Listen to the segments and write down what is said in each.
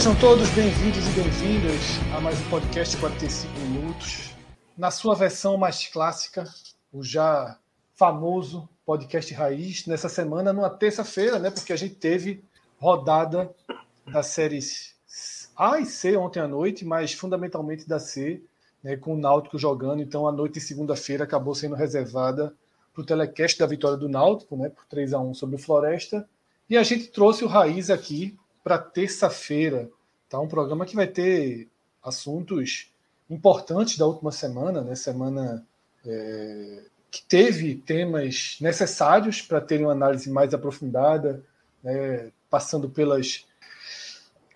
Sejam todos bem-vindos e bem-vindas a mais um podcast 45 minutos. Na sua versão mais clássica, o já famoso podcast Raiz, nessa semana, numa terça-feira, né? Porque a gente teve rodada das séries A e C ontem à noite, mas fundamentalmente da C, né, com o Náutico jogando. Então a noite de segunda-feira acabou sendo reservada para o telecast da vitória do Náutico, né, por 3 a 1 sobre o Floresta. E a gente trouxe o Raiz aqui para terça-feira. Tá? Um programa que vai ter assuntos importantes da última semana, né? Semana é, que teve temas necessários para terem uma análise mais aprofundada, né? passando pelas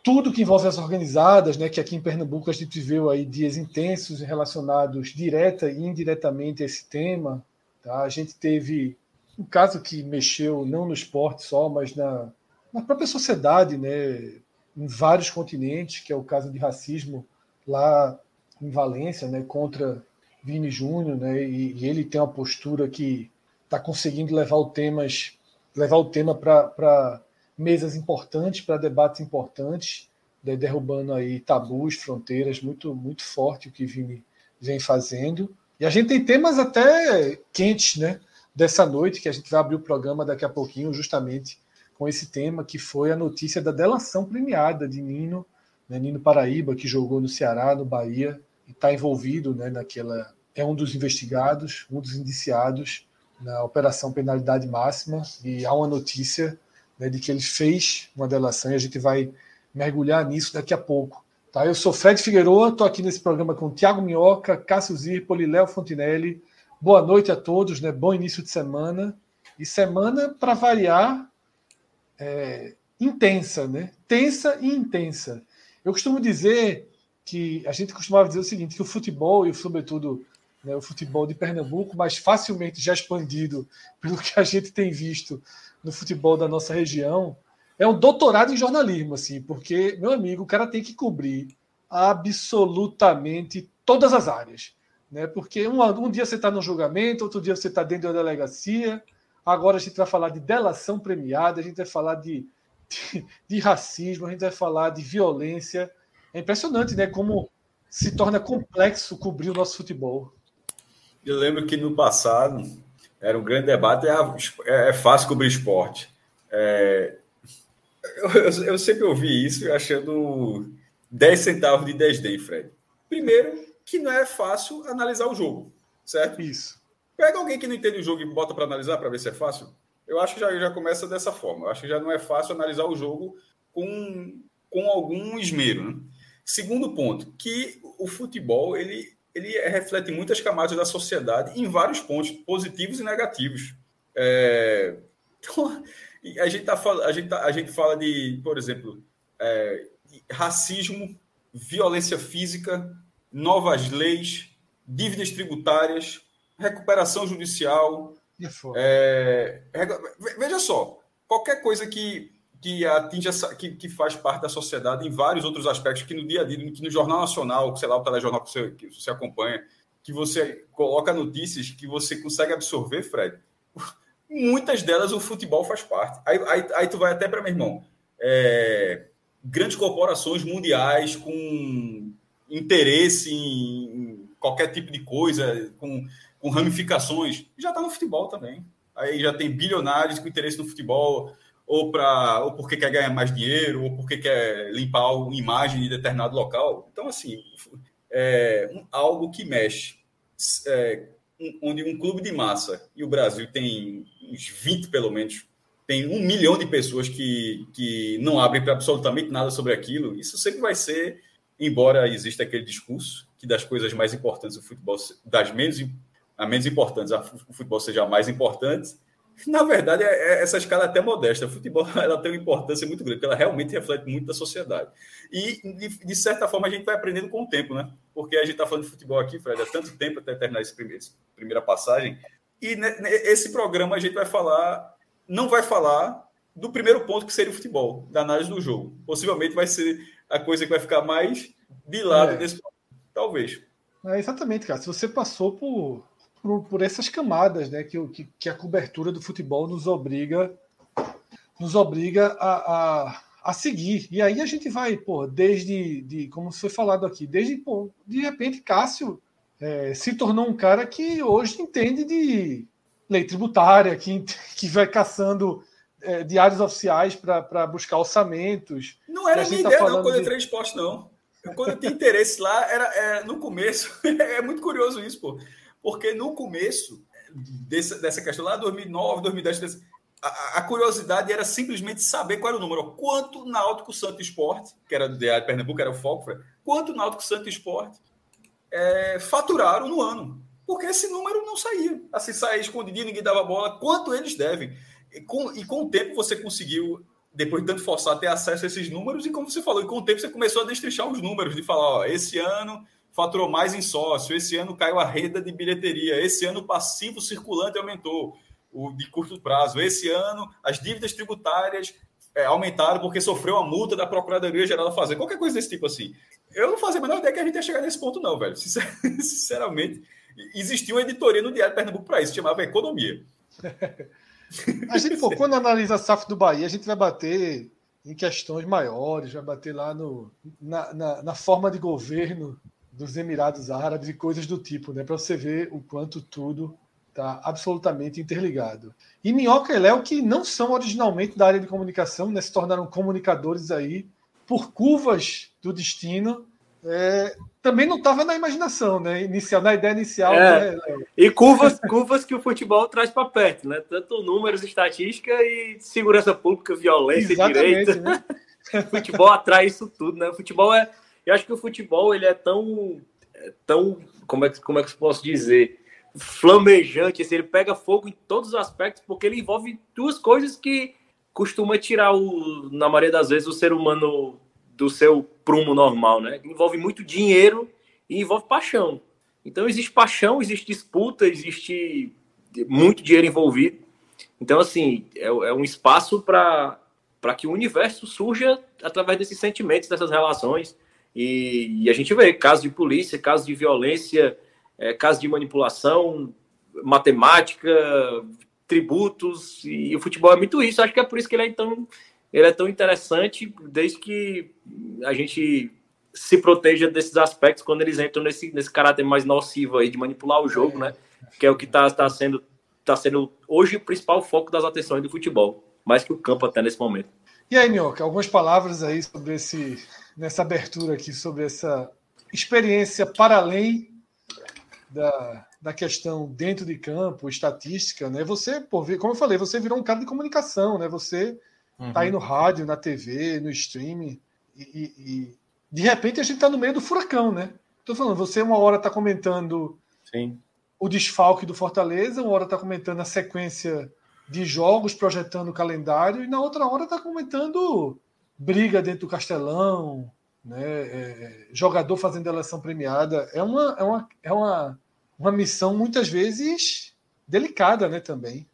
tudo que envolve as organizadas, né, que aqui em Pernambuco a gente viu aí dias intensos relacionados direta e indiretamente a esse tema. Tá? A gente teve um caso que mexeu não no esporte só, mas na, na própria sociedade, né, em vários continentes, que é o caso de racismo lá em Valência, né, contra Vini Júnior, né, e, e, ele tem uma postura que está conseguindo levar o temas, levar o tema para mesas importantes, para debates importantes, né, derrubando aí tabus, fronteiras, muito muito forte o que Vini vem fazendo. E a gente tem temas até quentes, né, dessa noite que a gente vai abrir o programa daqui a pouquinho, justamente com esse tema, que foi a notícia da delação premiada de Nino, né, Nino Paraíba, que jogou no Ceará, no Bahia, e está envolvido né, naquela. É um dos investigados, um dos indiciados na Operação Penalidade Máxima, e há uma notícia né, de que ele fez uma delação, e a gente vai mergulhar nisso daqui a pouco. Tá? Eu sou Fred Figueroa, estou aqui nesse programa com Tiago Minhoca, Cássio Zirpoli, Léo Fontinelli. Boa noite a todos, né? bom início de semana. E semana, para variar, é, intensa, né? Tensa e intensa. Eu costumo dizer que a gente costumava dizer o seguinte, que o futebol e sobretudo né, o futebol de Pernambuco, mais facilmente já expandido pelo que a gente tem visto no futebol da nossa região, é um doutorado em jornalismo, assim, porque meu amigo, o cara tem que cobrir absolutamente todas as áreas, né? Porque um, um dia você está no julgamento, outro dia você está dentro da delegacia, Agora a gente vai falar de delação premiada, a gente vai falar de, de, de racismo, a gente vai falar de violência. É impressionante, né? Como se torna complexo cobrir o nosso futebol. Eu lembro que no passado era um grande debate: é, é fácil cobrir esporte. É, eu, eu, eu, sempre ouvi isso achando 10 centavos de desdém, Fred. Primeiro, que não é fácil analisar o jogo, certo? Isso. Pega alguém que não entende o jogo e bota para analisar para ver se é fácil. Eu acho que já, já começa dessa forma. Eu acho que já não é fácil analisar o jogo com, com algum esmero. Né? Segundo ponto, que o futebol ele, ele reflete muitas camadas da sociedade em vários pontos, positivos e negativos. É... Então, a gente, tá, a, gente tá, a gente fala de, por exemplo, é, racismo, violência física, novas leis, dívidas tributárias, recuperação judicial. É, veja só, qualquer coisa que, que atinja, que, que faz parte da sociedade em vários outros aspectos, que no dia a dia, que no Jornal Nacional, sei lá, o telejornal que você, que você acompanha, que você coloca notícias que você consegue absorver, Fred, muitas delas o futebol faz parte. Aí, aí, aí tu vai até para meu irmão. É, grandes corporações mundiais com interesse em qualquer tipo de coisa, com com ramificações, já está no futebol também. Aí já tem bilionários com interesse no futebol, ou, pra, ou porque quer ganhar mais dinheiro, ou porque quer limpar uma imagem de determinado local. Então, assim, é um, algo que mexe. É, um, onde um clube de massa, e o Brasil tem uns 20 pelo menos, tem um milhão de pessoas que, que não abrem para absolutamente nada sobre aquilo. Isso sempre vai ser, embora exista aquele discurso que das coisas mais importantes do futebol, das menos, a menos importantes, o futebol seja a mais importante. Na verdade, é, é, essa escala é até modesta. O futebol ela tem uma importância muito grande, porque ela realmente reflete muito da sociedade. E, de, de, certa forma, a gente vai aprendendo com o tempo, né? Porque a gente está falando de futebol aqui, Fred, há tanto tempo até terminar essa primeira passagem. E nesse programa a gente vai falar não vai falar do primeiro ponto que seria o futebol, da análise do jogo. Possivelmente vai ser a coisa que vai ficar mais de lado é. desse talvez. É, exatamente, cara. Se você passou por, por, por essas camadas, né, que, que, que, a cobertura do futebol nos obriga nos obriga a, a, a, seguir. E aí a gente vai, pô, desde, de, como foi falado aqui, desde, pô, de repente, Cássio é, se tornou um cara que hoje entende de lei tributária, que, que vai caçando é, diários oficiais para buscar orçamentos. Não era minha tá ideia, não, quando eu entrei em esporte, não. Quando eu tinha interesse lá, era, era no começo. é muito curioso isso, pô. Porque no começo desse, dessa questão, lá 2009, 2010, a, a, curiosidade era simplesmente saber qual era o número. Quanto Náutico Santo Esporte, que era Diário Pernambuco, era o foco, quanto Náutico Santo Esporte é, faturaram no ano porque esse número não saía. Assim, saía escondidinho, ninguém dava bola. Quanto eles devem? E com, e com o tempo você conseguiu, depois de tanto forçar, ter acesso a esses números. E como você falou, e com o tempo você começou a destrinchar os números, de falar: ó, esse ano faturou mais em sócio, esse ano caiu a renda de bilheteria, esse ano o passivo circulante aumentou, o de curto prazo, esse ano as dívidas tributárias é, aumentaram porque sofreu a multa da Procuradoria Geral da Fazenda, qualquer coisa desse tipo assim. Eu não fazia a menor ideia que a gente ia chegar nesse ponto, não, velho. Sinceramente, existia uma editoria no Diário Pernambuco para isso, chamava Economia. a gente, pô, quando analisa a SAF do Bahia, a gente vai bater em questões maiores, vai bater lá no, na, na, na forma de governo dos Emirados Árabes e coisas do tipo, né? Para você ver o quanto tudo está absolutamente interligado. E Minhoca e Léo, que não são originalmente da área de comunicação, né? se tornaram comunicadores aí por curvas do destino, é, também não estava na imaginação, né? Inicial, na ideia inicial. É. Né? E curvas, curvas que o futebol traz para perto, né? Tanto números, estatística e segurança pública, violência, Exatamente, direito. Né? futebol atrai isso tudo, né? O futebol é. Eu acho que o futebol ele é tão. É tão como, é, como é que eu posso dizer? Flamejante, assim, ele pega fogo em todos os aspectos, porque ele envolve duas coisas que costuma tirar, o, na maioria das vezes, o ser humano do seu prumo normal, né? Envolve muito dinheiro e envolve paixão. Então existe paixão, existe disputa, existe muito dinheiro envolvido. Então, assim, é, é um espaço para que o universo surja através desses sentimentos, dessas relações. E, e a gente vê casos de polícia, casos de violência, é, casos de manipulação, matemática, tributos, e o futebol é muito isso. Acho que é por isso que ele é tão ele é tão interessante desde que a gente se proteja desses aspectos quando eles entram nesse, nesse caráter mais nocivo aí de manipular o jogo, né? Que é o que está tá sendo, tá sendo hoje o principal foco das atenções do futebol, mais que o campo até nesse momento. E aí, Nioca, algumas palavras aí sobre esse, nessa abertura aqui, sobre essa experiência para além da, da questão dentro de campo, estatística, né? Você, por como eu falei, você virou um cara de comunicação, né? Você Uhum. Tá aí no rádio, na TV, no streaming. E, e, e, de repente a gente tá no meio do furacão, né? Tô falando, você uma hora tá comentando Sim. o desfalque do Fortaleza, uma hora tá comentando a sequência de jogos, projetando o calendário, e na outra hora tá comentando briga dentro do Castelão, né? É, é jogador fazendo eleição premiada. É uma, é uma, é uma, uma missão muitas vezes delicada, né? Também.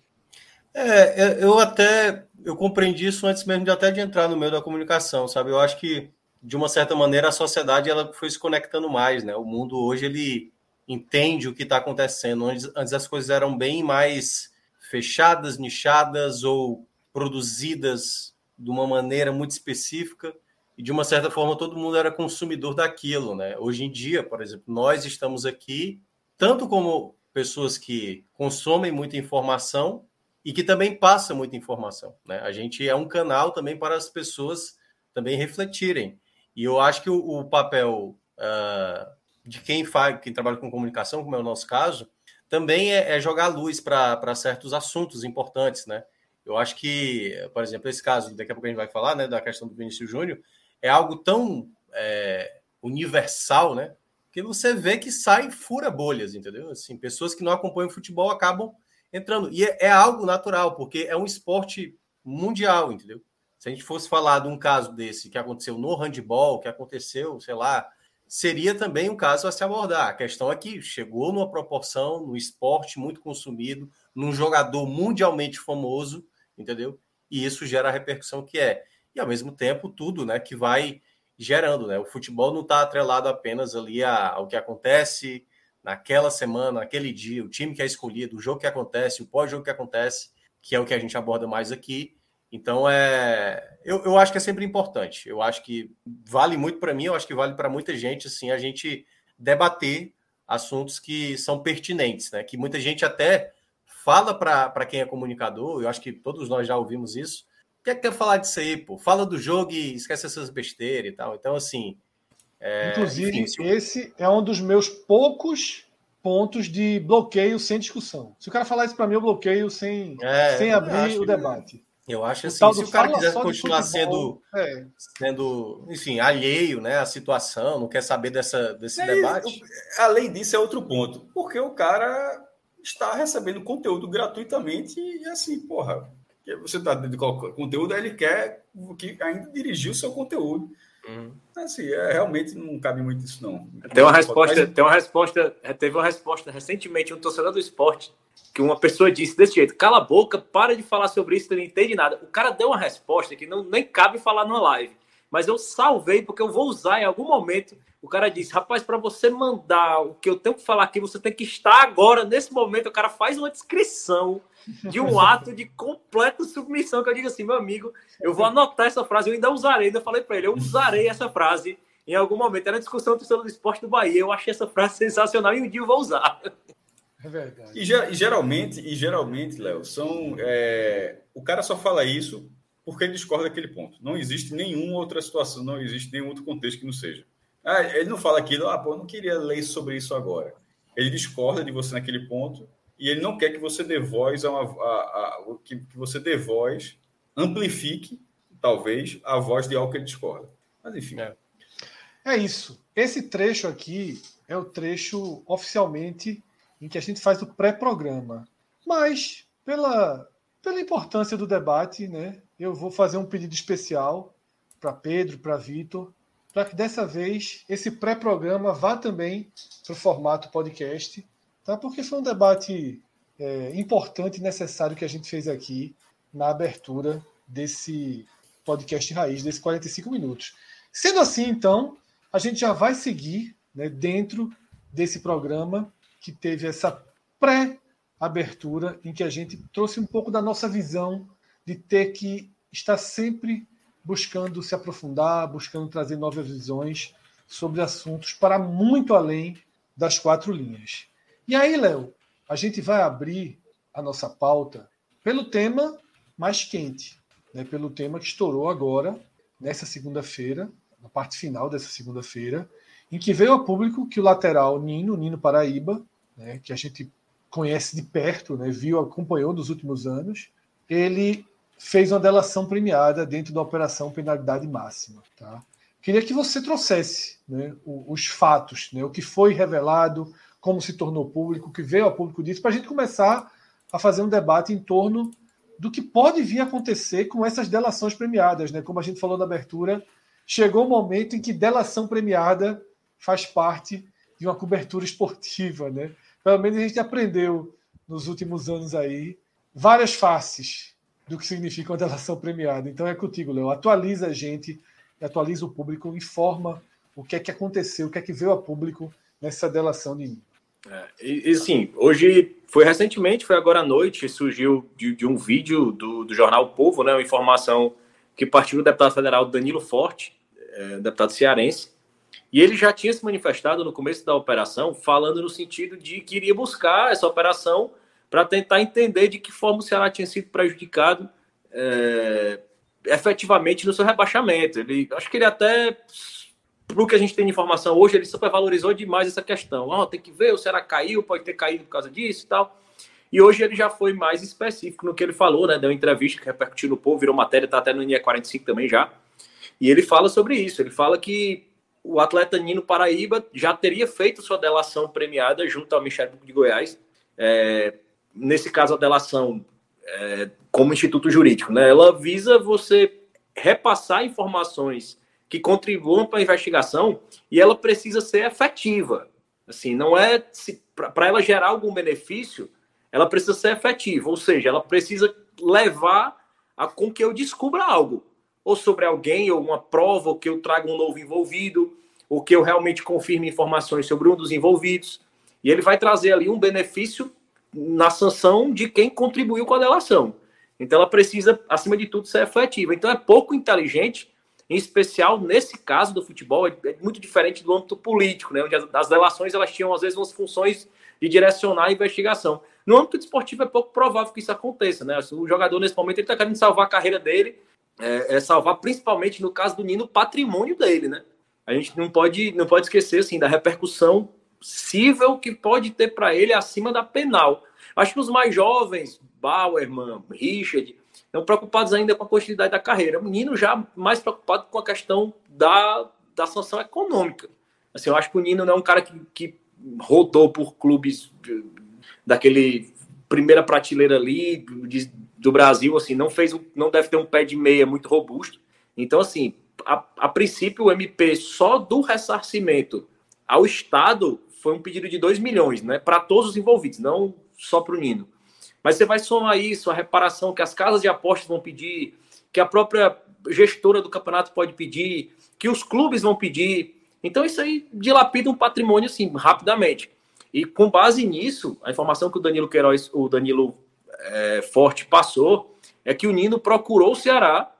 É, eu até eu compreendi isso antes mesmo de até de entrar no meio da comunicação, sabe? Eu acho que de uma certa maneira a sociedade ela foi se conectando mais, né? O mundo hoje ele entende o que está acontecendo. Antes, antes as coisas eram bem mais fechadas, nichadas ou produzidas de uma maneira muito específica e de uma certa forma todo mundo era consumidor daquilo, né? Hoje em dia, por exemplo, nós estamos aqui tanto como pessoas que consomem muita informação e que também passa muita informação. Né? A gente é um canal também para as pessoas também refletirem. E eu acho que o, o papel uh, de quem faz, quem trabalha com comunicação, como é o nosso caso, também é, é jogar luz para certos assuntos importantes, né? Eu acho que, por exemplo, esse caso, daqui a pouco a gente vai falar, né, da questão do Vinícius Júnior, é algo tão é, universal, né? Que você vê que sai fura bolhas, entendeu? Assim, pessoas que não acompanham futebol acabam entrando. E é, é algo natural, porque é um esporte mundial, entendeu? Se a gente fosse falar de um caso desse que aconteceu no handball, que aconteceu, sei lá, seria também um caso a se abordar. A questão é que chegou numa proporção, no esporte muito consumido, num jogador mundialmente famoso, entendeu? E isso gera a repercussão que é. E ao mesmo tempo, tudo, né, que vai gerando, né? O futebol não está atrelado apenas ali ao que acontece naquela semana, naquele dia, o time que é escolhido, o jogo que acontece, o pós-jogo que acontece, que é o que a gente aborda mais aqui. Então é, eu, eu acho que é sempre importante. Eu acho que vale muito para mim, eu acho que vale para muita gente assim a gente debater assuntos que são pertinentes, né? Que muita gente até fala para quem é comunicador, eu acho que todos nós já ouvimos isso. O que é que quer falar disso aí, pô? Fala do jogo e esquece essas besteiras e tal. Então, assim. É, Inclusive, enfim, esse é um dos meus poucos pontos de bloqueio sem discussão. Se o cara falar isso para mim, eu bloqueio sem, é, sem abrir o debate. Eu acho assim, o se o cara quiser continuar sendo, é. sendo, enfim, alheio né, à situação, não quer saber dessa, desse é, debate. Além disso, é outro ponto. Porque o cara está recebendo conteúdo gratuitamente e assim, porra, você está dentro de conteúdo, ele quer que ainda dirigir o seu conteúdo. Uhum. Assim, é, realmente não cabe muito isso, não. Tem uma resposta, tem uma resposta, teve uma resposta recentemente, um torcedor do esporte, que uma pessoa disse desse jeito: cala a boca, para de falar sobre isso, tu não entende nada. O cara deu uma resposta que não nem cabe falar numa live. Mas eu salvei porque eu vou usar em algum momento o cara disse, rapaz, para você mandar o que eu tenho que falar aqui, você tem que estar agora, nesse momento. O cara faz uma descrição de um ato de completa submissão. Que eu digo assim, meu amigo, eu vou anotar essa frase, eu ainda usarei, ainda falei para ele, eu usarei essa frase em algum momento. Era a discussão do esporte do Bahia. Eu achei essa frase sensacional e um dia eu vou usar. É verdade. E, e geralmente, e geralmente, Léo, são. É... O cara só fala isso porque ele discorda daquele ponto. Não existe nenhuma outra situação, não existe nenhum outro contexto que não seja. Ah, ele não fala aquilo, ah, pô, eu não queria ler sobre isso agora. Ele discorda de você naquele ponto e ele não quer que você dê voz a, uma, a, a que, que, você dê voz, amplifique, talvez, a voz de algo que ele discorda. Mas enfim. É. é isso. Esse trecho aqui é o trecho oficialmente em que a gente faz o pré-programa. Mas, pela, pela importância do debate, né, eu vou fazer um pedido especial para Pedro, para Vitor, para que dessa vez esse pré-programa vá também para o formato podcast, tá? porque foi um debate é, importante e necessário que a gente fez aqui na abertura desse podcast raiz, desses 45 minutos. Sendo assim, então, a gente já vai seguir né, dentro desse programa que teve essa pré-abertura, em que a gente trouxe um pouco da nossa visão de ter que estar sempre buscando se aprofundar, buscando trazer novas visões sobre assuntos para muito além das quatro linhas. E aí, Léo, a gente vai abrir a nossa pauta pelo tema mais quente, né? pelo tema que estourou agora, nessa segunda-feira, na parte final dessa segunda-feira, em que veio a público que o lateral Nino, Nino Paraíba, né, que a gente conhece de perto, né, viu, acompanhou nos últimos anos, ele fez uma delação premiada dentro da operação penalidade máxima. Tá? Queria que você trouxesse né, os fatos, né, o que foi revelado, como se tornou público, o que veio ao público disso, para a gente começar a fazer um debate em torno do que pode vir a acontecer com essas delações premiadas. Né? Como a gente falou na abertura, chegou o momento em que delação premiada faz parte de uma cobertura esportiva. Né? Pelo menos a gente aprendeu nos últimos anos aí várias faces do que significa uma delação premiada. Então é contigo, Léo. Atualiza a gente, atualiza o público, informa o que é que aconteceu, o que é que veio a público nessa delação de mim. É, e, e sim, hoje foi recentemente, foi agora à noite, surgiu de, de um vídeo do, do, jornal Povo, né, uma informação que partiu do deputado federal Danilo Forte, é, deputado cearense, e ele já tinha se manifestado no começo da operação, falando no sentido de que iria buscar essa operação para tentar entender de que forma o Ceará tinha sido prejudicado é, efetivamente no seu rebaixamento. Ele, acho que ele até, para o que a gente tem de informação hoje, ele supervalorizou demais essa questão. Oh, tem que ver, o Ceará caiu, pode ter caído por causa disso e tal. E hoje ele já foi mais específico no que ele falou, né? Deu uma entrevista que repercutiu no povo, virou matéria, tá até no NIE 45 também já. E ele fala sobre isso. Ele fala que o atleta Nino Paraíba já teria feito sua delação premiada junto ao Ministério Público de Goiás. É, nesse caso, a delação é, como instituto jurídico, né? Ela visa você repassar informações que contribuam para a investigação e ela precisa ser efetiva. Assim, não é para ela gerar algum benefício, ela precisa ser efetiva, ou seja, ela precisa levar a com que eu descubra algo, ou sobre alguém, ou uma prova, ou que eu traga um novo envolvido, ou que eu realmente confirme informações sobre um dos envolvidos. E ele vai trazer ali um benefício na sanção de quem contribuiu com a delação. Então ela precisa, acima de tudo, ser efetiva. Então é pouco inteligente, em especial nesse caso do futebol, é, é muito diferente do âmbito político, né? onde as, delações elas tinham às vezes umas funções de direcionar a investigação. No âmbito esportivo é pouco provável que isso aconteça, né? O jogador, nesse momento, ele está querendo salvar a carreira dele, é, é, salvar principalmente, no caso do Nino, o patrimônio dele, né? A gente não pode, não pode esquecer, assim, da repercussão cível que pode ter para ele acima da penal. Acho que os mais jovens, Bauerman, Richard, estão preocupados ainda com a continuidade da carreira. O Nino já mais preocupado com a questão da, da sanção econômica. Assim, eu acho que o Nino não é um cara que, que rodou por clubes daquele primeira prateleira ali de, do Brasil, assim, não fez, não deve ter um pé de meia muito robusto. Então, assim, a, a princípio o MP só do ressarcimento ao Estado foi um pedido de 2 milhões, né, para todos os envolvidos, não só para o Nino. Mas você vai somar isso, a reparação que as casas de apostas vão pedir, que a própria gestora do campeonato pode pedir, que os clubes vão pedir. Então isso aí dilapida um patrimônio assim rapidamente. E com base nisso, a informação que o Danilo Queiroz, o Danilo é, Forte passou é que o Nino procurou o Ceará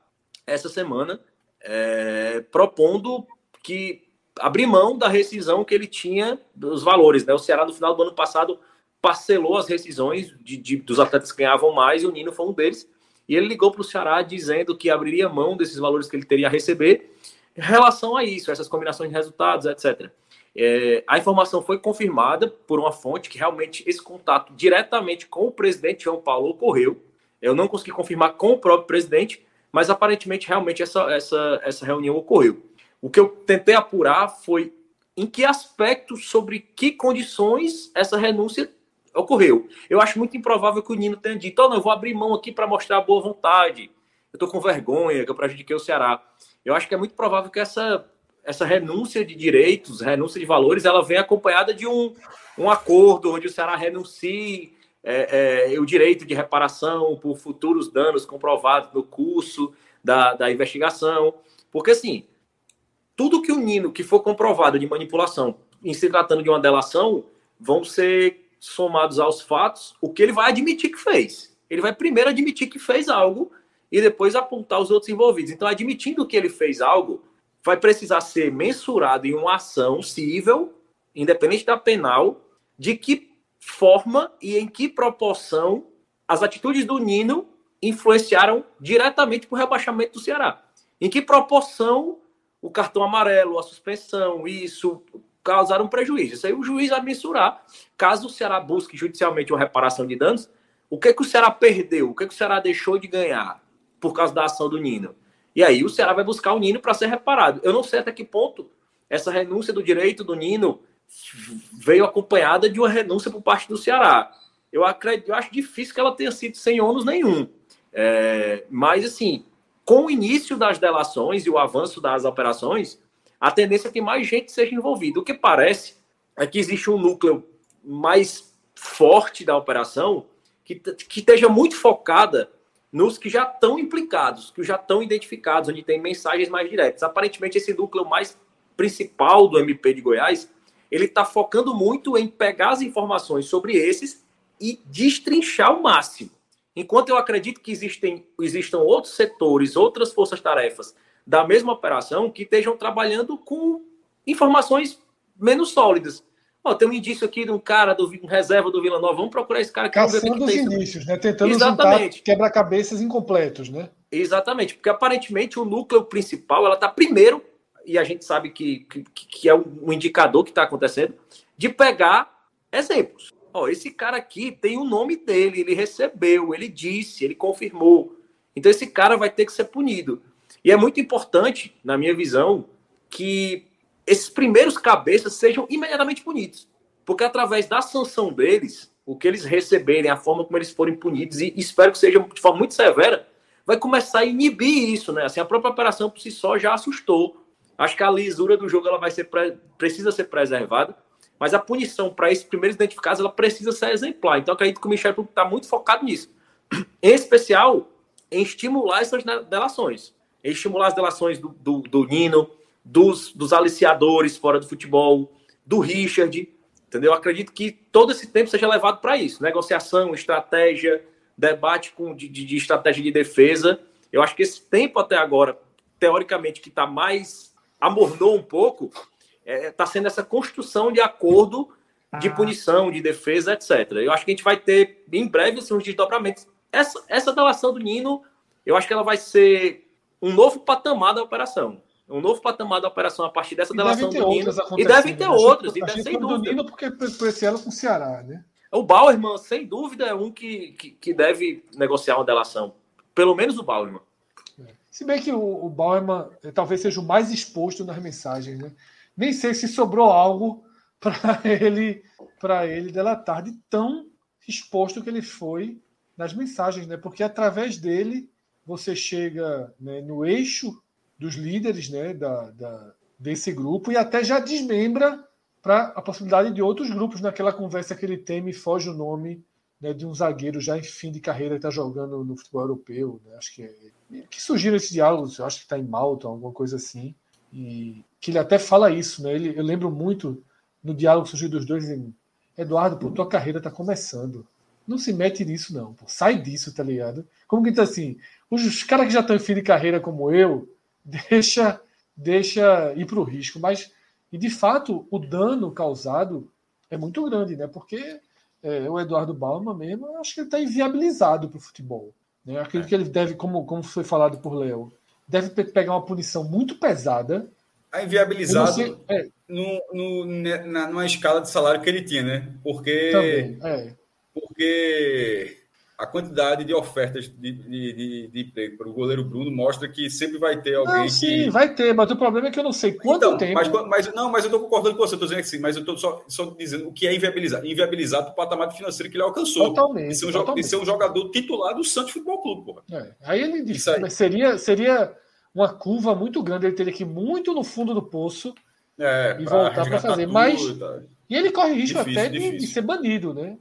essa semana, é, propondo que abrir mão da rescisão que ele tinha dos valores. Né? O Ceará, no final do ano passado, parcelou as rescisões de, de, dos atletas que ganhavam mais, e o Nino foi um deles. E ele ligou para o Ceará dizendo que abriria mão desses valores que ele teria a receber em relação a isso, essas combinações de resultados, etc. É, a informação foi confirmada por uma fonte que realmente esse contato diretamente com o presidente João Paulo ocorreu. Eu não consegui confirmar com o próprio presidente, mas aparentemente realmente essa, essa, essa reunião ocorreu. O que eu tentei apurar foi em que aspecto, sobre que condições essa renúncia ocorreu. Eu acho muito improvável que o Nino tenha dito: oh, não, eu vou abrir mão aqui para mostrar boa vontade. Eu estou com vergonha que eu prejudiquei o Ceará. Eu acho que é muito provável que essa essa renúncia de direitos, renúncia de valores, ela vem acompanhada de um, um acordo onde o Ceará renuncie é, é, o direito de reparação por futuros danos comprovados no curso da, da investigação. Porque, assim, tudo que o Nino que for comprovado de manipulação em se tratando de uma delação vão ser somados aos fatos o que ele vai admitir que fez. Ele vai primeiro admitir que fez algo e depois apontar os outros envolvidos. Então, admitindo que ele fez algo, vai precisar ser mensurado em uma ação civil, independente da penal, de que forma e em que proporção as atitudes do Nino influenciaram diretamente para o rebaixamento do Ceará. Em que proporção o cartão amarelo, a suspensão, isso causaram prejuízo. Isso aí o juiz vai mensurar. Caso o Ceará busque judicialmente uma reparação de danos, o que, que o Ceará perdeu? O que, que o Ceará deixou de ganhar por causa da ação do Nino? E aí o Ceará vai buscar o Nino para ser reparado. Eu não sei até que ponto essa renúncia do direito do Nino veio acompanhada de uma renúncia por parte do Ceará. Eu, acredito, eu acho difícil que ela tenha sido sem ônus nenhum. É, mas, assim, com o início das delações e o avanço das operações, a tendência é que mais gente seja envolvida. O que parece é que existe um núcleo mais forte da operação que, que esteja muito focada nos que já estão implicados, que já estão identificados, onde tem mensagens mais diretas. Aparentemente, esse núcleo mais principal do MP de Goiás, ele está focando muito em pegar as informações sobre esses e destrinchar o máximo. Enquanto eu acredito que existem, existam outros setores, outras forças-tarefas da mesma operação que estejam trabalhando com informações menos sólidas, Ó, tem um indício aqui de um cara do um reserva do Vila Nova. Vamos procurar esse cara aqui. Caçando os indícios, né? Tentando Exatamente. quebra-cabeças incompletos, né? Exatamente, porque aparentemente o núcleo principal ela está primeiro, e a gente sabe que, que, que é um indicador que está acontecendo, de pegar exemplos. Ó, esse cara aqui tem o nome dele, ele recebeu, ele disse, ele confirmou. Então esse cara vai ter que ser punido. E é muito importante, na minha visão, que esses primeiros cabeças sejam imediatamente punidos. Porque através da sanção deles, o que eles receberem, a forma como eles forem punidos, e espero que seja de forma muito severa, vai começar a inibir isso, né? Assim, a própria operação por si só já assustou. Acho que a lisura do jogo ela vai ser precisa ser preservada, mas a punição para esses primeiros identificados ela precisa ser exemplar. Então, acredito que o Michel está muito focado nisso. Em especial, em estimular essas delações. Em estimular as delações do, do, do Nino, dos, dos aliciadores fora do futebol, do Richard, entendeu? Acredito que todo esse tempo seja levado para isso. Negociação, estratégia, debate com, de, de, estratégia de defesa. Eu acho que esse tempo até agora, teoricamente, que está mais amornou um pouco, está é, tá sendo essa construção de acordo de ah. punição, de defesa, etc. Eu acho que a gente vai ter em breve assim, uns desdobramentos. Essa, essa delação do Nino, eu acho que ela vai ser um novo patamar da operação. Um novo patamar da operação a partir dessa e delação do Nino. E devem ter outras, e deve, sem dúvida. Nino porque por esse ano com o Ceará, né? O Bauerman, sem dúvida, é um que, que, que, deve negociar uma delação. Pelo menos o Bauerman. É. Se bem que o, o Bauerman eh, talvez seja o mais exposto nas mensagens, né? Nem sei se sobrou algo para ele para ele delatar de tão exposto que ele foi nas mensagens, né? Porque através dele você chega né, no eixo dos líderes, né, da, da, desse grupo e até já desmembra para a possibilidade de outros grupos naquela conversa que ele tem, me foge o nome né, de um zagueiro já em fim de carreira que está jogando no futebol europeu. Né, acho que é, que surgiram esses diálogos, acho que está em Malta, alguma coisa assim. E que ele até fala isso, né? Ele, eu lembro muito no diálogo que surgiu dos dois, Eduardo, pô, tua carreira está começando. Não se mete nisso, não. Pô. Sai disso, tá ligado? Como que tá assim? Os caras que já estão em fim de carreira como eu, deixa, deixa ir para o risco. Mas e de fato, o dano causado é muito grande, né? Porque é, o Eduardo Balma mesmo, eu acho que ele está inviabilizado para o futebol. Né? Acredito é. que ele deve, como, como foi falado por Léo, deve pegar uma punição muito pesada. A inviabilizado sei, é. no, no, na, numa escala de salário que ele tinha, né? Porque. Também, é. Porque a quantidade de ofertas de, de, de, de emprego para o goleiro Bruno mostra que sempre vai ter alguém não, sim, que... vai ter, mas o problema é que eu não sei quanto então, tempo. Mas, mas, não, mas eu estou concordando com você, estou dizendo que sim, mas eu estou só, só dizendo o que é inviabilizar. Inviabilizar o patamar financeiro que ele alcançou. Totalmente. De ser um, totalmente. De ser um jogador titular do Santos Futebol Clube, porra. É, aí ele disse, aí. seria, seria uma curva muito grande, ele teria que ir muito no fundo do poço é, e voltar para fazer. Mas. E ele corre risco difícil, até de, de, ser banido, né?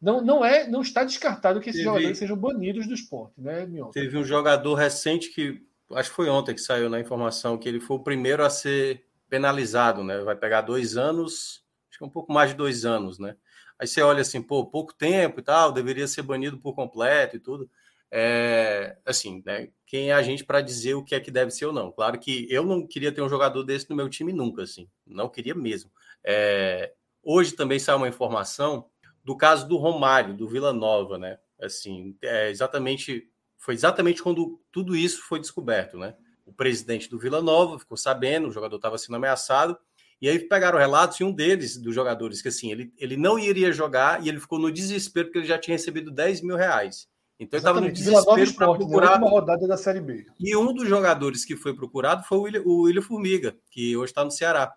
Não, não é, não está descartado que esses teve, jogadores sejam banidos do esporte, né, Mion? Teve um jogador recente que acho que foi ontem que saiu na informação que ele foi o primeiro a ser penalizado, né? Vai pegar dois anos, acho que um pouco mais de dois anos, né? Aí você olha assim, pô, pouco tempo e tal, deveria ser banido por completo e tudo. É, assim, né? Quem é a gente para dizer o que é que deve ser ou não? Claro que eu não queria ter um jogador desse no meu time nunca, assim, não queria mesmo. É, hoje também saiu uma informação do caso do Romário, do Vila Nova, né? Assim, é exatamente foi exatamente quando tudo isso foi descoberto, né? O presidente do Vila Nova ficou sabendo, o jogador estava sendo ameaçado, e aí pegaram relatos e um deles, dos jogadores, que assim, ele, ele não iria jogar e ele ficou no desespero porque ele já tinha recebido 10 mil reais. Então ele estava no desespero para procurar uma rodada da Série B. E um dos jogadores que foi procurado foi o William, o William Formiga, que hoje está no Ceará.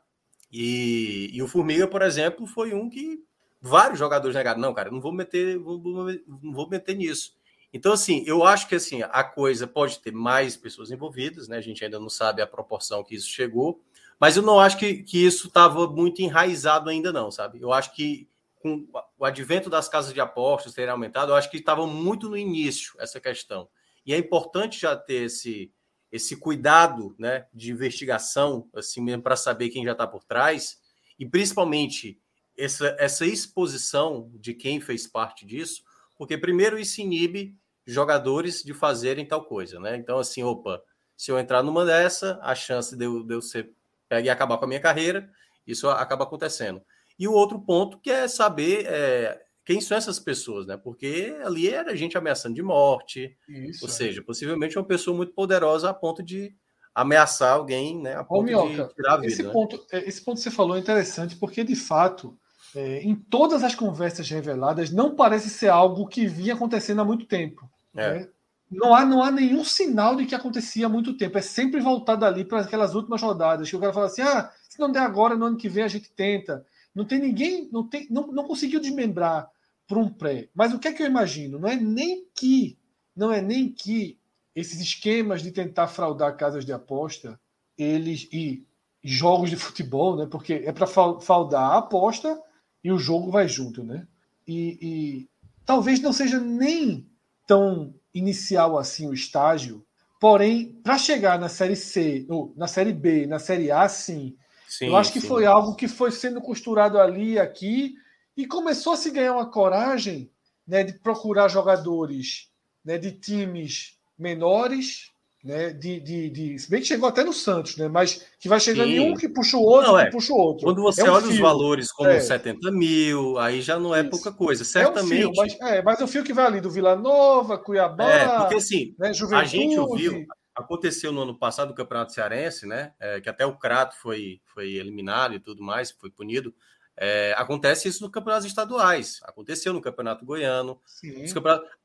E, e o Formiga, por exemplo, foi um que vários jogadores negaram, não, cara, não vou meter, vou, não vou meter nisso. Então, assim, eu acho que assim, a coisa pode ter mais pessoas envolvidas, né? A gente ainda não sabe a proporção que isso chegou, mas eu não acho que, que isso estava muito enraizado ainda, não, sabe? Eu acho que com o advento das casas de apostas terem aumentado, eu acho que estava muito no início essa questão. E é importante já ter esse, esse cuidado né, de investigação, assim mesmo, para saber quem já está por trás, e principalmente essa, essa exposição de quem fez parte disso, porque primeiro isso inibe jogadores de fazerem tal coisa, né? Então, assim, opa, se eu entrar numa dessa, a chance de eu, de eu ser pegar e acabar com a minha carreira, isso acaba acontecendo. E o outro ponto que é saber é, quem são essas pessoas, né? Porque ali era gente ameaçando de morte, isso, ou é. seja, possivelmente uma pessoa muito poderosa a ponto de ameaçar alguém, né? A ponto Ô, Minhoca, de tirar a vida. Esse, né? ponto, é, esse ponto que você falou é interessante porque, de fato, é, em todas as conversas reveladas, não parece ser algo que vinha acontecendo há muito tempo. É. Né? Não, há, não há nenhum sinal de que acontecia há muito tempo. É sempre voltado ali para aquelas últimas rodadas, que o cara fala assim: ah, se não der agora, no ano que vem a gente tenta. Não tem ninguém, não, tem, não, não conseguiu desmembrar para um pré. Mas o que é que eu imagino? Não é nem que, não é nem que esses esquemas de tentar fraudar casas de aposta, eles e jogos de futebol, né? Porque é para fraudar a aposta e o jogo vai junto, né? E, e talvez não seja nem tão inicial assim o estágio, porém, para chegar na série C, ou na série B, na série A, sim. sim eu acho que sim. foi algo que foi sendo costurado ali aqui e começou a se ganhar uma coragem né, de procurar jogadores né, de times menores né? De, de, de, se bem que chegou até no Santos, né? Mas que vai chegando Sim. em um que puxa o outro, não, é. que puxa o outro. Quando você é um olha fio. os valores como é. 70 mil, aí já não é Isso. pouca coisa. Certamente. É, um fio, mas, é, mas o fio que vai ali do Vila Nova, Cuiabá. É, porque assim, né, a gente ouviu. Aconteceu no ano passado no Campeonato Cearense, né? É, que até o Crato foi, foi eliminado e tudo mais, foi punido. É, acontece isso no campeonatos estaduais, aconteceu no Campeonato Goiano.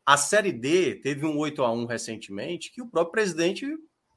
A Série D teve um 8 a 1 recentemente que o próprio presidente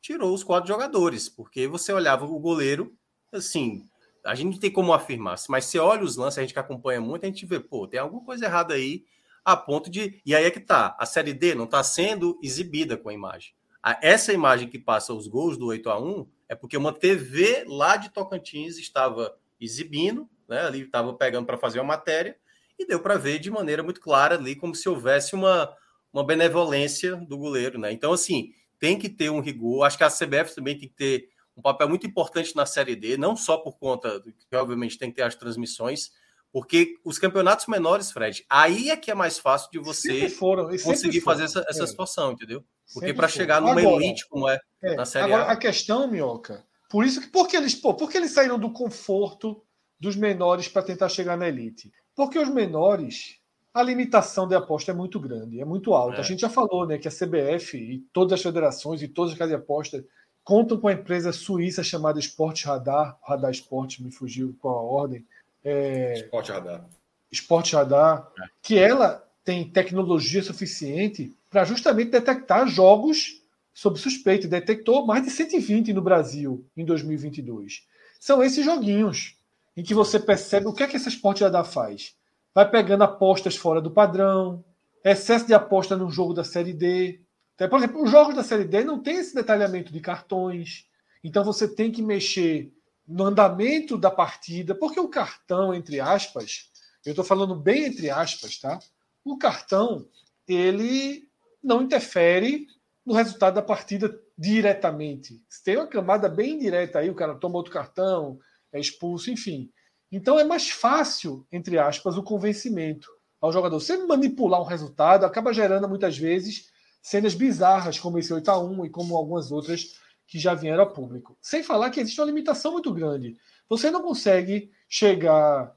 tirou os quatro jogadores, porque você olhava o goleiro, assim, a gente não tem como afirmar, mas você olha os lances, a gente que acompanha muito, a gente vê, pô, tem alguma coisa errada aí, a ponto de. E aí é que tá, a Série D não está sendo exibida com a imagem. Essa imagem que passa os gols do 8 a 1 é porque uma TV lá de Tocantins estava exibindo né? Ali estava pegando para fazer uma matéria e deu para ver de maneira muito clara ali como se houvesse uma, uma benevolência do goleiro, né? Então, assim, tem que ter um rigor. Acho que a CBF também tem que ter um papel muito importante na Série D, não só por conta do que, obviamente, tem que ter as transmissões, porque os campeonatos menores, Fred, aí é que é mais fácil de você foram, conseguir fazer essa, essa é. situação, entendeu? Porque para chegar numa agora, elite como é, é, na Série agora, A. A questão, Minhoca, por isso que, porque eles, pô, porque eles saíram do conforto dos menores para tentar chegar na elite. Porque os menores, a limitação de aposta é muito grande, é muito alta. É. A gente já falou né, que a CBF e todas as federações e todas as casas de aposta contam com a empresa suíça chamada Sport Radar, Radar Sport, me fugiu qual a ordem. É... Sport Radar. Sport Radar, é. que ela tem tecnologia suficiente para justamente detectar jogos sob suspeita. Detectou mais de 120 no Brasil em 2022. São esses joguinhos em que você percebe o que é que essa Sport Radar faz. Vai pegando apostas fora do padrão, excesso de aposta no jogo da Série D. Então, por exemplo, os jogos da Série D não tem esse detalhamento de cartões. Então você tem que mexer no andamento da partida, porque o cartão, entre aspas, eu estou falando bem entre aspas, tá? O cartão, ele não interfere no resultado da partida diretamente. Tem uma camada bem direta aí, o cara toma outro cartão, é expulso, enfim. Então é mais fácil, entre aspas, o convencimento ao jogador. Você manipular um resultado acaba gerando muitas vezes cenas bizarras, como esse 8 a 1 e como algumas outras que já vieram a público. Sem falar que existe uma limitação muito grande. Você não consegue chegar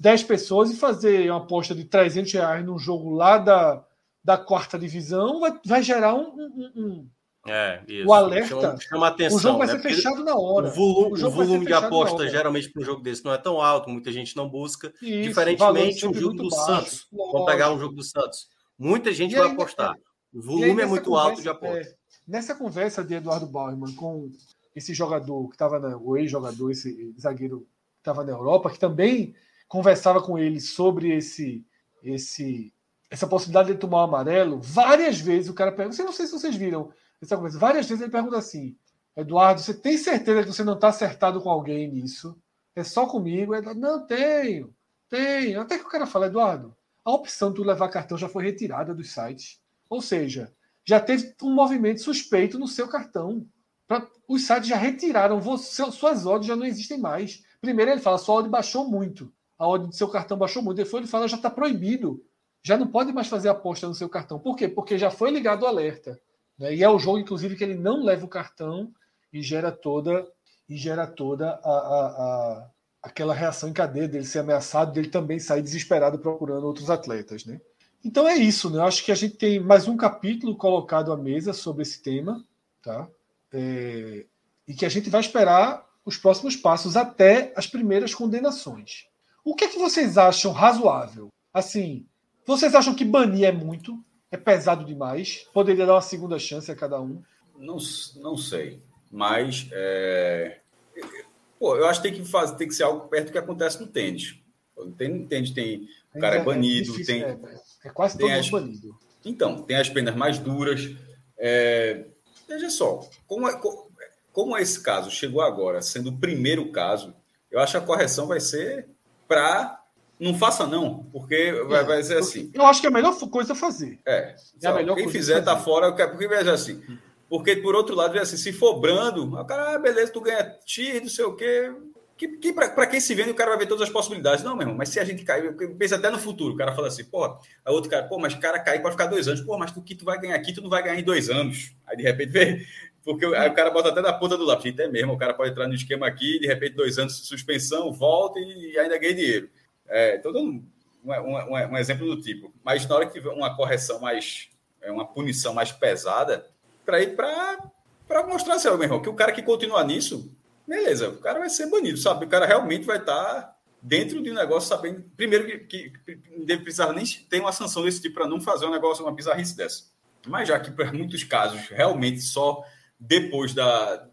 10 pessoas e fazer uma aposta de 300 reais num jogo lá da, da quarta divisão, vai, vai gerar um, um, um é, isso. O alerta. Chama, chama atenção. O jogo vai né? ser fechado na hora. O volume, o volume de aposta, geralmente, para um jogo desse não é tão alto, muita gente não busca. Isso, diferentemente, um jogo do baixo, Santos. Lógico. Vamos pegar um jogo do Santos. Muita gente vai apostar. O volume é muito conversa, alto de aposta. É, nessa conversa de Eduardo Bauerman com esse jogador que estava na. O ex-jogador, esse zagueiro que estava na Europa, que também conversava com ele sobre esse. esse essa possibilidade de tomar o amarelo, várias vezes o cara pergunta, não sei se vocês viram. Várias vezes ele pergunta assim: Eduardo, você tem certeza que você não está acertado com alguém nisso? É só comigo? Eduardo, não, tenho, tenho. Até que o cara fala, Eduardo, a opção de tu levar cartão já foi retirada dos sites. Ou seja, já teve um movimento suspeito no seu cartão. Pra, os sites já retiraram, você, suas odds já não existem mais. Primeiro ele fala, sua odd baixou muito. A odd do seu cartão baixou muito. Depois ele fala, já está proibido. Já não pode mais fazer aposta no seu cartão. Por quê? Porque já foi ligado o alerta. Né? E é o jogo, inclusive, que ele não leva o cartão e gera toda e gera toda a, a, a aquela reação em cadeia dele ser ameaçado, dele também sair desesperado procurando outros atletas, né? Então é isso, né? Eu acho que a gente tem mais um capítulo colocado à mesa sobre esse tema, tá? É... e que a gente vai esperar os próximos passos até as primeiras condenações. O que é que vocês acham razoável? Assim, vocês acham que banir é muito? É pesado demais? Poderia dar uma segunda chance a cada um? Não, não sei. Mas é... Pô, eu acho que tem que fazer, tem que ser algo perto do que acontece no tênis. No tênis tem. O cara é, é banido, é difícil, tem. É, é quase todo as, banido. Então, tem as penas mais duras. É, veja só, como, é, como esse caso chegou agora, sendo o primeiro caso, eu acho que a correção vai ser para não faça não, porque vai, vai ser assim. Eu acho que é a melhor coisa a fazer. É. é a melhor quem fizer tá fora, porque veja assim. Porque por outro lado, assim, se for brando, o cara, ah, beleza, tu ganha X, não sei o quê. Que, que para quem se vende, o cara vai ver todas as possibilidades. Não, meu irmão, mas se a gente cair, pensa até no futuro, o cara fala assim, porra, a outro cara, pô, mas o cara cair pode ficar dois anos. Pô, mas tu que tu vai ganhar aqui, tu não vai ganhar em dois anos. Aí de repente vê, porque aí o cara bota até na ponta do lápis. É mesmo, o cara pode entrar no esquema aqui, de repente dois anos de suspensão, volta e ainda ganha dinheiro. É, então, um, um, um, um, exemplo do tipo. Mas na hora que uma correção mais, é, uma punição mais pesada, para ir para mostrar assim, meu irmão, que o cara que continua nisso, beleza, o cara vai ser banido, sabe? O cara realmente vai estar tá dentro de um negócio sabendo, primeiro que, que, que deve precisar nem ter uma sanção desse tipo para não fazer um negócio, uma bizarrice dessa. Mas já que para muitos casos, realmente só depois da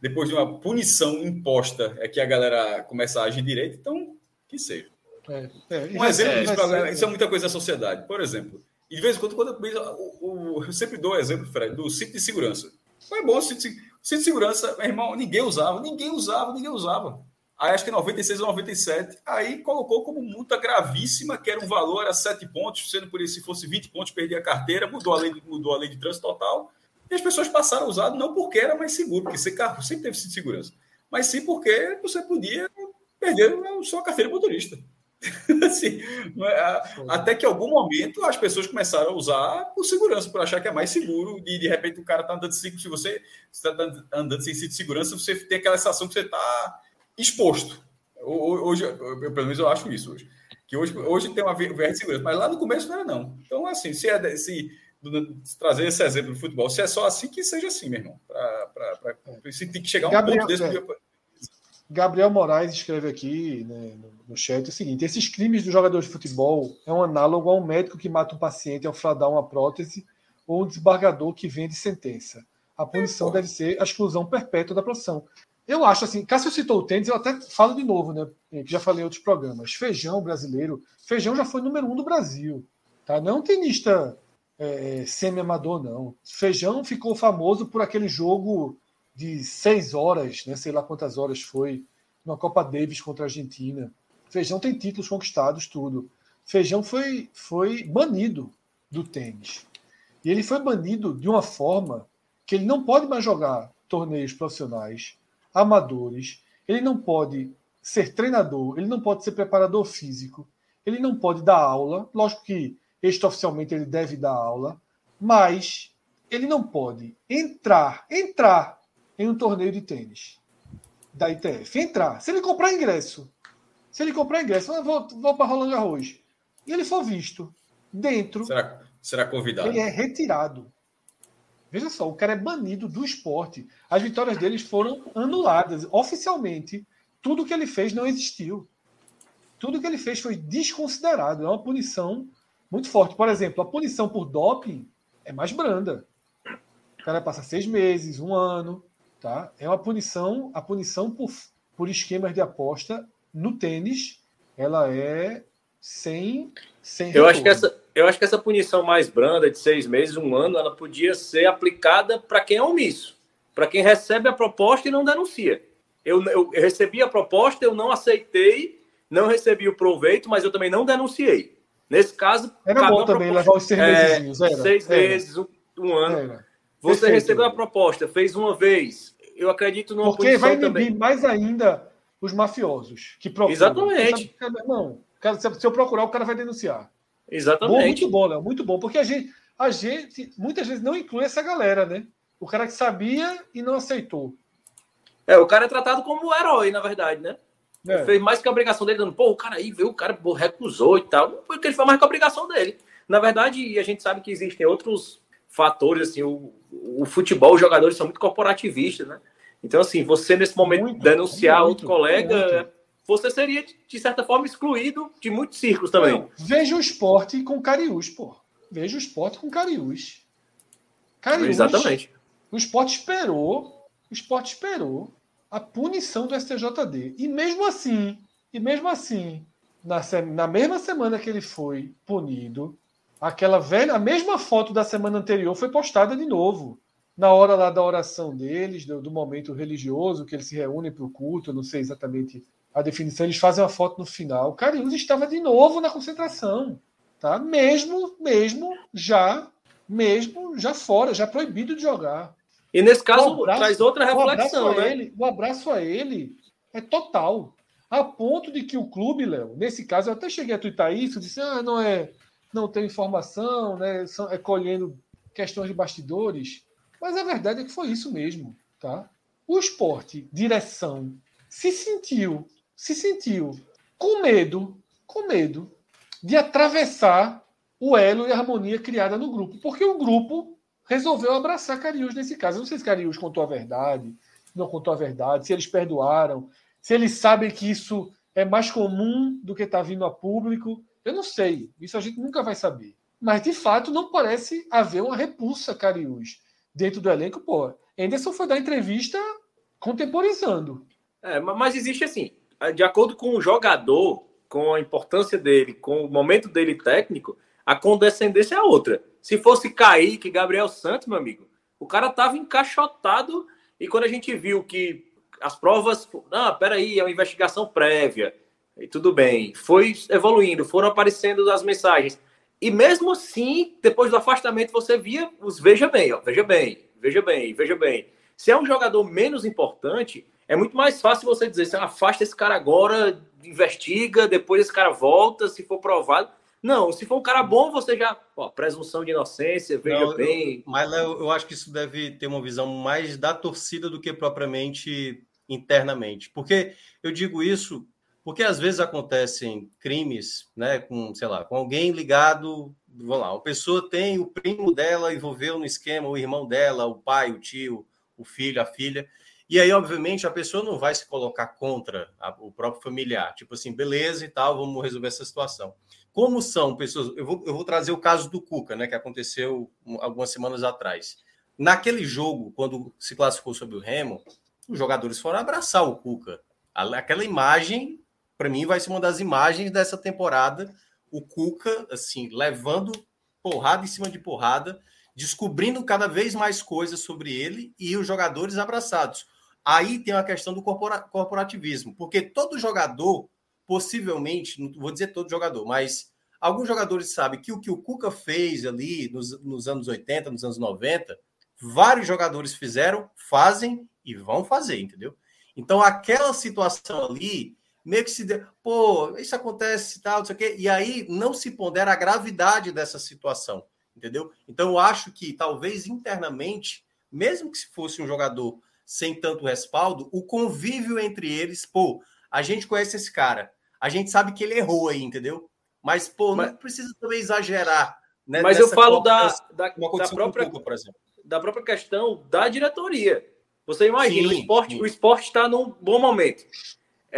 depois de uma punição imposta é que a galera começa a agir direito, então que seja. É, é, um exemplo é, disso, é, isso é muita coisa da sociedade. Por exemplo, e de vez em quando, quando eu, eu sempre dou o exemplo, Fred, do cinto de segurança. Foi bom o cinto, cinto de segurança, meu irmão, ninguém usava, ninguém usava, ninguém usava. Aí acho que 96 ou 97, aí colocou como multa gravíssima, que era um valor, era 7 pontos, sendo por isso, se fosse 20 pontos, perdia a carteira, mudou a lei, mudou a lei de trânsito total, e as pessoas passaram a usar não porque era mais seguro, porque ser carro sempre teve cinto de segurança, mas sim porque você podia perder a sua carteira motorista. assim, é, até que em algum momento as pessoas começaram a usar por segurança, por achar que é mais seguro, e de repente o cara está andando assim, se você está andando sem cinto de segurança, você tem aquela sensação que você está exposto. Hoje, eu, pelo menos eu acho isso hoje. Que hoje, hoje tem uma VR de segurança, mas lá no começo não era, não. Então, assim, se, é, se, se trazer esse exemplo do futebol, se é só assim, que seja assim, meu irmão. Pra, pra, pra, se tem que chegar um Gabriel, ponto desse. É. Gabriel Moraes escreve aqui né, no chat o seguinte: esses crimes dos jogadores de futebol é um análogo a um médico que mata um paciente ao fradar uma prótese ou um desembargador que vende sentença. A punição deve ser a exclusão perpétua da profissão. Eu acho assim, Cássio citou o tênis, eu até falo de novo, né? Que já falei em outros programas. Feijão brasileiro, Feijão já foi número um do Brasil, tá? Não é um tenista é, semi-amador, não. Feijão ficou famoso por aquele jogo de seis horas, né, sei lá quantas horas foi, na Copa Davis contra a Argentina. Feijão tem títulos conquistados, tudo. Feijão foi, foi banido do tênis. E ele foi banido de uma forma que ele não pode mais jogar torneios profissionais, amadores, ele não pode ser treinador, ele não pode ser preparador físico, ele não pode dar aula. Lógico que extraoficialmente ele deve dar aula, mas ele não pode entrar, entrar em um torneio de tênis da ITF. Entrar. Se ele comprar ingresso, se ele comprar ingresso, eu vou, vou para Roland Garros, e ele for visto dentro. Será, será convidado? Ele é retirado. Veja só, o cara é banido do esporte. As vitórias deles foram anuladas. Oficialmente, tudo que ele fez não existiu. Tudo que ele fez foi desconsiderado. É uma punição muito forte. Por exemplo, a punição por doping é mais branda. O cara passa seis meses, um ano. Tá? É uma punição, a punição por, por esquemas de aposta no tênis, ela é sem, sem eu acho que essa Eu acho que essa punição mais branda, de seis meses, um ano, ela podia ser aplicada para quem é omisso, para quem recebe a proposta e não denuncia. Eu, eu, eu recebi a proposta, eu não aceitei, não recebi o proveito, mas eu também não denunciei. Nesse caso, era bom também levar os seis é, meses. Seis meses, um, um ano. Era. Você Perfeito. recebeu a proposta, fez uma vez. Eu acredito numa Porque vai inibir também. mais ainda os mafiosos que procuram. Exatamente. Não, se eu procurar, o cara vai denunciar. Exatamente. Bom, muito bom, Léo, muito bom. Porque a gente, a gente muitas vezes não inclui essa galera, né? O cara que sabia e não aceitou. É, o cara é tratado como herói, na verdade, né? É. Fez mais que a obrigação dele, dando, pô, o cara aí veio, o cara pô, recusou e tal. Porque ele foi mais que a obrigação dele. Na verdade, a gente sabe que existem outros fatores, assim, o, o futebol, os jogadores são muito corporativistas, né? Então, assim, você nesse momento muito, denunciar muito, outro colega, muito. você seria, de certa forma, excluído de muitos círculos também. Não, veja o esporte com Cariús, pô. Veja o esporte com Cariús. Cariús. Exatamente. O esporte esperou, o esporte esperou a punição do STJD. E mesmo assim, e mesmo assim, na, na mesma semana que ele foi punido, aquela velha, a mesma foto da semana anterior foi postada de novo. Na hora lá da oração deles, do, do momento religioso, que eles se reúnem para o culto, eu não sei exatamente a definição, eles fazem uma foto no final. O Cariús estava de novo na concentração, tá? Mesmo, mesmo já, mesmo já fora, já proibido de jogar. E nesse caso abraço, traz outra reflexão, o né? Ele, o abraço a ele é total, a ponto de que o clube, Léo, nesse caso eu até cheguei a twittar isso, disse: "Ah, não é, não tem informação, né? É colhendo questões de bastidores". Mas a verdade é que foi isso mesmo, tá? O esporte, direção, se sentiu se sentiu com medo, com medo de atravessar o elo e a harmonia criada no grupo, porque o grupo resolveu abraçar Cariús nesse caso. Eu não sei se Cariús contou a verdade, não contou a verdade, se eles perdoaram, se eles sabem que isso é mais comum do que está vindo a público. Eu não sei, isso a gente nunca vai saber. Mas de fato não parece haver uma repulsa Cariús dentro do elenco. Pô, Anderson foi dar entrevista contemporizando. É, mas existe assim, de acordo com o jogador, com a importância dele, com o momento dele técnico, a condescendência é outra. Se fosse Kaique, Gabriel Santos, meu amigo, o cara tava encaixotado e quando a gente viu que as provas. Ah, peraí, é uma investigação prévia. E tudo bem. Foi evoluindo, foram aparecendo as mensagens. E mesmo assim, depois do afastamento, você via os veja bem, ó, veja bem, veja bem, veja bem. Se é um jogador menos importante, é muito mais fácil você dizer, você afasta esse cara agora, investiga, depois esse cara volta, se for provado. Não, se for um cara bom, você já. Ó, presunção de inocência, veja Não, bem. Eu, mas Léo, eu acho que isso deve ter uma visão mais da torcida do que propriamente internamente. Porque eu digo isso porque às vezes acontecem crimes, né, com, sei lá, com alguém ligado, vamos lá, uma pessoa tem o primo dela envolveu no esquema, o irmão dela, o pai, o tio, o filho, a filha. E aí, obviamente, a pessoa não vai se colocar contra a, o próprio familiar. Tipo assim, beleza e tal, vamos resolver essa situação. Como são pessoas. Eu vou, eu vou trazer o caso do Cuca, né, que aconteceu algumas semanas atrás. Naquele jogo, quando se classificou sobre o Remo, os jogadores foram abraçar o Cuca. Aquela imagem, para mim, vai ser uma das imagens dessa temporada. O Cuca, assim, levando porrada em cima de porrada, descobrindo cada vez mais coisas sobre ele e os jogadores abraçados. Aí tem a questão do corpora corporativismo, porque todo jogador, possivelmente, não vou dizer todo jogador, mas alguns jogadores sabem que o que o Cuca fez ali nos, nos anos 80, nos anos 90, vários jogadores fizeram, fazem e vão fazer, entendeu? Então, aquela situação ali, meio que se. De... Pô, isso acontece e tal, não sei o quê. E aí não se pondera a gravidade dessa situação, entendeu? Então, eu acho que talvez internamente, mesmo que se fosse um jogador sem tanto respaldo, o convívio entre eles, pô, a gente conhece esse cara, a gente sabe que ele errou aí, entendeu? Mas, pô, mas, não precisa também exagerar. Né, mas eu falo da, da, da própria, por exemplo. da própria questão da diretoria. Você imagina, sim, o esporte sim. o esporte está num bom momento.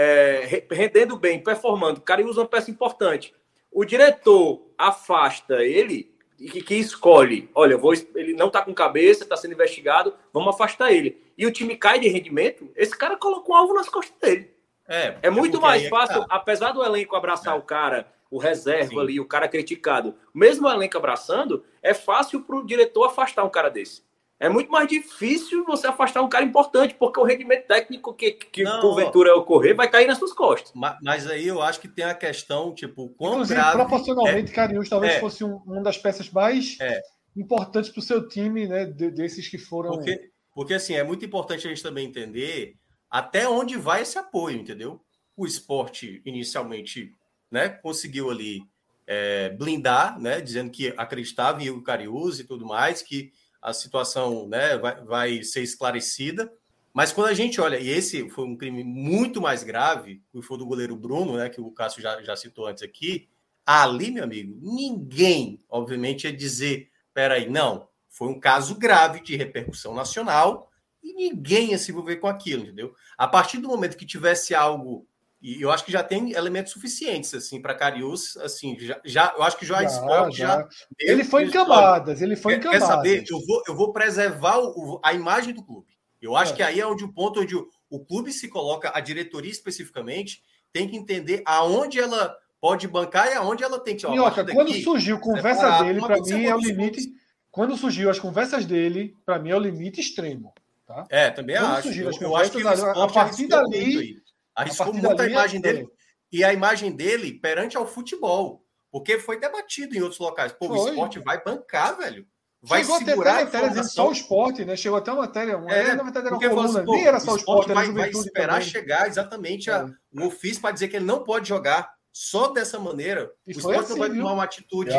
É, rendendo bem, performando. O cara usa uma peça importante. O diretor afasta ele e que, que escolhe, olha, vou, ele não está com cabeça, está sendo investigado, vamos afastar ele. E o time cai de rendimento, esse cara colocou um alvo nas costas dele. É, é muito mais é fácil, tá. apesar do elenco abraçar é. o cara, o reserva Sim. ali, o cara criticado, mesmo o elenco abraçando, é fácil para o diretor afastar um cara desse. É muito mais difícil você afastar um cara importante, porque o rendimento técnico que, que não, porventura ocorrer vai cair nas suas costas. Mas, mas, aí eu acho que tem a questão, tipo, quão grave... Proporcionalmente, é, Cariús talvez é, fosse um, uma das peças mais é, importantes para o seu time, né? desses que foram. Porque, porque, assim, é muito importante a gente também entender até onde vai esse apoio, entendeu? O esporte, inicialmente, né, conseguiu ali é, blindar, né, dizendo que acreditava em o Cariús e tudo mais, que a situação né, vai, vai ser esclarecida. Mas quando a gente olha, e esse foi um crime muito mais grave, que foi do goleiro Bruno, né, que o Cássio já, já citou antes aqui, ali, meu amigo, ninguém, obviamente, ia dizer: peraí, não, foi um caso grave de repercussão nacional e ninguém ia se envolver com aquilo, entendeu? A partir do momento que tivesse algo E eu acho que já tem elementos suficientes assim para Carius, assim, já, já eu acho que já, Sport já, já ele foi em camadas, ele foi em camadas. Quer saber? Eu vou eu vou preservar o, a imagem do clube. Eu acho é. que aí é onde o ponto onde o, o clube se coloca, a diretoria especificamente, tem que entender aonde ela pode bancar e aonde ela tem que. Ó, outra, quando surgiu conversa dele, para mim é o limite. Quando surgiu as conversas dele, para mim é o limite extremo. Tá? É, também quando acho. Surgiu, eu, eu acho que a, a partir dali. Arriscou muito a imagem dele. E a imagem dele perante ao futebol. Porque foi debatido em outros locais. Pô, foi. o esporte vai bancar, velho. Vai Chegou segurar até a matéria só o esporte, né? Chegou até uma matéria, uma, é, na verdade era coluna, assim, nem era só o esporte, vai, vai esperar também. chegar exatamente a, é. o ofício para dizer que ele não pode jogar só dessa maneira. E o esporte assim, não vai tomar uma atitude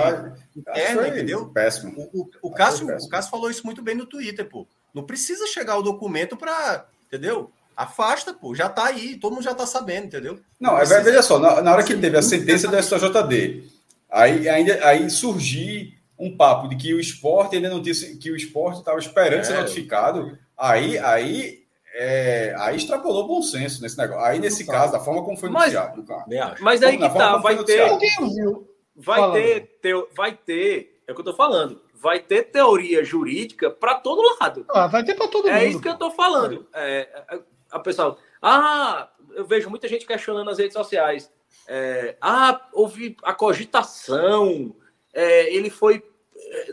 interna, entendeu? Péssimo. O, o, o, Cássio, péssimo. o Cássio falou isso muito bem no Twitter, pô. Não precisa chegar o documento para, entendeu? Afasta, pô, já tá aí, todo mundo já tá sabendo, entendeu? Não, é, veja só, na, na hora que teve a sentença do STJD, aí, ainda, aí surgiu um papo de que o esporte ainda não tinha que o esporte estava esperando é. ser notificado, aí, aí, é, aí extrapolou bom senso nesse negócio. Aí, nesse não caso, da forma como foi noticiado. Mas, mas aí que tá, vai ter. Vai ter, teo, vai ter, é o que eu tô falando. Vai ter teoria jurídica para todo lado. Ah, vai ter para todo é mundo. É isso que eu tô falando. É, é, a pessoal, ah, eu vejo muita gente questionando nas redes sociais. É, ah, houve a cogitação, é, ele foi.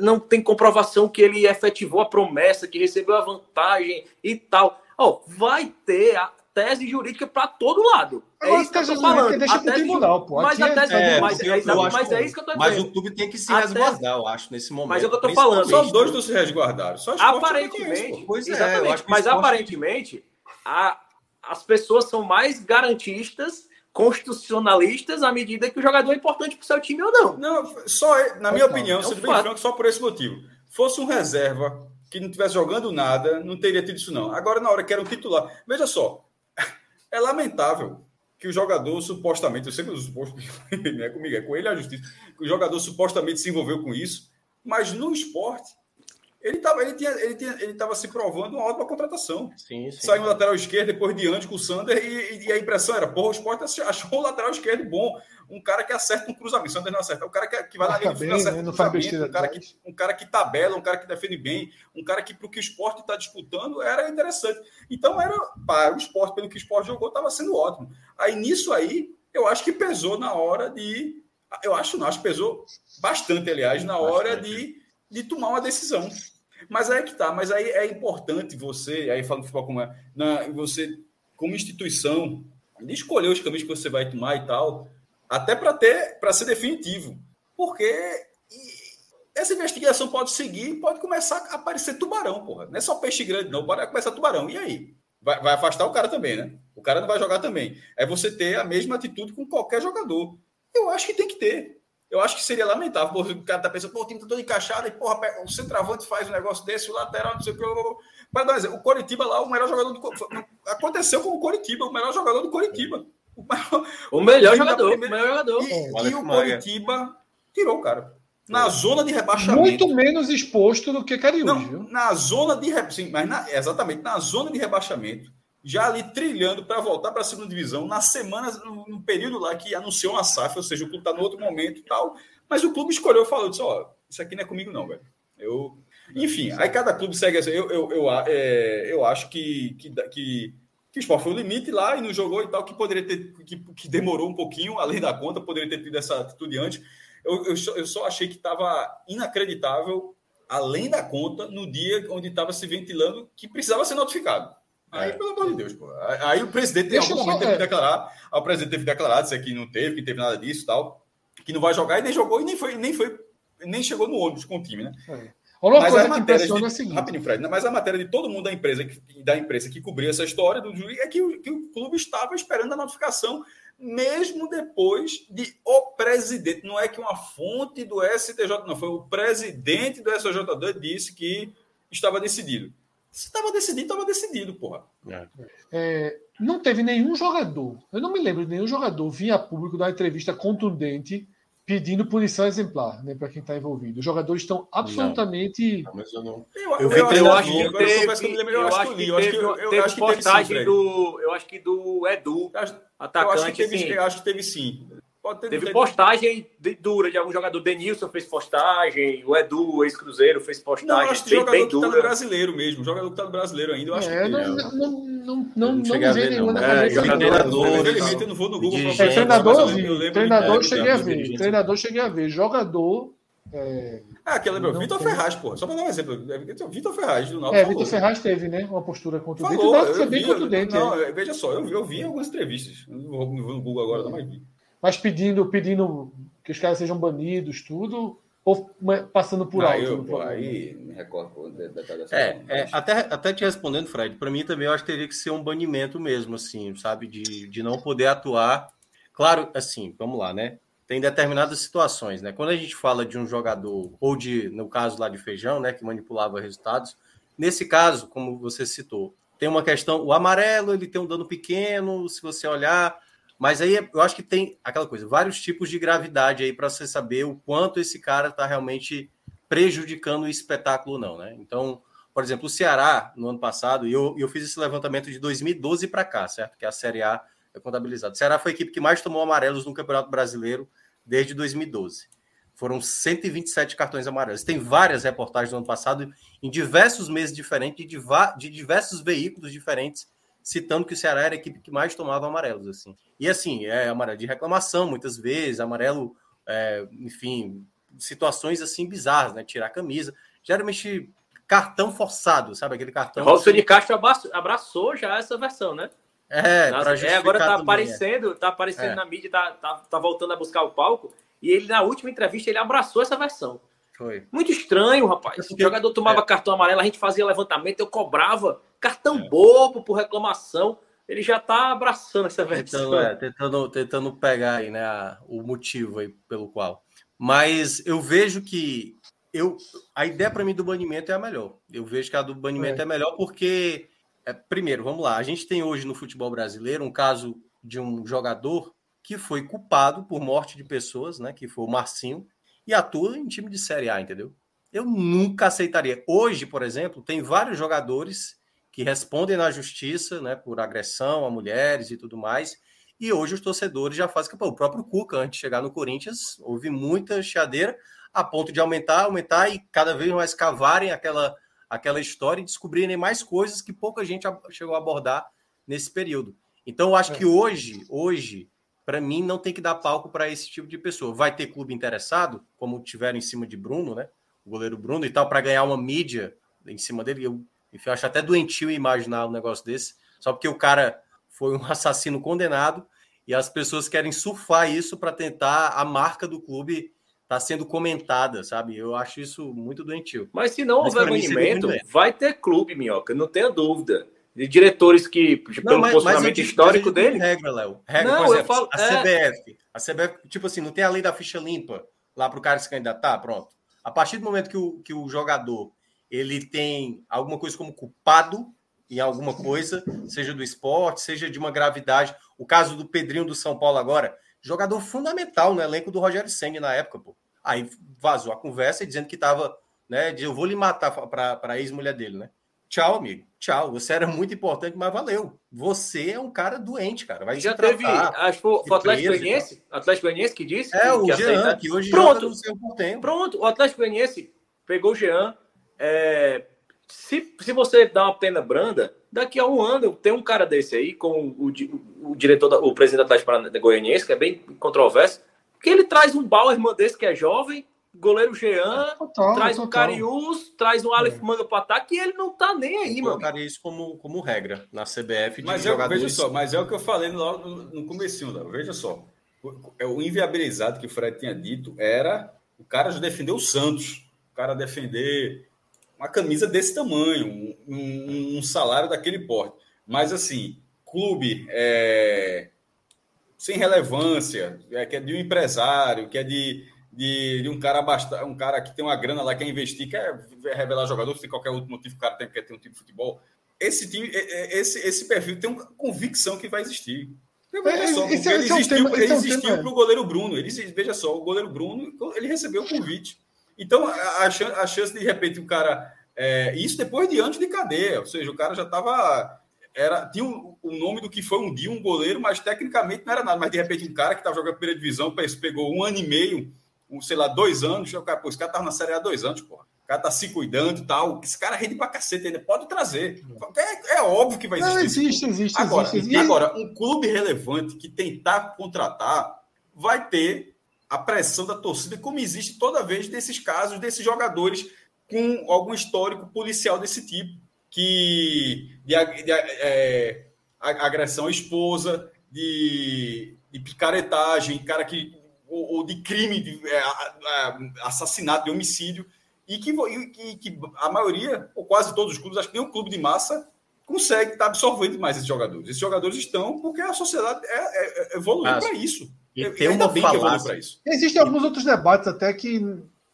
Não tem comprovação que ele efetivou a promessa, que recebeu a vantagem e tal. Oh, vai ter a tese jurídica para todo lado. é isso que eu tô falando. Deixa pro tribunal, pô. Mas, a tese, é, mas, é, mas é isso que eu tô dizendo. Mas o clube tem que se a resguardar, tese... eu acho, nesse momento. Mas é o que eu tô falando. Só dois não se resguardaram. Só aparentemente. Pois é, exatamente. mas aparentemente, a, as pessoas são mais garantistas constitucionalistas à medida que o jogador é importante para o seu time ou não. Não, só na minha opinião, é sendo bem franco, só por esse motivo. Fosse um reserva que não estivesse jogando nada, não teria tido isso não. Agora na hora que era um titular, veja só, é lamentável que o jogador supostamente, eu sempre uso suposto, não é comigo, é com ele a justiça, que o jogador supostamente se envolveu com isso, mas no esporte ele estava ele tinha, ele tinha, ele tava se provando uma ótima contratação. Sim, sim. Saiu no lateral esquerdo, depois diante com o Sander, e, e, a impressão era, porra, o Sport achou o lateral esquerdo bom. Um cara que acerta um cruzamento. Sander não acerta. Um cara que, que vai na linha bem, acerta né? um não faz besteira. Um cara, que, um cara que tabela, um cara que defende bem, um cara que, para o que o esporte está disputando, era interessante. Então, era para o esporte, pelo que o esporte jogou, estava sendo ótimo. Aí, nisso aí, eu acho que pesou na hora de. Eu acho, não, acho que pesou bastante, aliás, na hora de, de tomar uma decisão. Mas aí é que tá, mas aí é importante você, aí falando futebol como é, na, você, como instituição, escolher os caminhos que você vai tomar e tal, até para ter, para ser definitivo. Porque essa investigação pode seguir pode começar a aparecer tubarão, porra. Não é só peixe grande, não, pode começar tubarão. E aí? Vai, vai afastar o cara também, né? O cara não vai jogar também. É você ter a mesma atitude com qualquer jogador. Eu acho que tem que ter. Eu acho que seria lamentável. Porra, o cara tá pensando, pô, o time tá todo encaixado, e porra, o centroavante faz um negócio desse, o lateral, não sei o que. Mas, mas o Coritiba lá, o melhor jogador do. Aconteceu com o Coritiba, o melhor jogador do Coritiba. O, maior, o melhor jogador, o melhor jogador. E, e o Coritiba tirou o cara. Na é. zona de rebaixamento. Muito menos exposto do que Cariús, Não, viu? Na zona de rebaixamento, mas na, exatamente, na zona de rebaixamento já ali trilhando para voltar para a segunda divisão, na semana, no, período lá que anunciou uma SAF, ou seja, o clube está no outro momento e tal, mas o clube escolheu falou, disse, ó, isso aqui não é comigo não, velho. Eu... Enfim, aí cada clube segue assim, eu, eu, eu, é, eu acho que, que, que, que o esporte foi o limite lá e não jogou e tal, que poderia ter, que, que demorou um pouquinho, além da conta, poderia ter tido essa atitude antes. Eu, eu, eu só achei que estava inacreditável, além da conta, no dia onde estava se ventilando que precisava ser notificado. Aí, é. pelo amor de Deus, pô. Aí o presidente tem algum momento teve que declarar. o presidente teve que declarar, dizer que não teve, que teve nada disso tal. Que não vai jogar e nem jogou e nem foi, nem foi, nem chegou no ônibus com o time, né? É. Uma mas coisa que impressiona de, é a seguinte. Rapidinho, Fred, mas a matéria de todo mundo da empresa, da imprensa que cobria essa história do juiz é que o, que o clube estava esperando a notificação, mesmo depois de o presidente. Não é que uma fonte do STJ, não, foi o presidente do STJD disse que estava decidido. Se estava decidido, estava decidido, porra. É. É, não teve nenhum jogador, eu não me lembro de nenhum jogador vir a público dar uma entrevista contundente pedindo punição exemplar, né, para quem está envolvido. Os jogadores estão absolutamente. Não, mas eu não. Eu, eu, eu, eu acho que teve, eu acho que teve, eu acho que postagem do, eu acho que do Edu, atacante. Eu acho que teve, eu acho que teve sim. Ter, Teve postagem de, dura de algum jogador. Denilson fez postagem, o Edu, ex-Cruzeiro, fez postagem. Não, acho que bem, jogador bem que tá no brasileiro mesmo. Jogador que tá no brasileiro ainda, eu acho é, que. Não, não, não, não, não, não cheguei a ver, nenhuma é, Treinador, infelizmente, eu não vou no Google. É, treinador, eu vi. Treinador, cheguei a ver. Treinador, cheguei a ver. Jogador. É... Ah, aquele lembra? Vitor tem... Ferraz, pô. Só para dar um exemplo. Vitor Ferraz do Náutico. É, Vitor Ferraz teve, né? Uma postura contra o Dente. Falou, bem contra o Dente. Não, é. veja só, eu vi, eu vi algumas entrevistas. Não vou, não vou no Google agora, não, mas vi mas pedindo, pedindo que os caras sejam banidos, tudo, ou passando por alto? Eu, aí me recordo é, é, até, até te respondendo, Fred, para mim também eu acho que teria que ser um banimento mesmo, assim, sabe? De, de não poder atuar. Claro, assim, vamos lá, né? Tem determinadas situações, né? Quando a gente fala de um jogador, ou de, no caso lá de Feijão, né, que manipulava resultados, nesse caso, como você citou, tem uma questão, o amarelo ele tem um dano pequeno, se você olhar, mas aí eu acho que tem aquela coisa, vários tipos de gravidade aí para você saber o quanto esse cara está realmente prejudicando o espetáculo ou não, né? Então, por exemplo, o Ceará, no ano passado, e eu, eu fiz esse levantamento de 2012 para cá, certo? Que é a Série A é contabilizada. O Ceará foi a equipe que mais tomou amarelos no Campeonato Brasileiro desde 2012. Foram 127 cartões amarelos. Tem várias reportagens do ano passado, em diversos meses diferentes, de diversos veículos diferentes, citando que o Ceará era a equipe que mais tomava amarelos. assim. E assim, é amarelo de reclamação, muitas vezes, amarelo, é, enfim, situações assim bizarras, né? Tirar a camisa. Geralmente cartão forçado, sabe? Aquele cartão. O Rossi de Castro abraçou já essa versão, né? É, é agora tá também, aparecendo, é. tá aparecendo é. na mídia, tá, tá, tá voltando a buscar o palco. E ele, na última entrevista, ele abraçou essa versão. Foi. Muito estranho, rapaz. O jogador tomava é. cartão amarelo, a gente fazia levantamento, eu cobrava cartão é. bobo por reclamação ele já está abraçando essa versão. Tentando, é, tentando, tentando pegar aí, né, a, o motivo aí pelo qual. Mas eu vejo que eu, a ideia para mim do banimento é a melhor. Eu vejo que a do banimento é, é melhor porque, é, primeiro, vamos lá, a gente tem hoje no futebol brasileiro um caso de um jogador que foi culpado por morte de pessoas, né, que foi o Marcinho, e atua em time de Série A, entendeu? Eu nunca aceitaria. Hoje, por exemplo, tem vários jogadores que respondem na justiça né, por agressão a mulheres e tudo mais. E hoje os torcedores já fazem que o próprio Cuca, antes de chegar no Corinthians, houve muita chadeira a ponto de aumentar, aumentar e cada vez mais cavarem aquela, aquela história e descobrirem mais coisas que pouca gente chegou a abordar nesse período. Então, eu acho é. que hoje, hoje, para mim, não tem que dar palco para esse tipo de pessoa. Vai ter clube interessado, como tiveram em cima de Bruno, né? O goleiro Bruno e tal, para ganhar uma mídia em cima dele. Eu enfim, eu acho até doentio imaginar um negócio desse, só porque o cara foi um assassino condenado e as pessoas querem surfar isso para tentar a marca do clube tá sendo comentada, sabe? Eu acho isso muito doentio. Mas se não houver banimento, vai ter clube, Minhoca, não tenha dúvida. De diretores que, não, pelo mas, posicionamento mas histórico dele. Regra, Léo. Regra, não, por exemplo, falo, a é... CBF. A CBF, tipo assim, não tem a lei da ficha limpa lá para o cara se candidatar, pronto. A partir do momento que o, que o jogador ele tem alguma coisa como culpado em alguma coisa, seja do esporte, seja de uma gravidade. O caso do Pedrinho do São Paulo agora, jogador fundamental no elenco do Rogério Senna na época, pô. Aí vazou a conversa dizendo que tava, né, de eu vou lhe matar para a ex-mulher dele, né? Tchau, amigo. Tchau. Você era muito importante, mas valeu. Você é um cara doente, cara. Vai já teve. Acho que o Atlético Goianiense. Atlético Goianiense que disse. É, que, o que Jean, aceita. que hoje Pronto. Pronto. O Atlético Goianiense pegou o Jean, é, se, se você dá uma pena branda, daqui a um ano tem um cara desse aí, com o, o diretor, da, o presidente da Atlético Goianiense, que é bem controverso, que ele traz um Bauerman desse que é jovem, goleiro Jean, total, traz total. um Carius, traz um Aleph é. Manga para ataque e ele não tá nem aí, mano. Eu colocaria isso como, como regra na CBF de mas é jogadores... veja só, mas é o que eu falei no, no, comecinho, Léo. veja só. O, o inviabilizado que o Fred tinha dito era o cara já defender o Santos, o cara defender uma camisa desse tamanho, um, um, salário daquele porte. Mas, assim, clube é, sem relevância, é, que é de um empresário, que é de, de, de um cara basta, um cara que tem uma grana lá, quer investir, quer revelar jogador, se qualquer outro motivo o cara tem, quer ter um time de futebol. Esse time, esse, esse perfil tem uma convicção que vai existir. Veja só, porque ele existiu, para o goleiro Bruno. Ele, veja só, o goleiro Bruno ele recebeu o convite. Então, a, a, chance, de, de repente, o cara. É, isso depois de anos de cadeia, ou seja, o cara já estava. Era, tinha o, o, nome do que foi um dia um goleiro, mas tecnicamente não era nada. Mas de repente, um cara que estava jogando primeira divisão, pegou um ano e meio, um, sei lá, dois anos. O cara, pô, esse cara estava na Série A há dois anos, porra. O cara tá se cuidando e tal. Esse cara rende pra cacete ainda. Pode trazer. É, é óbvio que vai existir. Não, existe, existe. Agora, existe. agora, um clube relevante que tentar contratar vai ter a pressão da torcida, como existe toda vez desses casos, desses jogadores com algum histórico policial desse tipo, que de, de, de é, agressão à esposa, de, de picaretagem, cara que ou, ou de crime, de é, assassinato, de homicídio e que, e que, a maioria, ou quase todos os clubes, acho que nem um clube de massa consegue estar absorvendo mais esses jogadores. Esses jogadores estão porque a sociedade é, é, é evoluiu para isso. E tem uma bem falácia. isso. Existem alguns outros debates até que.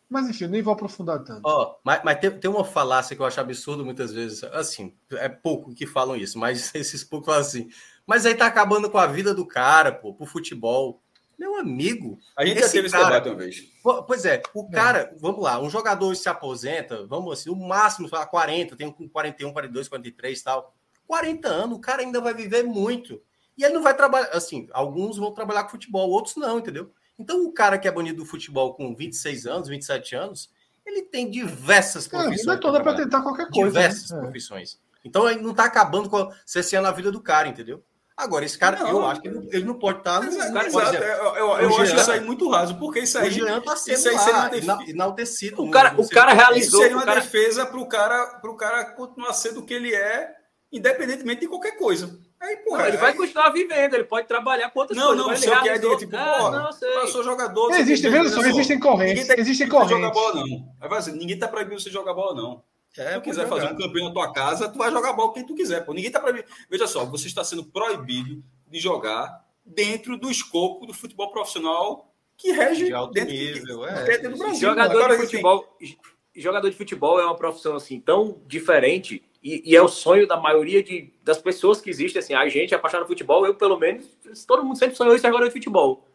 Mas enfim, nem vou aprofundar tanto. Oh, mas mas tem, tem uma falácia que eu acho absurdo muitas vezes. Assim, é pouco que falam isso, mas esses poucos falam assim. Mas aí tá acabando com a vida do cara, pô, pro futebol. Meu amigo. A gente já teve esse debate uma vez. Pois é, o é. cara, vamos lá, um jogador se aposenta, vamos assim, o máximo, sei 40, tem um 41, 42, 43 e tal. 40 anos, o cara ainda vai viver muito. E ele não vai trabalhar, assim, alguns vão trabalhar com futebol, outros não, entendeu? Então, o cara que é banido do futebol com 26 anos, 27 anos, ele tem diversas profissões. É, a vida toda para tentar qualquer coisa. Né? Diversas né? profissões. Então, ele não está acabando com a, cesseando a vida do cara, entendeu? Agora, esse cara, não, eu acho que ele, ele não pode estar. Tá no, exato, exato. eu, eu, eu acho isso aí muito raso, porque isso aí. O Jean tá sendo isso aí lá, seria enaltecido. O cara, o cara realizou. Isso seria uma cara... defesa para o cara, cara continuar sendo o que ele é, independentemente de qualquer coisa. Aí, porra, ele aí... vai continuar vivendo, ele pode trabalhar com outras não, coisas. Não, não, você quer dizer, tipo, ah, porra, não, sei. eu sou jogador. Existe, mesmo só, existem correntes. Tá existem correntes. Jogar bola, não. Vai assim, ninguém tá proibindo você jogar bola, não. É, se tu quiser fazer um campeão na tua casa, tu vai jogar bola quem tu quiser. Pô. Ninguém tá proibindo. Veja só, você está sendo proibido de jogar dentro do escopo do futebol profissional que rege de alto dentro, nível, é. dentro do Brasil. Jogador Agora, de futebol, assim, jogador de futebol é uma profissão assim tão diferente e, e, é o sonho da maioria de, das pessoas que existem assim. A gente é apaixonado por futebol, eu pelo menos, todo mundo sempre sonhou ser jogador de futebol.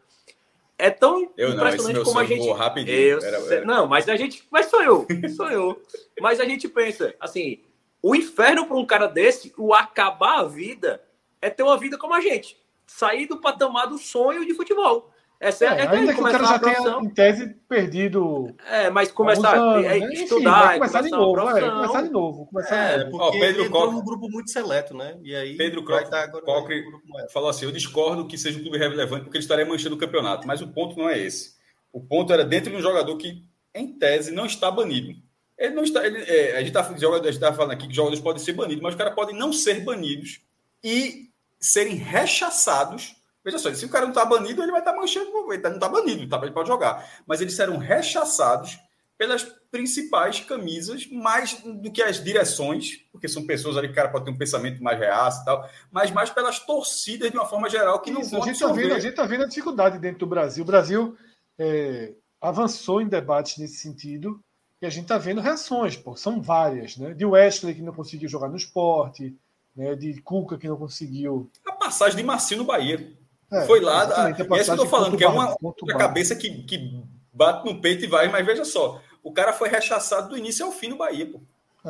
É tão eu impressionante não, como a gente. Rapidinho. Eu, era, era. Não, mas a gente. Mas sonhou, sonhou. mas a gente pensa assim, o inferno para um cara desse, o acabar a vida é ter uma vida como a gente. Sair do patamar do sonho de futebol. Essa é, é, é ainda que o cara já tenha, em tese, perdido. É, mas começar anos, é, né? estudar. Enfim, começar, de novo, é, começar de novo. Começar é, de novo. porque Pedro entrou Coque... num grupo muito seleto, né? E aí Pedro Coque, Coque falou assim: eu discordo que seja um clube relevante porque ele estaria manchando o campeonato. Mas o ponto não é esse. O ponto era dentro de um jogador que, em tese, não está banido. Ele não está. Ele, é, a gente está tá falando aqui que jogadores podem ser banidos, mas os caras podem não ser banidos e serem rechaçados. Veja só, se o cara não está banido, ele vai estar tá manchando, ele tá, não está banido, tá, ele pode jogar. Mas eles serão rechaçados pelas principais camisas, mais do que as direções, porque são pessoas ali que o cara pode ter um pensamento mais reaço e tal, mas mais pelas torcidas de uma forma geral que não Isso, vão a gente está vendo, A gente está vendo a dificuldade dentro do Brasil. O Brasil é, avançou em debates nesse sentido e a gente está vendo reações, pô, são várias, né? De Wesley que não conseguiu jogar no esporte, né, de Cuca que não conseguiu. A passagem de Marcinho no Bahia. É, Foi lá, a, é isso que eu estou falando, que é uma, uma cabeça que, que bate no peito e vai, mas veja só, o cara foi rechaçado do início ao fim no Bahia. Pô.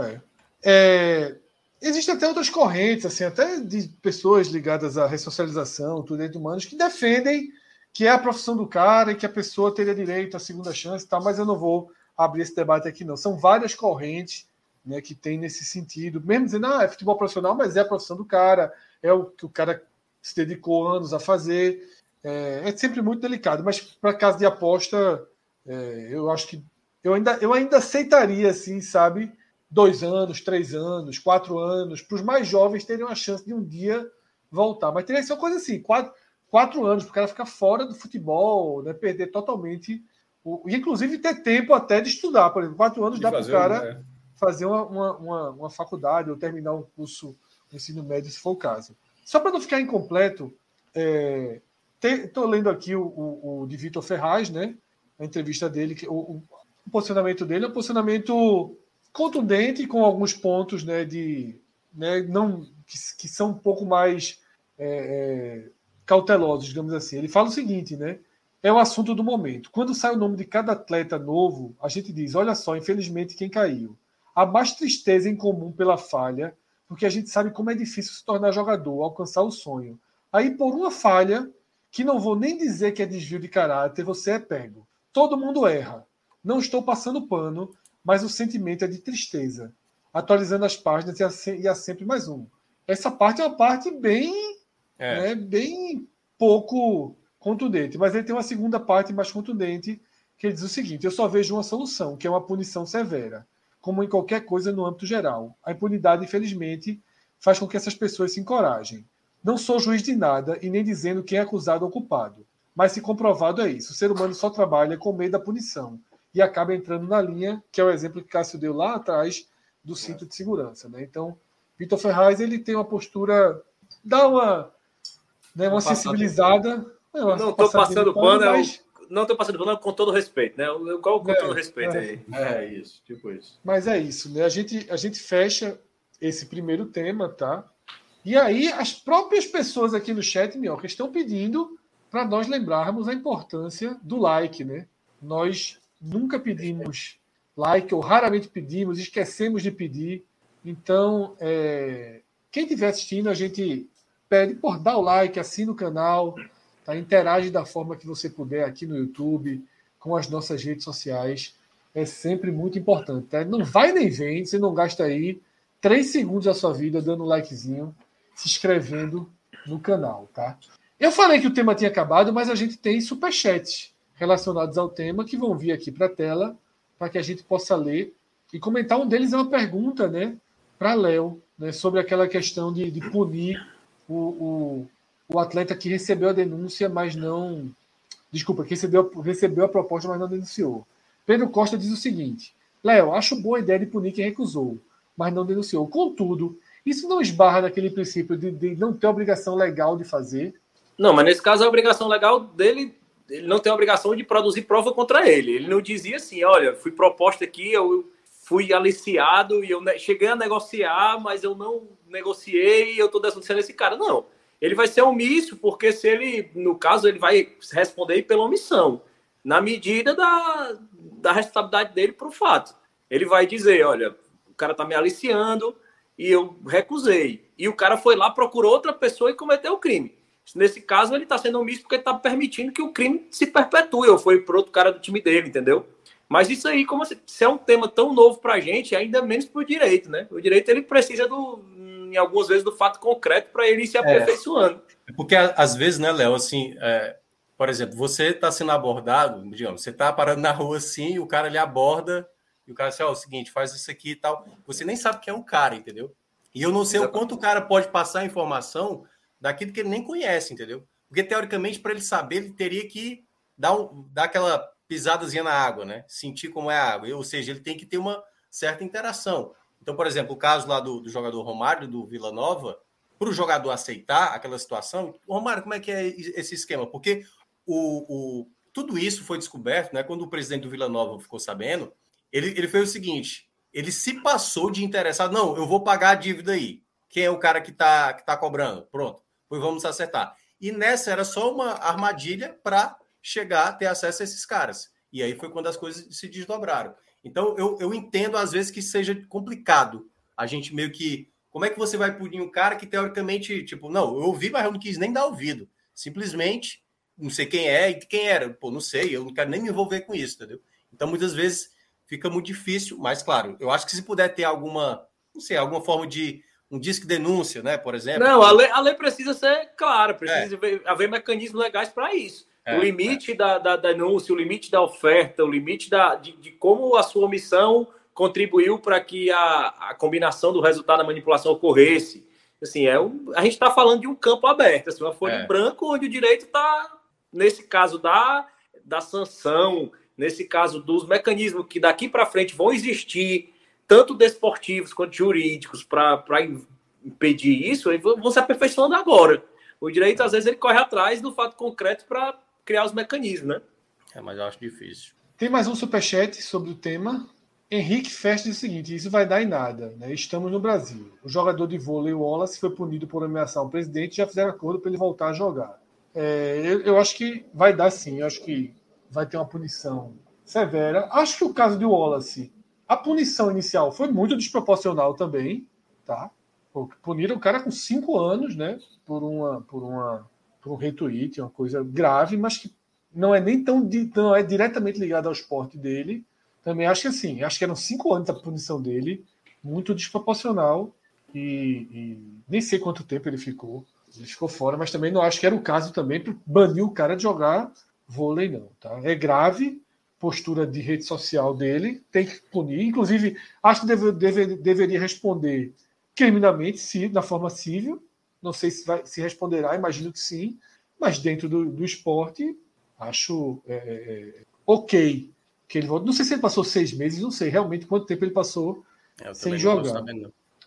É. É, Existem até outras correntes, assim, até de pessoas ligadas à ressocialização, tudo direitos humanos, que defendem que é a profissão do cara e que a pessoa teria direito à segunda chance e tal, mas eu não vou abrir esse debate aqui, não. São várias correntes né, que tem nesse sentido, mesmo dizendo, ah, é futebol profissional, mas é a profissão do cara, é o que o cara se dedicou anos a fazer. É, é sempre muito delicado, mas para caso de aposta, é, eu acho que eu ainda, eu ainda aceitaria, assim, sabe, dois anos, três anos, quatro anos, para os mais jovens terem uma chance de um dia voltar. Mas teria que ser uma coisa assim, quatro, quatro anos, para o cara ficar fora do futebol, né, perder totalmente, o, inclusive ter tempo até de estudar, por exemplo, quatro anos de dá para o cara. Né? fazer uma, uma, uma, uma faculdade ou terminar um curso de ensino médio, se for o caso. Só para não ficar incompleto, estou é, lendo aqui o, o, o, de Vitor Ferraz, né? A entrevista dele, que, o, o, posicionamento dele é um posicionamento contundente, com alguns pontos né, de, né, não, que, que são um pouco mais é, é, cautelosos, digamos assim. Ele fala o seguinte, né? É o assunto do momento. Quando sai o nome de cada atleta novo, a gente diz: olha só, infelizmente quem caiu. Há mais tristeza em comum pela falha, porque a gente sabe como é difícil se tornar jogador, alcançar o sonho. Aí, por uma falha, que não vou nem dizer que é desvio de caráter, você é pego. Todo mundo erra. Não estou passando pano, mas o sentimento é de tristeza. Atualizando as páginas e há sempre mais um. Essa parte é uma parte bem, é. Né, bem pouco contundente, mas ele tem uma segunda parte mais contundente que ele diz o seguinte: eu só vejo uma solução, que é uma punição severa, como em qualquer coisa no âmbito geral. A impunidade, infelizmente, faz com que essas pessoas se encorajem. Não sou juiz de nada e nem dizendo quem é acusado ou culpado, mas se comprovado é isso. O ser humano só trabalha com medo da punição e acaba entrando na linha, que é o exemplo que Cássio deu lá atrás do cinto de segurança. Né? Então, Vitor Ferraz ele tem uma postura, dá uma, né, uma sensibilizada. É, uma não estou passando pano, é mas... não estou passando pano com todo respeito, né? Qual com é, todo respeito é, aí? É isso, tipo isso. Mas é isso, né? A gente, a gente fecha esse primeiro tema, tá? E aí as próprias pessoas aqui no chat, Minhoca, estão pedindo para nós lembrarmos a importância do like, né? Nós nunca pedimos like, ou raramente pedimos, esquecemos de pedir. Então, é, quem estiver assistindo, a gente pede por dar o like, assina o canal, tá? interage da forma que você puder aqui no YouTube, com as nossas redes sociais. É sempre muito importante. Tá? Não vai nem vem, você não gasta aí três segundos da sua vida dando um likezinho, se inscrevendo no canal, tá? Eu falei que o tema tinha acabado, mas a gente tem superchats relacionados ao tema que vão vir aqui para a tela para que a gente possa ler e comentar. Um deles é uma pergunta né, para Léo né, sobre aquela questão de, de punir o, o, o, atleta que recebeu a denúncia, mas não. Desculpa, que recebeu, recebeu a proposta, mas não denunciou. Pedro Costa diz o seguinte: Léo, acho boa a ideia de punir quem recusou, mas não denunciou. Contudo, isso não esbarra naquele princípio de, de não ter obrigação legal de fazer? Não, mas nesse caso a obrigação legal dele ele não tem a obrigação de produzir prova contra ele. Ele não dizia assim, olha, fui proposto aqui, eu fui aliciado e eu cheguei a negociar, mas eu não negociei e eu estou denunciando esse cara. Não. Ele vai ser omisso, porque se ele, no caso, ele vai responder pela omissão, na medida da, da responsabilidade dele para o fato. Ele vai dizer, olha, o cara está me aliciando e eu recusei. E o cara foi lá, procurou outra pessoa e cometeu o crime. Nesse caso, ele está sendo omisso porque está permitindo que o crime se perpetue, ou foi para outro cara do time dele, entendeu? Mas isso aí, como se, se é um tema tão novo para a gente, ainda menos para o direito, né? O direito ele precisa do, em algumas vezes, do fato concreto para ele ir se é. aperfeiçoando. É, porque às vezes, né, Léo, assim, é, por exemplo, você está sendo abordado, digamos, você está parando na rua assim, e o cara lhe aborda, e o cara diz, ó, oh, é o seguinte, faz isso aqui e tal. Você nem sabe quem é o cara, entendeu? E eu não sei Exatamente. o quanto o cara pode passar a informação daquilo que ele nem conhece, entendeu? Porque, teoricamente, para ele saber, ele teria que dar, um, dar aquela pisadazinha na água, né? Sentir como é a água. Ou seja, ele tem que ter uma certa interação. Então, por exemplo, o caso lá do, do jogador Romário, do Vila Nova, para o jogador aceitar aquela situação, Romário, como é que é esse esquema? Porque o, o, tudo isso foi descoberto, né? Quando o presidente do Vila Nova ficou sabendo, ele, ele fez o seguinte: ele se passou de interessado, não, eu vou pagar a dívida aí. Quem é o cara que está que tá cobrando? Pronto pois vamos acertar. E nessa era só uma armadilha para chegar, ter acesso a esses caras. E aí foi quando as coisas se desdobraram. Então eu, eu entendo às vezes que seja complicado a gente meio que. Como é que você vai punir um cara que teoricamente, tipo, não, eu ouvi, mas eu não quis nem dar ouvido. Simplesmente não sei quem é e quem era. Pô, não sei, eu não quero nem me envolver com isso, entendeu? Então muitas vezes fica muito difícil, mas claro, eu acho que se puder ter alguma, não sei, alguma forma de um disque denúncia, né, por exemplo. Não, a lei, a lei precisa ser clara, precisa é. haver mecanismos legais para isso. É, o limite é. da, da, denúncia, o limite da oferta, o limite da, de, de como a sua omissão contribuiu para que a, a combinação do resultado da manipulação ocorresse. Assim, é um, a gente está falando de um campo aberto, assim, uma folha é. em branco onde o direito está, nesse caso da, da sanção, nesse caso dos mecanismos que daqui para frente vão existir tanto desportivos quanto jurídicos, para impedir isso, vão se aperfeiçoando agora. O direito, às vezes, ele corre atrás do fato concreto para criar os mecanismos, né? É, mas eu acho difícil. Tem mais um superchat sobre o tema. Henrique Festa diz o seguinte: isso vai dar em nada. Né? Estamos no Brasil. O jogador de vôlei Wallace foi punido por ameaçar o presidente e já fizeram acordo para ele voltar a jogar. É, eu, eu, acho que vai dar sim. Eu acho que vai ter uma punição severa. Acho que o caso de Wallace, a punição inicial foi muito desproporcional também, tá? Puniram o cara com cinco anos, né? Por uma, por uma, por um retweet, uma coisa grave, mas que não é nem tão não é diretamente ligado ao esporte dele. Também acho que assim, acho que eram cinco anos a punição dele, muito desproporcional e, e nem sei quanto tempo ele ficou. Ele ficou fora, mas também não acho que era o caso também para banir o cara de jogar vôlei, não. Tá? É grave, postura de rede social dele, tem que punir. Inclusive, acho que deve, deve, deveria responder criminalmente, se, na forma civil. Não sei se, vai, se responderá, imagino que sim. Mas dentro do, do esporte, acho é, é, é ok que ele volta. Não sei se ele passou seis meses, não sei realmente quanto tempo ele passou sem jogar.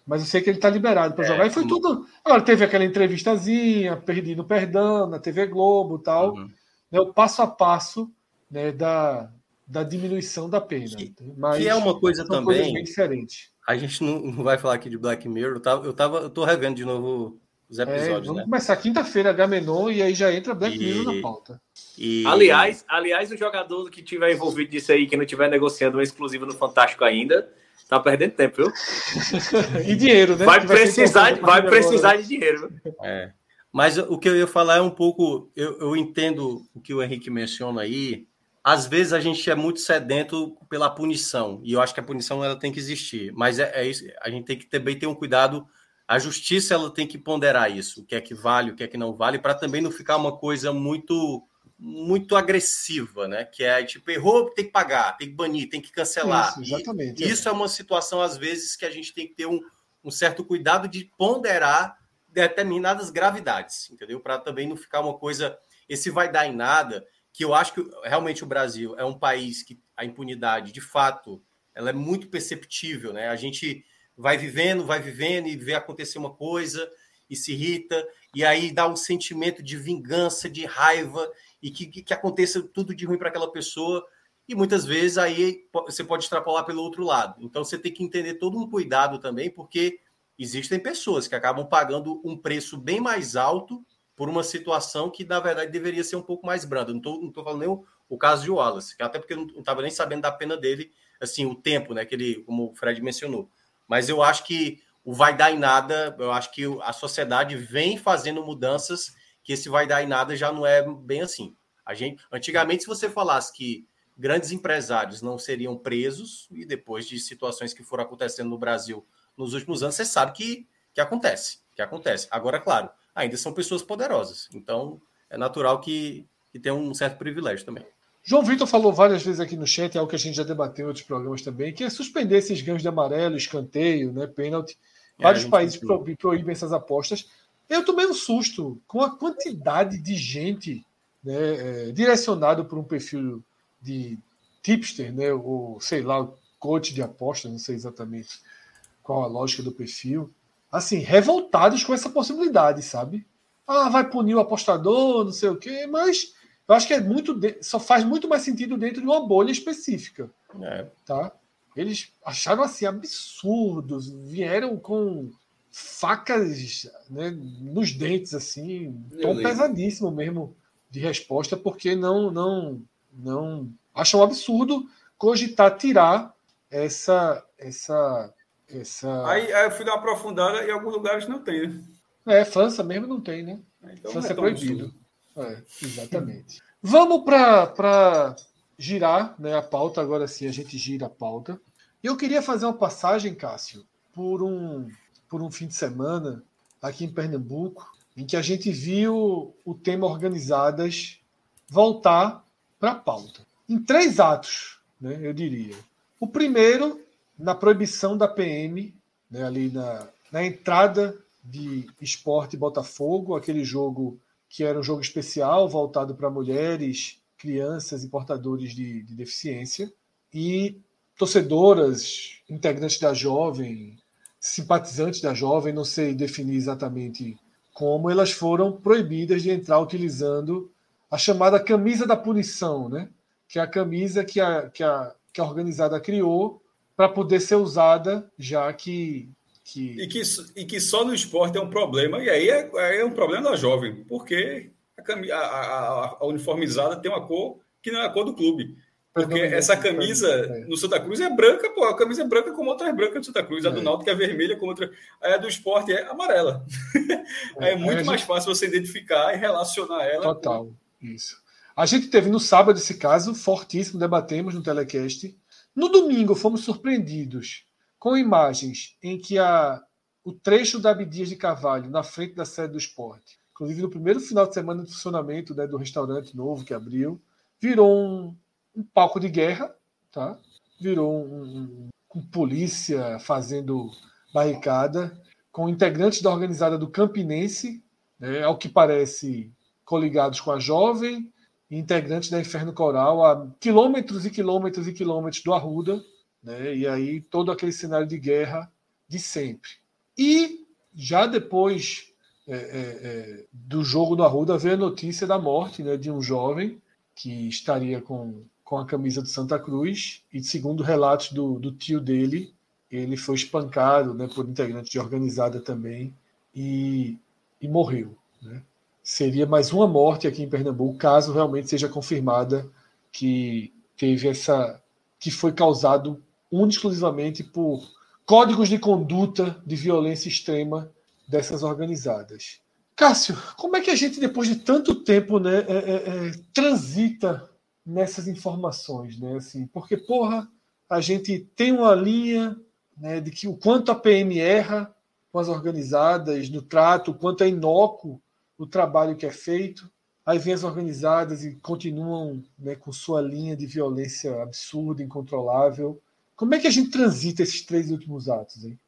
Mas eu sei que ele está liberado para é, jogar. E foi tudo. Agora, teve aquela entrevistazinha, pedindo perdão na TV Globo e tal. Uhum. Né, o passo a passo né, da, da diminuição da pena. Que, Mas que é uma coisa também. Bem diferente. A gente não, não vai falar aqui de Black Mirror. Eu, tava, eu, tava, eu tô revendo de novo os episódios. É, vamos né? começar quinta-feira, Gamenon, e aí já entra Black e... Mirror na pauta. E... Aliás, aliás, o jogador que tiver envolvido nisso aí, que não tiver negociando uma exclusiva no Fantástico ainda, tá perdendo tempo, viu? e dinheiro, né? Vai precisar, de, vai precisar de dinheiro. É. Mas o que eu ia falar é um pouco. Eu, eu entendo o que o Henrique menciona aí. Às vezes a gente é muito sedento pela punição, e eu acho que a punição ela tem que existir, mas é, é isso, a gente tem que também ter um cuidado a justiça ela tem que ponderar isso, o que é que vale, o que é que não vale, para também não ficar uma coisa muito muito agressiva, né? Que é tipo, errou, tem que pagar, tem que banir, tem que cancelar. Isso, exatamente. E, é. Isso é uma situação, às vezes, que a gente tem que ter um, um certo cuidado de ponderar determinadas gravidades, entendeu? Para também não ficar uma coisa. Esse vai dar em nada, que eu acho que realmente o Brasil é um país que a impunidade, de fato, ela é muito perceptível, né? A gente vai vivendo, vai vivendo e vê acontecer uma coisa e se irrita, e aí dá um sentimento de vingança, de raiva, e que, que, que aconteça tudo de ruim para aquela pessoa, e muitas vezes aí você pode extrapolar pelo outro lado. Então você tem que entender todo um cuidado também, porque existem pessoas que acabam pagando um preço bem mais alto por uma situação que, na verdade, deveria ser um pouco mais branda. Não estou falando nem o, o, caso de Wallace, até porque eu não estava nem sabendo da pena dele, assim, o tempo, né, que ele, como o Fred mencionou. Mas eu acho que o vai dar em nada, eu acho que a sociedade vem fazendo mudanças que esse vai dar em nada já não é bem assim. A gente, antigamente, se você falasse que grandes empresários não seriam presos, e depois de situações que foram acontecendo no Brasil nos últimos anos, você sabe que, que acontece, que acontece. Agora, claro, ainda são pessoas poderosas, então é natural que, que tenham um certo privilégio também. João Vitor falou várias vezes aqui no chat, é algo que a gente já debateu em outros programas também, que é suspender esses ganhos de amarelo, escanteio, né, pênalti. É, Vários países pro, proíbem essas apostas. Eu tomei um susto com a quantidade de gente né, é, direcionado por um perfil de tipster, né, ou sei lá, coach de apostas, não sei exatamente qual a lógica do perfil, assim, revoltados com essa possibilidade, sabe? Ah, vai punir o apostador, não sei o quê, mas eu acho que é muito de... só faz muito mais sentido dentro de uma bolha específica. É. Tá? Eles acharam assim absurdos, vieram com facas né, nos dentes, assim, tão pesadíssimo mesmo de resposta, porque não, não, não acham absurdo cogitar tirar essa, essa, essa. Aí, aí eu fui dar uma aprofundada e em alguns lugares não tem, né? É, França mesmo não tem, né? Então, França é, é proibido. Absurdo. É, exatamente. Vamos para girar né, a pauta, agora sim a gente gira a pauta. Eu queria fazer uma passagem, Cássio, por um, por um fim de semana aqui em Pernambuco, em que a gente viu o tema organizadas voltar para a pauta. Em três atos, né, eu diria. O primeiro, na proibição da PM, né, ali na, na entrada de Esporte Botafogo, aquele jogo que era um jogo especial voltado para mulheres, crianças e portadores de, de deficiência, e torcedoras, integrantes da jovem, simpatizantes da jovem, não sei definir exatamente como, elas foram proibidas de entrar utilizando a chamada camisa da punição, né? que é a camisa que a, que a, que a organizada criou para poder ser usada, já que que... E, que, e que só no esporte é um problema, e aí é, é um problema da jovem, porque a, a, a, uniformizada tem uma cor que não é a cor do clube. Porque essa camisa é. no Santa Cruz é branca, pô, a camisa é branca como outras brancas do Santa Cruz. A do é. Náutico é vermelha como outra. A do esporte é amarela. É, é muito gente... mais fácil você identificar e relacionar ela. Total, com... isso. A gente teve no sábado esse caso fortíssimo, debatemos no telecast. No domingo fomos surpreendidos com imagens em que a, o trecho da Abdias de Carvalho na frente da sede do esporte, inclusive no primeiro final de semana de funcionamento né, do restaurante novo que abriu, virou um, um palco de guerra, tá? virou um, um, polícia fazendo barricada, com integrantes da organizada do Campinense, né, ao que parece coligados com a Jovem, integrantes da Inferno Coral, a quilômetros e quilômetros e quilômetros do Arruda, né, e aí todo aquele cenário de guerra de sempre. E já depois é, é, é, do jogo do Arruda veio a notícia da morte né, de um jovem que estaria com com a camisa do Santa Cruz e segundo relatos do, do tio dele, ele foi espancado né, por integrantes de organizada também e, e morreu. Né? Seria mais uma morte aqui em Pernambuco, caso realmente seja confirmada que teve essa. que foi causado única exclusivamente por códigos de conduta de violência extrema dessas organizadas. Cássio, como é que a gente, depois de tanto tempo, né, é, é, é, transita nessas informações, né? Assim, porque, porra, a gente tem uma linha né, de que o quanto a PM erra com as organizadas no trato, o quanto é inócuo o trabalho que é feito. Aí vem as organizadas e continuam né, com sua linha de violência absurda, incontrolável. Como é que a gente transita esses três últimos atos? Hein?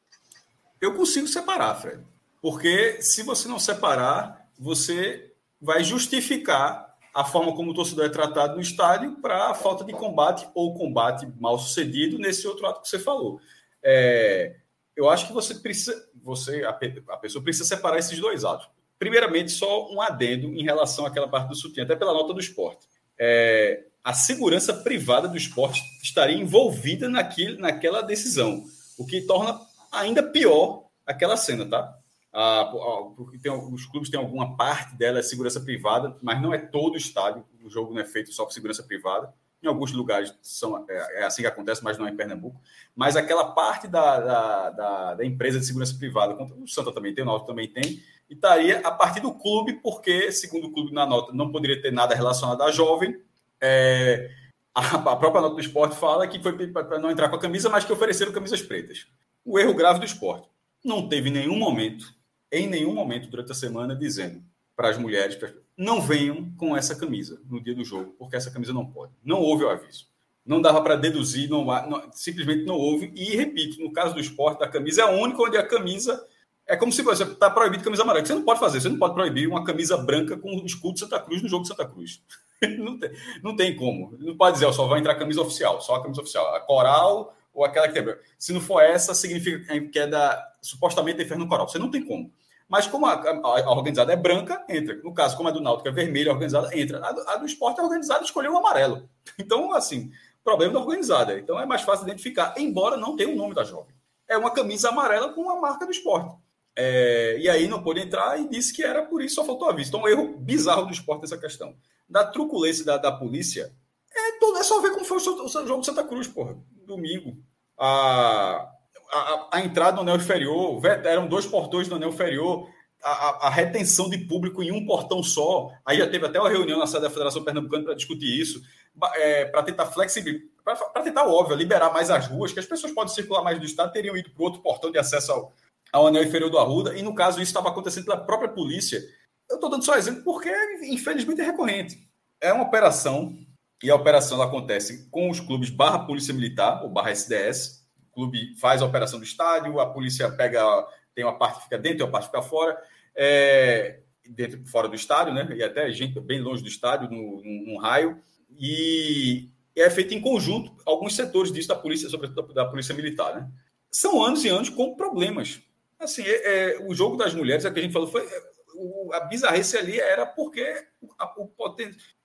Eu consigo separar, Fred. Porque se você não separar, você vai justificar a forma como o torcedor é tratado no estádio para a falta de combate ou combate mal sucedido nesse outro ato que você falou. É, eu acho que você precisa, você a, a, pessoa precisa separar esses dois atos. Primeiramente, só um adendo em relação àquela parte do sutiã, até pela nota do esporte. É, a segurança privada do esporte estaria envolvida naquilo, naquela decisão, o que torna ainda pior aquela cena, tá? Ah, porque tem, os clubes têm alguma parte dela é segurança privada, mas não é todo o estádio. O jogo não é feito só por segurança privada. Em alguns lugares são, é, é assim que acontece, mas não é em Pernambuco. Mas aquela parte da, da, da, da empresa de segurança privada, o Santa também tem, o Náutico também tem, e estaria a partir do clube, porque, segundo o clube na nota, não poderia ter nada relacionado à jovem. É, a, a própria nota do esporte fala que foi para não entrar com a camisa, mas que ofereceram camisas pretas. O erro grave do esporte. Não teve nenhum momento em nenhum momento durante a semana dizendo para as mulheres, não venham com essa camisa no dia do jogo, porque essa camisa não pode. Não houve o aviso. Não dava para deduzir, não, não, simplesmente não houve. E repito, no caso do esporte, a camisa é a única onde a camisa é como se você está proibido camisa amarela. Você não pode fazer, você não pode proibir uma camisa branca com o escudo de Santa Cruz no jogo de Santa Cruz. não, tem, não tem como. Não pode dizer, só vai entrar a camisa oficial, só a camisa oficial. A coral ou aquela que. Se não for essa, significa que é da supostamente da Inferno Coral. Você não tem como. Mas como a, a, a, organizada é branca, entra. No caso, como a do Náutico é vermelha, a organizada entra. A do, a do esporte, a organizada escolheu o amarelo. Então, assim, problema da organizada. Então é mais fácil identificar, embora não tenha o nome da jovem. É uma camisa amarela com a marca do esporte. É, e aí não pôde entrar e disse que era por isso, só faltou aviso. Então, um erro bizarro do esporte nessa questão. Da truculência da, da polícia, é, todo, é só ver como foi o, o jogo de Santa Cruz, porra. Domingo. A, a, a, entrada no anel inferior, eram dois portões no anel inferior, a, a, retenção de público em um portão só. Aí já teve até uma reunião na sede da Federação Pernambucana para discutir isso, é, para tentar flexibilizar, para tentar, óbvio, liberar mais as ruas, que as pessoas podem circular mais do estado, teriam ido para outro portão de acesso ao, ao anel inferior do Arruda, e no caso isso estava acontecendo pela própria polícia. Eu estou dando só exemplo porque, infelizmente, é recorrente. É uma operação, e a operação acontece com os clubes barra Polícia Militar, ou barra SDS, clube faz a operação do estádio, a polícia pega, tem uma parte que fica dentro e uma parte que fica fora, é, dentro fora do estádio, né? E até gente bem longe do estádio, num, raio. E é feito em conjunto alguns setores disso da polícia, sobretudo da, da polícia militar, né? São anos e anos com problemas. Assim, é, é, o jogo das mulheres, é que a gente falou, foi o, a bizarrice ali era porque a,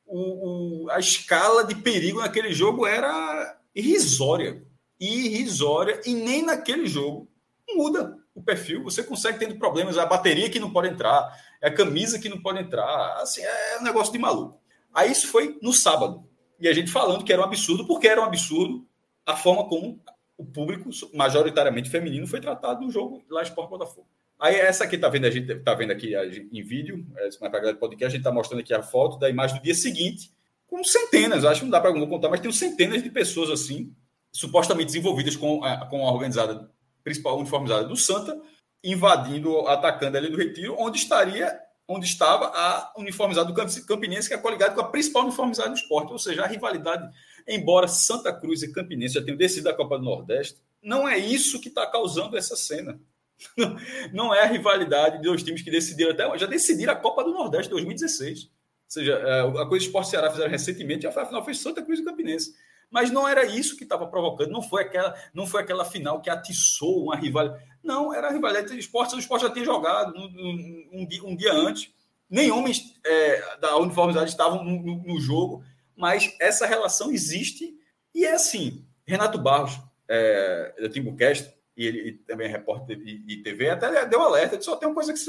o, o, a escala de perigo naquele jogo era irrisória irrisória e nem naquele jogo muda. o perfil, você consegue tendo problemas, a bateria que não pode entrar, é a camisa que não pode entrar, assim, é um negócio de maluco. Aí isso foi no sábado. E a gente falando que era um absurdo, porque era um absurdo a forma como o público, majoritariamente feminino, foi tratado no jogo lá Sport Botafogo. Aí essa aqui tá vendo, a gente tá vendo aqui em vídeo, é, para a galera do podcast, a gente tá mostrando aqui a foto da imagem do dia seguinte, com centenas, acho que não dá para contar, mas tem centenas de pessoas assim, supostamente desenvolvidas com a, com a organizada principal uniformizada do Santa, invadindo, atacando ali do Retiro, onde estaria, onde estava a uniformizada do Campinense, que é coligada com a principal uniformizada do esporte, ou seja, a rivalidade, embora Santa Cruz e Campinense já tenham descido da Copa do Nordeste, não é isso que está causando essa cena. Não é a rivalidade de dois times que decidiram até já decidiram a Copa do Nordeste 2016. Ou seja, é, a coisa do Esporte Ceará fizeram recentemente, a final foi Santa Cruz e Campinense. Mas não era isso que estava provocando, não foi aquela, não foi aquela final que atiçou uma rivalidade. Não, era a rivalidade do esporte, o esporte já tinha jogado um, um, dia, um dia, antes. Nem homens é, da uniformidade estavam no, no, no, jogo, mas essa relação existe e é assim. Renato Barros, é, da Timbucast, e ele e também é repórter de, de, TV, até deu alerta, só tem uma coisa que,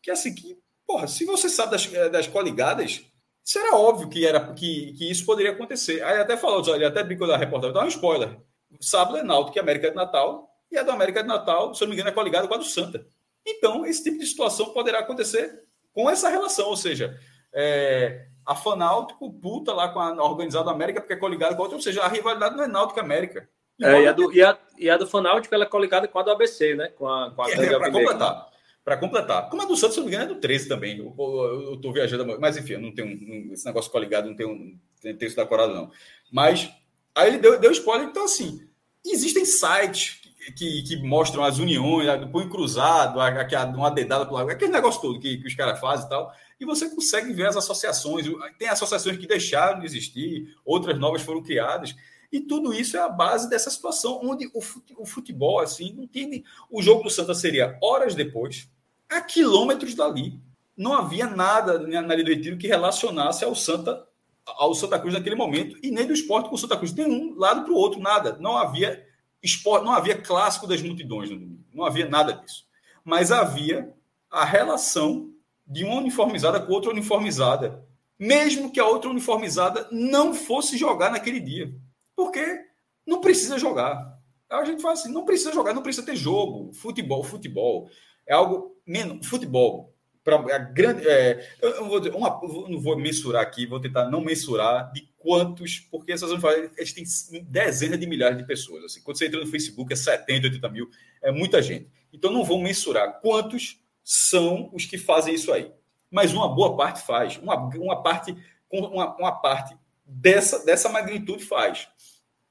que é assim, que, porra, se você sabe das, das coligadas, era óbvio que, era, que, que isso poderia acontecer. Aí até falou, ele até brincou da reportagem, dá um spoiler. Sábado é Náutico, que é América de Natal, e a do América de Natal, se eu não me engano, é coligada com a do Santa. Então, esse tipo de situação poderá acontecer com essa relação, ou seja, é, a Fanáutico puta lá com a organizada América porque é coligada com a outra, ou seja, a rivalidade não é Náutico América. É, e, a do, e, a, e a do Fanáutico ela é coligada com a do ABC, né? Com a, com a é, para completar para completar. Como a do Santos, se não me engano, é do 13 também. Eu estou viajando, mas enfim, eu não tenho um, esse negócio coligado, não tenho, um, tenho isso decorado, não. Mas aí ele deu, deu spoiler, então assim, existem sites que, que mostram as uniões, do punho cruzado, uma dedada para lado, aquele negócio todo que, que os caras fazem e tal, e você consegue ver as associações. Tem associações que deixaram de existir, outras novas foram criadas. E tudo isso é a base dessa situação, onde o futebol, assim, não tem. O jogo do Santa seria horas depois, a quilômetros dali. Não havia nada na Ilha do Retiro que relacionasse ao Santa ao Santa Cruz naquele momento e nem do esporte com o Santa Cruz, nenhum lado para o outro, nada. Não havia esporte, não havia clássico das multidões no domingo, não havia nada disso. Mas havia a relação de uma uniformizada com outra uniformizada, mesmo que a outra uniformizada não fosse jogar naquele dia. Porque não precisa jogar. A gente fala assim, não precisa jogar, não precisa ter jogo, futebol, futebol é algo menos. Futebol, para a grande. É, eu, vou dizer, uma, não vou mensurar aqui, vou tentar não mensurar de quantos, porque essas eles têm dezenas de milhares de pessoas. Assim, quando você entra no Facebook, é 70, 80 mil, é muita gente. Então não vou mensurar quantos são os que fazem isso aí. Mas uma boa parte faz. Uma, uma parte, uma, uma parte dessa, dessa magnitude faz.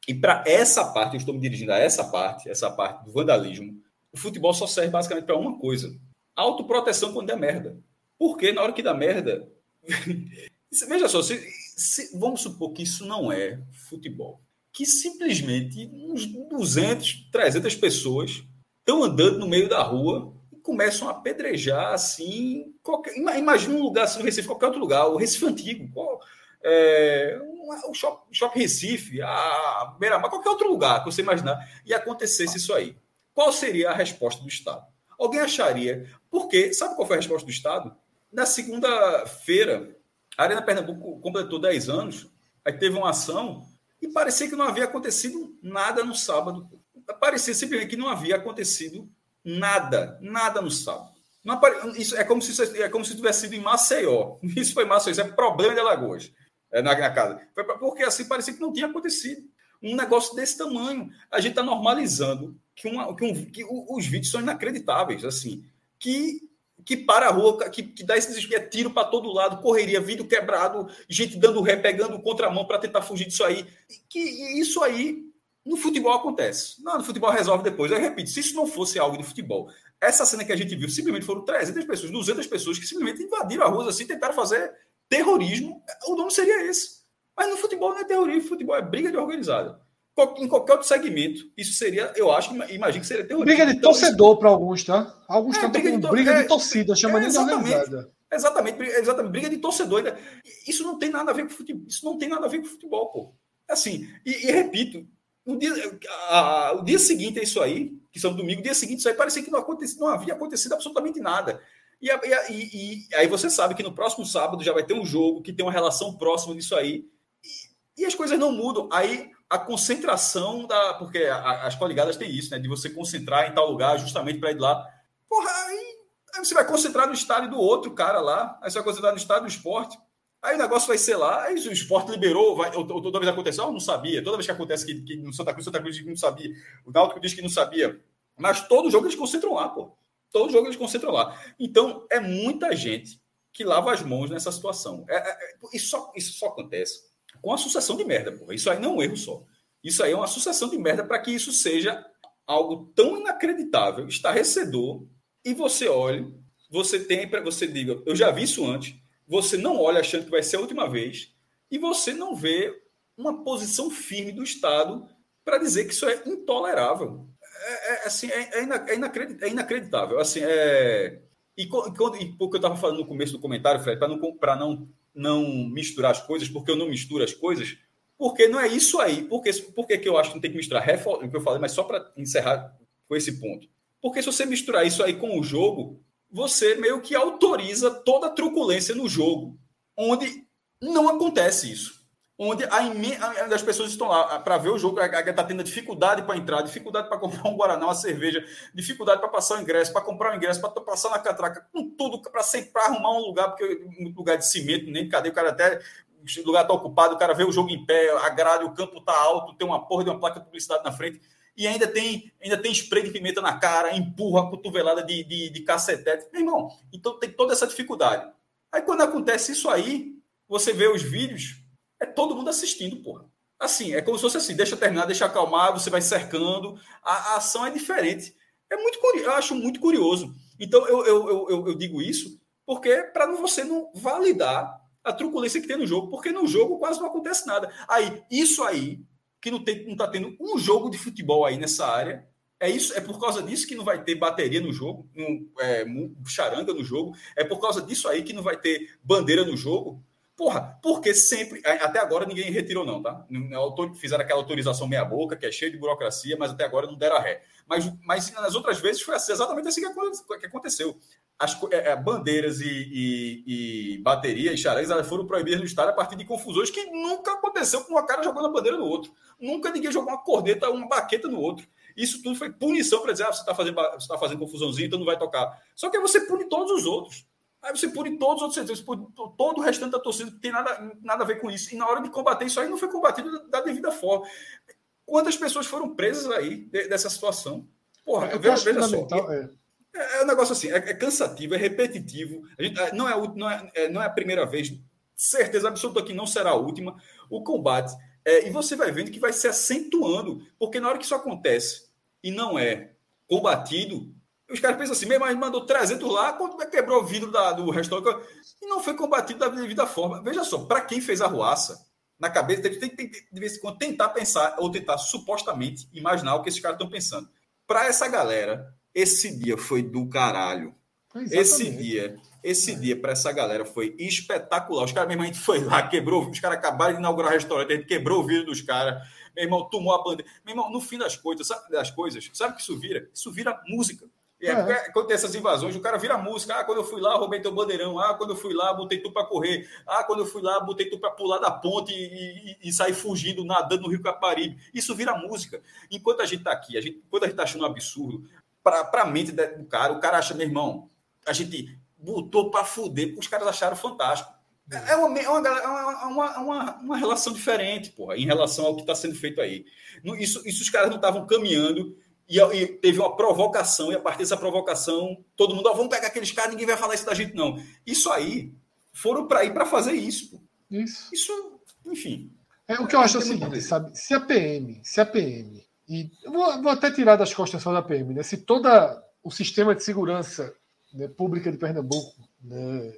E para essa parte, eu estou me dirigindo a essa parte, essa parte do vandalismo, o futebol só serve basicamente para uma coisa: autoproteção quando der merda. Porque na hora que dá merda. Veja só, se, se, vamos supor que isso não é futebol. Que simplesmente uns 200, 300 pessoas estão andando no meio da rua e começam a apedrejar assim. Qualquer, imagina um lugar assim no Recife, qualquer outro lugar, o Recife Antigo, qual, é, o Shopping Shop Recife, a Beira-Mar, qualquer outro lugar que você imaginar, e acontecesse isso aí. Qual seria a resposta do Estado? Alguém acharia. Porque, sabe qual foi a resposta do Estado? Na segunda-feira, a Arena Pernambuco completou 10 anos, aí teve uma ação e parecia que não havia acontecido nada no sábado. Parecia simplesmente que não havia acontecido nada, nada no sábado. Apare... Isso é como se é como se tivesse sido em Maceió. Isso foi Maceió, isso é problema de Alagoas, é, na, na casa. Porque assim parecia que não tinha acontecido. Um negócio desse tamanho. A gente está normalizando que, uma, que, um, que os vídeos são inacreditáveis, assim, que que para a rua, que, que dá esse desvio, é tiro para todo lado, correria, vidro quebrado, gente dando ré, pegando contramão para tentar fugir disso aí. Que isso aí no futebol acontece. Não, no futebol resolve depois. Eu repito, se isso não fosse algo de futebol, essa cena que a gente viu, simplesmente foram 300 pessoas, 200 pessoas que simplesmente invadiram a rua assim, tentaram fazer terrorismo, o nome seria esse. Mas no futebol não é terrorismo, futebol é briga de organizada em qualquer outro segmento, isso seria, eu acho, imagino que seria terrorismo. Briga de então, torcedor para alguns, tá? Alguns é, briga, de, to briga é, de torcida, chama é, de organizada. Exatamente, exatamente, briga de torcedor. Isso não tem nada a ver com futebol. Isso não tem nada a ver com futebol, pô. Assim, e, e repito, o dia, a, o dia seguinte é isso aí, que são domingo, dia seguinte isso aí parecia que não, acontecia, não havia acontecido absolutamente nada. E, e, e, aí você sabe que no próximo sábado já vai ter um jogo que tem uma relação próxima disso aí. E, e as coisas não mudam. Aí a concentração da. Porque a, as coligadas têm isso, né? De você concentrar em tal lugar justamente para ir lá. Porra, aí, aí, você vai concentrar no estádio do outro cara lá. Aí você vai concentrar no estádio do esporte. Aí o negócio vai ser lá, aí o esporte liberou, vai, ou, ou, toda vez aconteceu, eu não sabia. Toda vez que acontece que, que no Santa Cruz, Santa Cruz diz que não sabia. O Náutico diz que não sabia. Mas todo jogo eles concentram lá, pô. Todo jogo eles concentram lá. Então, é muita gente que lava as mãos nessa situação. É, é, é isso, só, isso só acontece com a sucessão de merda, porra. Isso aí não é um erro só. Isso aí é uma sucessão de merda para que isso seja algo tão inacreditável, estarrecedor, e você olhe, você tem para você diga, eu já vi isso antes, você não olha achando que vai ser a última vez, e você não vê uma posição firme do Estado para dizer que isso é intolerável. É, é assim, é, é, inacreditável, é inacreditável. Assim, é... E, quando, e porque eu estava falando no começo do comentário, Fred, para não, não não misturar as coisas, porque eu não misturo as coisas, porque não é isso aí. Porque, porque que eu acho que não tem que misturar? O que eu falei, mas só para encerrar com esse ponto. Porque se você misturar isso aí com o jogo, você meio que autoriza toda a truculência no jogo, onde não acontece isso onde a as pessoas estão lá para ver o jogo, está tendo dificuldade para entrar, dificuldade para comprar um Guaraná, uma cerveja, dificuldade para passar o ingresso, para comprar o ingresso, para passar na catraca, com tudo, para arrumar um lugar, porque um lugar de cimento, nem cadê, o cara até. O lugar está ocupado, o cara vê o jogo em pé, a o campo está alto, tem uma porra de uma placa de publicidade na frente, e ainda tem, ainda tem spray de pimenta na cara, empurra cotovelada de, de, de cacetete. Meu irmão, então tem toda essa dificuldade. Aí quando acontece isso aí, você vê os vídeos, é todo mundo assistindo, porra. Assim, é como se fosse assim, deixa terminar, deixa acalmar, você vai cercando. A, a ação é diferente. É muito curioso, eu acho muito curioso. Então, eu, eu, eu, eu digo isso porque para você não validar a truculência que tem no jogo, porque no jogo quase não acontece nada. Aí, isso aí, que não, tem, não tá tendo um jogo de futebol aí nessa área, é isso, é por causa disso que não vai ter bateria no jogo, um, é, charanga no jogo, é por causa disso aí que não vai ter bandeira no jogo, Porra, porque sempre, até agora ninguém retirou, não, tá? Fizeram aquela autorização meia-boca, que é cheia de burocracia, mas até agora não deram a ré. Mas, mas nas outras vezes foi assim, exatamente assim que aconteceu. As é, é, bandeiras e, e, e baterias e foram proibidas no estado a partir de confusões que nunca aconteceu com uma cara jogando a bandeira no outro. Nunca ninguém jogou uma corneta, uma baqueta no outro. Isso tudo foi punição para dizer, ah, você está fazendo, você tá fazendo confusãozinha, então não vai tocar. Só que você pune todos os outros. Aí você pune todos os outros setores, todo o restante da torcida que tem nada, nada a ver com isso. E na hora de combater isso aí não foi combatido da devida forma. Quantas pessoas foram presas aí dessa situação? Porra, eu veja, veja só. É. é. é. um negócio assim, é, é, cansativo, é repetitivo. A gente, é, não, é, não, é, é, não é a primeira vez, certeza absoluta que não será a última, o combate. É, e você vai vendo que vai se acentuando, porque na hora que isso acontece e não é combatido, os caras pensam assim, mesmo, mas mandou 300 lá, quando quebrou o vidro da, do restaurante e não foi combatido da devida forma. Veja só, para quem fez a ruaça, na cabeça tem que, de vez em quando, tentar pensar, ou tentar supostamente imaginar o que esses caras estão pensando. Para essa galera, esse dia foi do caralho. Exatamente. Esse dia, esse é. dia para essa galera foi espetacular. Os caras, mesmo, a gente foi lá, quebrou, os caras acabaram de inaugurar o restaurante, a gente quebrou o vidro dos caras. Meu irmão, tomou a bandeira. Meu irmão, no fim das coisas, sabe, das coisas, sabe o que isso vira? Isso vira música. É, é. Quando tem essas invasões, o cara vira música. Ah, quando eu fui lá, roubei teu bandeirão. Ah, quando eu fui lá, botei tu para correr. Ah, quando eu fui lá, botei tu para pular da ponte e, e, e, sair fugindo, nadando no Rio Caparibe. Isso vira música. Enquanto a gente está aqui, a gente, enquanto a gente está achando um absurdo, para a mente do cara, o cara acha, meu irmão, a gente botou para fuder, porque os caras acharam fantástico. É uma, é uma, é uma, uma, uma, relação diferente, porra, em relação ao que está sendo feito aí. Isso, isso os caras não estavam caminhando e, e, teve uma provocação, e a partir dessa provocação, todo mundo, ó, vamos pegar aqueles caras, ninguém vai falar isso da gente, não. Isso aí, foram para ir para fazer isso. Isso. Isso, enfim. É, o que eu acho é o seguinte, sabe? Se a PM, se a PM, e vou, vou até tirar das costas só da PM, né? Se todo o sistema de segurança né, pública de Pernambuco né,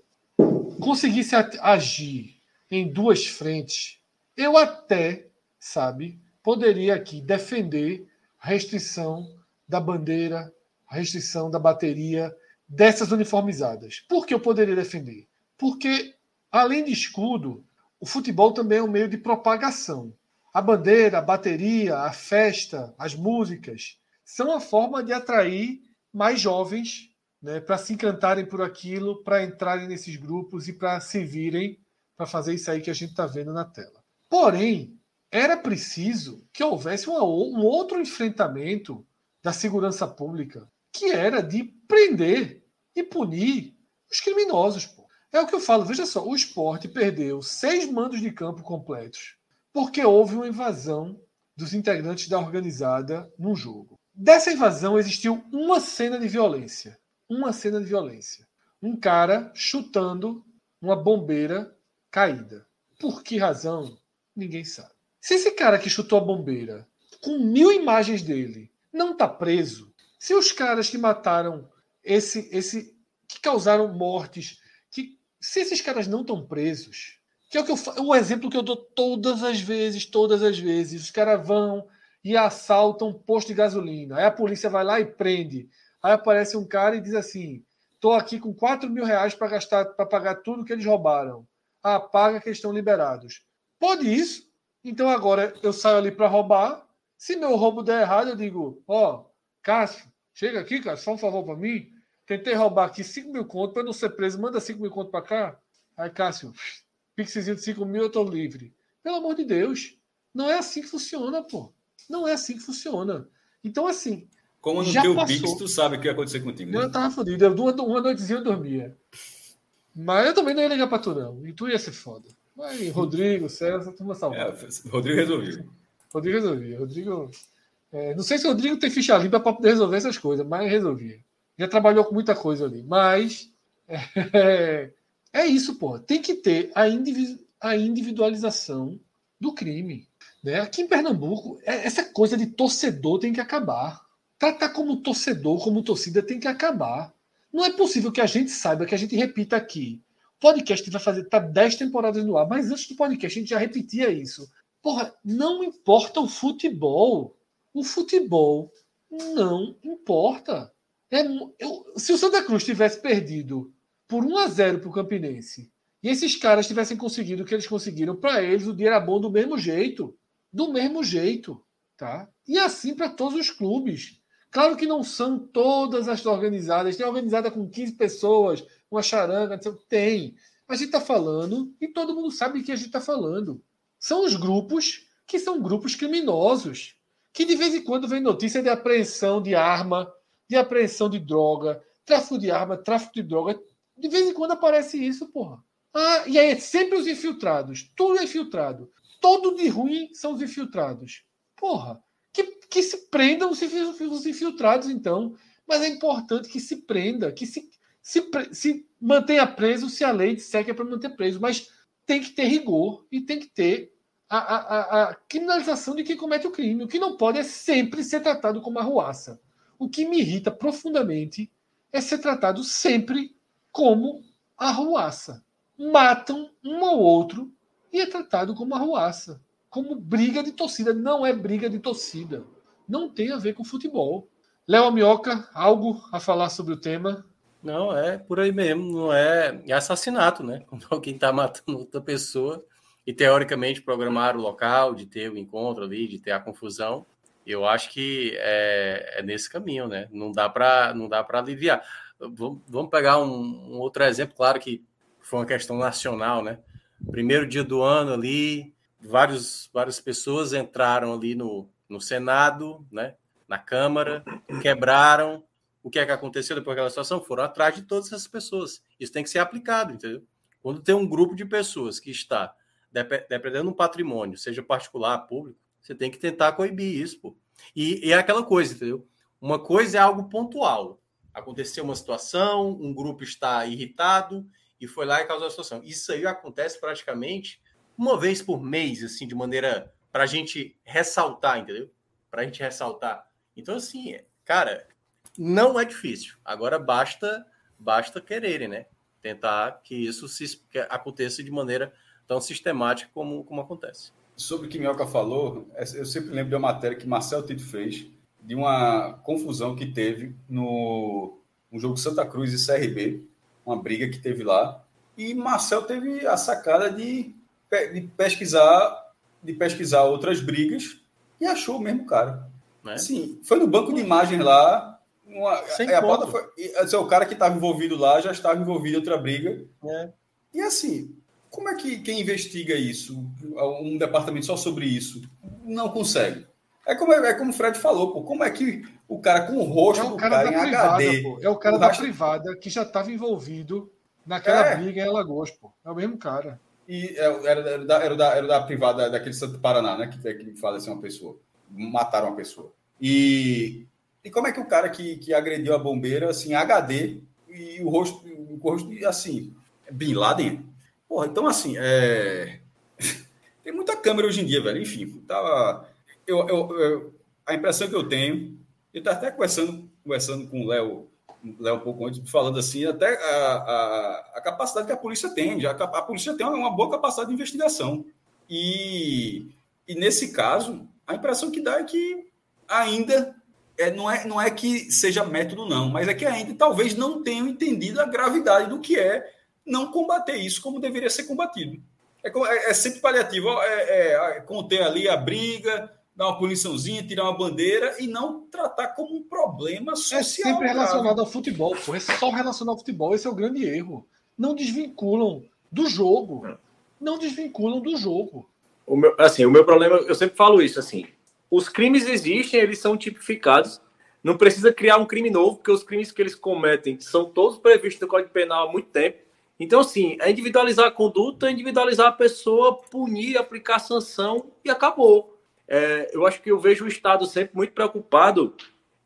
conseguisse agir em duas frentes, eu até, sabe, poderia aqui defender restrição da bandeira, restrição da bateria dessas uniformizadas. Por que eu poderia defender? Porque, além de escudo, o futebol também é um meio de propagação. A bandeira, a bateria, a festa, as músicas são a forma de atrair mais jovens né, para se encantarem por aquilo, para entrarem nesses grupos e para se virem para fazer isso aí que a gente está vendo na tela. Porém, era preciso que houvesse uma, um outro enfrentamento da segurança pública, que era de prender e punir os criminosos. Pô. É o que eu falo. Veja só, o esporte perdeu seis mandos de campo completos porque houve uma invasão dos integrantes da organizada num jogo. Dessa invasão existiu uma cena de violência. Uma cena de violência. Um cara chutando uma bombeira caída. Por que razão? Ninguém sabe. Se esse cara que chutou a bombeira, com mil imagens dele, não está preso, se os caras que mataram esse, esse, que causaram mortes, que se esses caras não estão presos, que é o que eu, o exemplo que eu dou todas as vezes, todas as vezes, os caras vão e assaltam um posto de gasolina, aí a polícia vai lá e prende, aí aparece um cara e diz assim, estou aqui com 4 mil reais para gastar, para pagar tudo que eles roubaram, ah, paga que eles estão liberados. Pode isso? Então agora eu saio ali para roubar. Se meu roubo der errado, eu digo: Ó, oh, Cássio, chega aqui, cara, só um favor para mim. Tentei roubar aqui 5 mil contos para não ser preso. Manda 5 mil contos para cá. Aí, Cássio, pixezinho de 5 mil, eu tô livre. Pelo amor de Deus. Não é assim que funciona, pô. Não é assim que funciona. Então, assim. Como no teu passou. Pix, tu sabe o que ia acontecer contigo. Né? Eu tava fodido. Eu, uma, uma noitezinha eu dormia. Mas eu também não ia ligar pra tu, não. E tu ia ser foda. Mas Rodrigo, César, turma salvada. É, Rodrigo resolveu. Rodrigo resolvia. Rodrigo. É, não sei se o Rodrigo tem ficha limpa para poder resolver essas coisas, mas resolvia. Já trabalhou com muita coisa ali. Mas é, é isso, pô. Tem que ter a, individu a individualização do crime. Né? Aqui em Pernambuco, é, essa coisa de torcedor tem que acabar. Tratar como torcedor, como torcida, tem que acabar. Não é possível que a gente saiba, que a gente repita aqui podcast vai fazer tá 10 temporadas no ar, mas antes do podcast a gente já repetia isso. Porra, não importa o futebol. O futebol não importa. É, eu, se o Santa Cruz tivesse perdido por 1 a 0 para o Campinense e esses caras tivessem conseguido o que eles conseguiram, para eles o dia era bom do mesmo jeito. Do mesmo jeito. Tá? E assim para todos os clubes. Claro que não são todas as organizadas. Tem organizada com 15 pessoas, uma charanga, tem. Mas a gente está falando, e todo mundo sabe que a gente está falando. São os grupos que são grupos criminosos, que de vez em quando vem notícia de apreensão de arma, de apreensão de droga, tráfico de arma, tráfico de droga. De vez em quando aparece isso, porra. Ah, e aí é sempre os infiltrados. Tudo é infiltrado. Todo de ruim são os infiltrados. Porra, que, que se prendam os infiltrados, então. Mas é importante que se prenda, que se, se, se mantenha preso se a lei disser que é para manter preso, mas tem que ter rigor e tem que ter a, a, a, criminalização de quem comete o crime. O que não pode é sempre ser tratado como arruaça. O que me irrita profundamente é ser tratado sempre como arruaça. Matam um ou outro e é tratado como arruaça. Como briga de torcida. Não é briga de torcida. Não tem a ver com futebol. Léo Amioca, algo a falar sobre o tema? Não, é por aí mesmo, não é, é assassinato, né? Alguém está matando outra pessoa e teoricamente programar o local, de ter o encontro ali, de ter a confusão, eu acho que é, é nesse caminho, né? Não dá para não dá para aliviar. Vamos pegar um, um, outro exemplo, claro que foi uma questão nacional, né? Primeiro dia do ano ali, vários, várias pessoas entraram ali no, no Senado, né? Na Câmara, quebraram o que é que aconteceu depois daquela situação? Foram atrás de todas essas pessoas. Isso tem que ser aplicado, entendeu? Quando tem um grupo de pessoas que está dependendo um patrimônio, seja particular, público, você tem que tentar coibir isso, pô. E, e é aquela coisa, entendeu? Uma coisa é algo pontual. Aconteceu uma situação, um grupo está irritado e foi lá e causou a situação. Isso aí acontece praticamente uma vez por mês, assim, de maneira para a gente ressaltar, entendeu? Para a gente ressaltar. Então, assim, cara, não é difícil. Agora basta basta quererem, né? Tentar que isso se, que aconteça de maneira tão sistemática como, como acontece. Sobre o que Minhoca falou, é, eu sempre lembro de uma matéria que Marcel Tito fez de uma confusão que teve no, no jogo Santa Cruz e CRB, uma briga que teve lá. E Marcel teve a sacada de, de pesquisar de pesquisar outras brigas e achou o mesmo cara. Né? Sim, foi no banco de imagens lá. Uma, Sem a, a foi, assim, o cara que estava envolvido lá já estava envolvido em outra briga. É. E assim, como é que quem investiga isso, um departamento só sobre isso, não consegue? É como, é como o Fred falou, pô, como é que o cara com o rosto é o cara, cara da privada, HD... Pô, é o cara da privada que já estava envolvido naquela é. briga em Alagoas, pô. É o mesmo cara. E é, era, era, da, era, da, era da privada daquele Santo Paraná, né? Que, que faleceu uma pessoa. Mataram uma pessoa. E, e como é que o cara que, que agrediu a bombeira, assim, HD, e o rosto, o rosto assim, Bin Laden? Porra, então assim, é... tem muita câmera hoje em dia, velho. Enfim, tava. Eu, eu, eu, a impressão que eu tenho, eu estava até conversando, conversando com o Léo Léo um pouco antes, falando assim, até a, a, a, capacidade que a polícia tem. Já, a, polícia tem uma boa capacidade de investigação. E, e nesse caso, a impressão que dá é que ainda é, não, é, não é que seja método, não, mas é que ainda talvez não tenham entendido a gravidade do que é não combater isso como deveria ser combatido. É, é, é sempre paliativo, é, é, conter ali a briga, dar uma puniçãozinha, tirar uma bandeira e não tratar como um problema social. É sempre relacionado ao futebol, pô. É só relacionado ao futebol. Esse é o grande erro. Não desvinculam do jogo. Não desvinculam do jogo. O meu, assim, o meu problema, eu sempre falo isso, assim. Os crimes existem, eles são tipificados. Não precisa criar um crime novo, porque os crimes que eles cometem são todos previstos no Código Penal há muito tempo. Então, assim, é individualizar a conduta, é individualizar a pessoa, punir, aplicar sanção e acabou é, eu acho que eu vejo o Estado sempre muito preocupado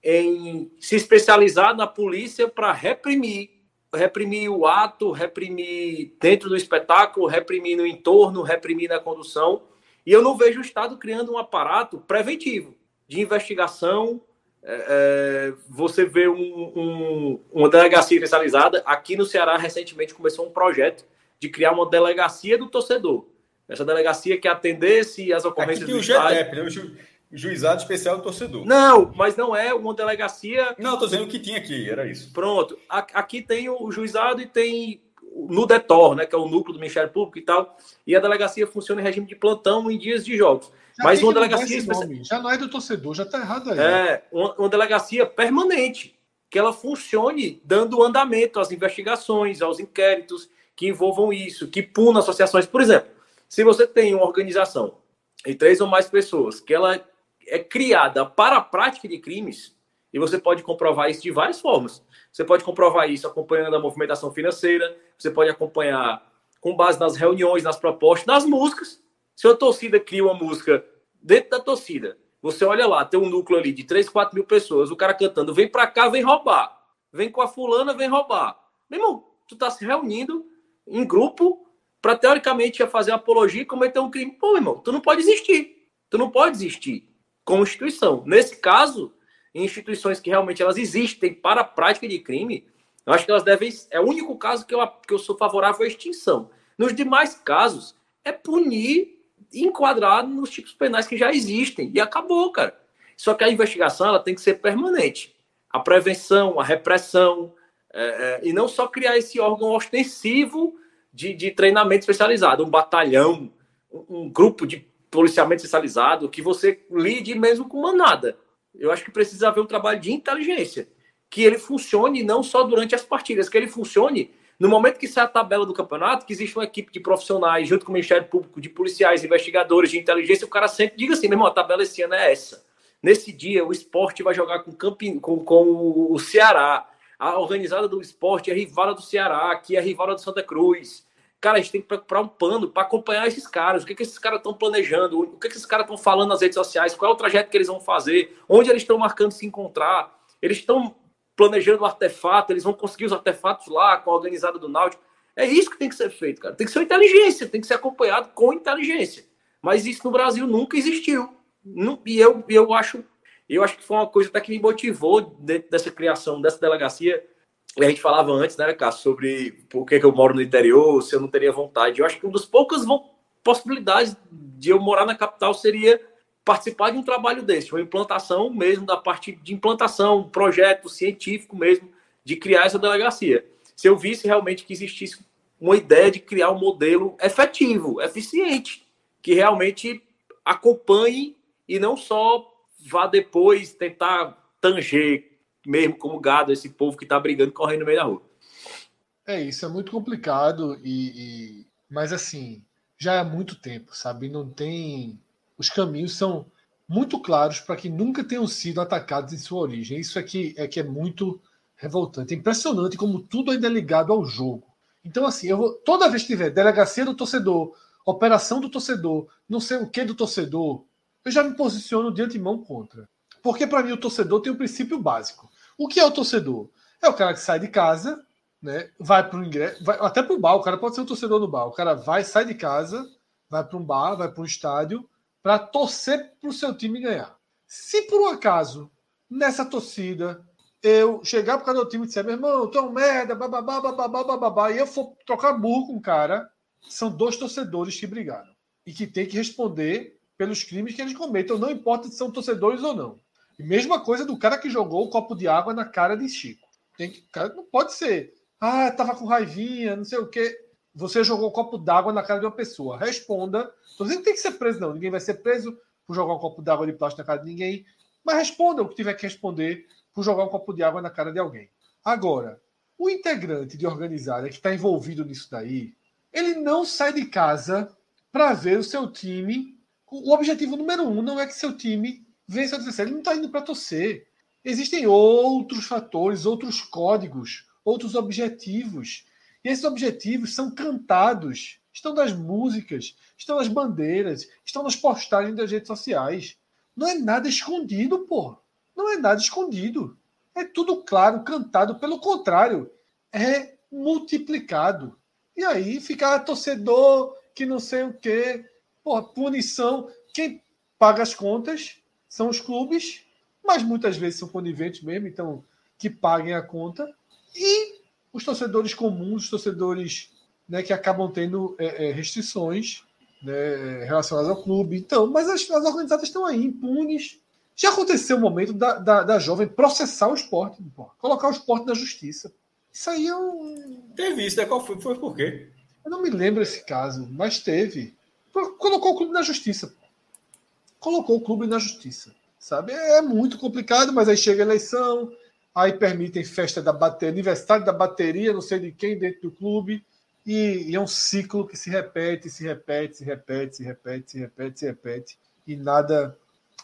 em se especializar na polícia para reprimir, reprimir o ato, reprimir dentro do espetáculo, reprimir no entorno, reprimir na condução. E eu não vejo o Estado criando um aparato preventivo de investigação. É, é você vê um, um, uma delegacia especializada. Aqui no Ceará, recentemente, começou um projeto de criar uma delegacia do torcedor essa delegacia que atendesse as ocorrências Aqui tem o GTEP, né? o Ju, Juizado Especial do Torcedor. Não, mas não é uma delegacia... Não, estou dizendo o que tinha aqui, era isso. Pronto. Aqui tem o juizado e tem no DETOR, né, que é o núcleo do Ministério Público e tal, e a delegacia funciona em regime de plantão em dias de jogos. Já mas uma delegacia especial... Já não é do torcedor, já está errado aí. É, uma, uma delegacia permanente, que ela funcione dando andamento às investigações, aos inquéritos que envolvam isso, que puna associações. Por exemplo, se você tem uma organização e três ou mais pessoas que ela é criada para a prática de crimes, e você pode comprovar isso de várias formas. Você pode comprovar isso acompanhando a movimentação financeira, você pode acompanhar com base nas reuniões, nas propostas, nas músicas. Se a torcida cria uma música dentro da torcida, você olha lá, tem um núcleo ali de 3, 4 mil pessoas, o cara cantando, vem pra cá, vem roubar. Vem com a fulana, vem roubar. Meu irmão, tu tá se reunindo em grupo para teoricamente fazer apologia e cometer um crime. Pô, irmão, tu não pode existir. Tu não pode existir como instituição. Nesse caso, instituições que realmente elas existem para a prática de crime, eu acho que elas devem. É o único caso que eu, que eu sou favorável à extinção. Nos demais casos, é punir e enquadrar nos tipos penais que já existem. E acabou, cara. Só que a investigação ela tem que ser permanente. A prevenção, a repressão, é, é, e não só criar esse órgão ostensivo de, de treinamento especializado, um batalhão, um, um grupo de policiamento especializado, que você lide mesmo com manada. Eu acho que precisa haver um trabalho de inteligência, que ele funcione não só durante as partidas, que ele funcione no momento que sai a tabela do campeonato, que existe uma equipe de profissionais, junto com o Ministério Público, de policiais, investigadores, de inteligência, o cara sempre diga assim, meu irmão, a tabela esse ano é essa. Nesse dia, o esporte vai jogar com, Campi... com, com o Ceará a organizada do esporte é rivala do Ceará, que é rivala do Santa Cruz. Cara, a gente tem que procurar um pano para acompanhar esses caras. O que, que esses caras estão planejando? O que, que esses caras estão falando nas redes sociais? Qual é o trajeto que eles vão fazer? Onde eles estão marcando se encontrar? Eles estão planejando artefato, eles vão conseguir os artefatos lá com a organizada do Náutico. É isso que tem que ser feito, cara. Tem que ser inteligência, tem que ser acompanhado com inteligência. Mas isso no Brasil nunca existiu. E eu, eu acho eu acho que foi uma coisa até que me motivou dentro dessa criação dessa delegacia. A gente falava antes, né, Cássio, sobre por que, que eu moro no interior, se eu não teria vontade. Eu acho que uma das poucas possibilidades de eu morar na capital seria participar de um trabalho desse, uma implantação mesmo da parte de implantação, um projeto científico mesmo de criar essa delegacia. Se eu visse realmente que existisse uma ideia de criar um modelo efetivo, eficiente, que realmente acompanhe e não só vá depois tentar tanger mesmo como gado esse povo que está brigando correndo no meio da rua. É isso, é muito complicado e, e... mas assim já há muito tempo, sabe? Não tem os caminhos são muito claros para que nunca tenham sido atacados em sua origem. Isso aqui é que é muito revoltante. É impressionante como tudo ainda é ligado ao jogo. Então, assim, eu vou, toda vez que tiver delegacia do torcedor, operação do torcedor, não sei o que do torcedor, eu já me posiciono de antemão contra. Porque, para mim, o torcedor tem um princípio básico. O que é o torcedor? É o cara que sai de casa, né, vai para o ingresso, vai, até para o bar, o cara pode ser um torcedor no bar. O cara vai, sai de casa, vai para um bar, vai para um estádio, para torcer para o seu time ganhar. Se por um acaso, nessa torcida, eu chegar por causa do time e disser, meu irmão, tu é um merda, bababá, bababá, bababá, e eu for trocar burro com o cara, são dois torcedores que brigaram. E que tem que responder pelos crimes que eles cometam, não importa se são torcedores ou não. E mesma coisa do cara que jogou o copo de água na cara de Chico. Tem que, cara, não pode ser. Ah, tava com raivinha, não sei o quê. Você jogou um copo d'água na cara de uma pessoa. Responda. Estou dizendo que tem que ser preso, não. Ninguém vai ser preso por jogar um copo d'água de plástico na cara de ninguém. Mas responda o que tiver que responder por jogar um copo de água na cara de alguém. Agora, o integrante de organizada que está envolvido nisso daí, ele não sai de casa para ver o seu time. O objetivo número um não é que seu time vença o adversário. Ele não está indo para torcer. Existem outros fatores, outros códigos, outros objetivos e esses objetivos são cantados, estão nas músicas, estão nas bandeiras, estão nas postagens das redes sociais. Não é nada escondido, pô. Não é nada escondido. É tudo claro, cantado. Pelo contrário, é multiplicado. E aí fica ah, torcedor que não sei o quê. Porra, punição. Quem paga as contas são os clubes, mas muitas vezes são coniventes mesmo, então que paguem a conta. E os torcedores comuns, os torcedores né, que acabam tendo é, é, restrições né, relacionadas ao clube. Então, mas as, as organizadas estão aí, impunes. Já aconteceu o momento da, da, da jovem processar o esporte, pô, colocar o esporte na justiça. Isso aí é um. Teve isso, né? Qual foi? Foi por quê? Eu não me lembro esse caso, mas teve. Colocou o clube na justiça. Colocou o clube na justiça. Sabe? É muito complicado, mas aí chega a eleição, aí permitem festa da bateria, aniversário da bateria, não sei de quem dentro do clube, e, e, é um ciclo que se repete, se repete, se repete, se repete, se repete, se repete, e nada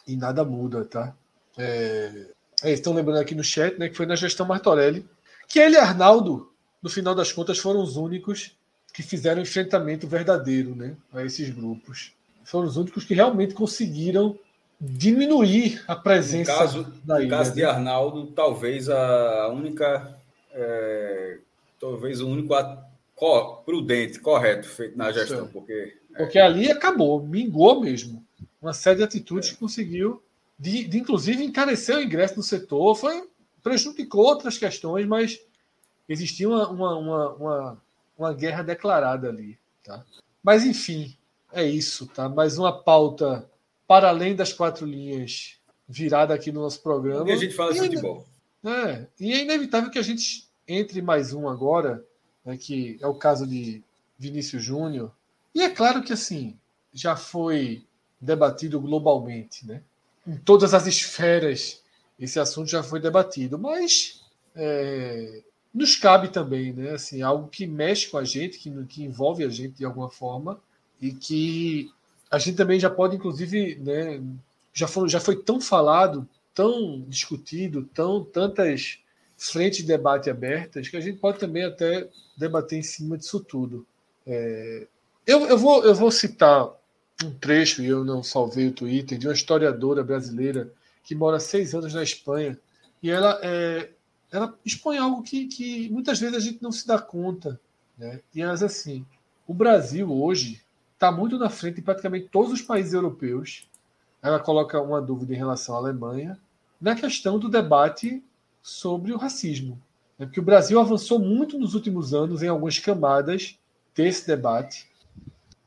e nada muda, tá? É, é, estão lembrando aqui no chat, né, que foi na gestão Martorelli, que ele e Arnaldo, no final das contas, foram os únicos que fizeram enfrentamento verdadeiro, né, a esses grupos. Foram os únicos que realmente conseguiram diminuir a presença no caso, da ilha. No caso de Arnaldo, talvez a única. É, talvez o único prudente, correto, feito na gestão. Porque, é... porque ali acabou, mingou mesmo. Uma série de atitudes é. que conseguiu, de, de, inclusive encarecer o ingresso no setor, foi prejudicou outras questões, mas existia uma, uma, uma, uma, uma guerra declarada ali. Tá? Mas, enfim, é isso. Tá? Mais uma pauta para além das quatro linhas virada aqui no nosso programa. E a gente fala de futebol. É, e é inevitável que a gente entre mais um agora, né, que é o caso de Vinícius Júnior. E é claro que assim já foi debatido globalmente, né? Em todas as esferas esse assunto já foi debatido, mas é, nos cabe também, né? Assim, algo que mexe com a gente, que, que envolve a gente de alguma forma e que a gente também já pode, inclusive, né, já, foi, já foi tão falado, tão discutido, tão tantas frentes de debate abertas, que a gente pode também até debater em cima disso tudo. É, eu, eu, vou, eu vou citar um trecho, e eu não salvei o Twitter, de uma historiadora brasileira que mora seis anos na Espanha, e ela, é, ela expõe algo que, que muitas vezes a gente não se dá conta. Né? E diz assim: o Brasil hoje está muito na frente de praticamente todos os países europeus. Ela coloca uma dúvida em relação à Alemanha na questão do debate sobre o racismo. É porque o Brasil avançou muito nos últimos anos em algumas camadas desse debate,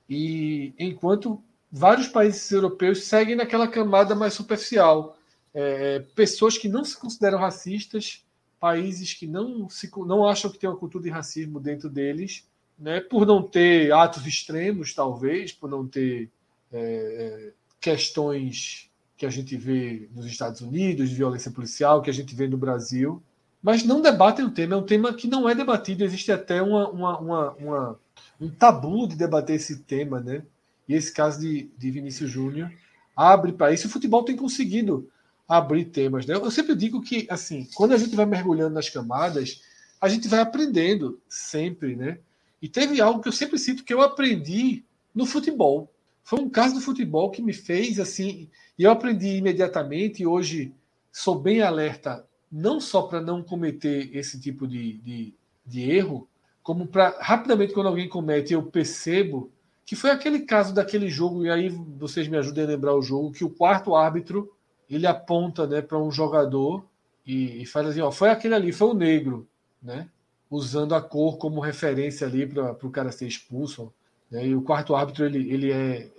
e enquanto vários países europeus seguem naquela camada mais superficial. É, pessoas que não se consideram racistas, países que não, se, não acham que tem uma cultura de racismo dentro deles, né, por não ter atos extremos, talvez, por não ter é, é, questões que a gente vê nos Estados Unidos, de violência policial, que a gente vê no Brasil, mas não debatem o tema. É um tema que não é debatido. Existe até uma, uma, uma, uma um tabu de debater esse tema, né? E esse caso de, de Vinícius Júnior abre para isso. O futebol tem conseguido abrir temas. Né? Eu sempre digo que, assim, quando a gente vai mergulhando nas camadas, a gente vai aprendendo sempre, né? E teve algo que eu sempre sinto que eu aprendi no futebol. Foi um caso do futebol que me fez assim, e eu aprendi imediatamente, e hoje sou bem alerta, não só para não cometer esse tipo de, de, de erro, como para rapidamente, quando alguém comete, eu percebo que foi aquele caso daquele jogo, e aí vocês me ajudem a lembrar o jogo, que o quarto árbitro ele aponta né, para um jogador e, e faz assim: ó, foi aquele ali, foi o negro, né? Usando a cor como referência ali para o cara ser expulso. Né? E o quarto árbitro ele, ele é,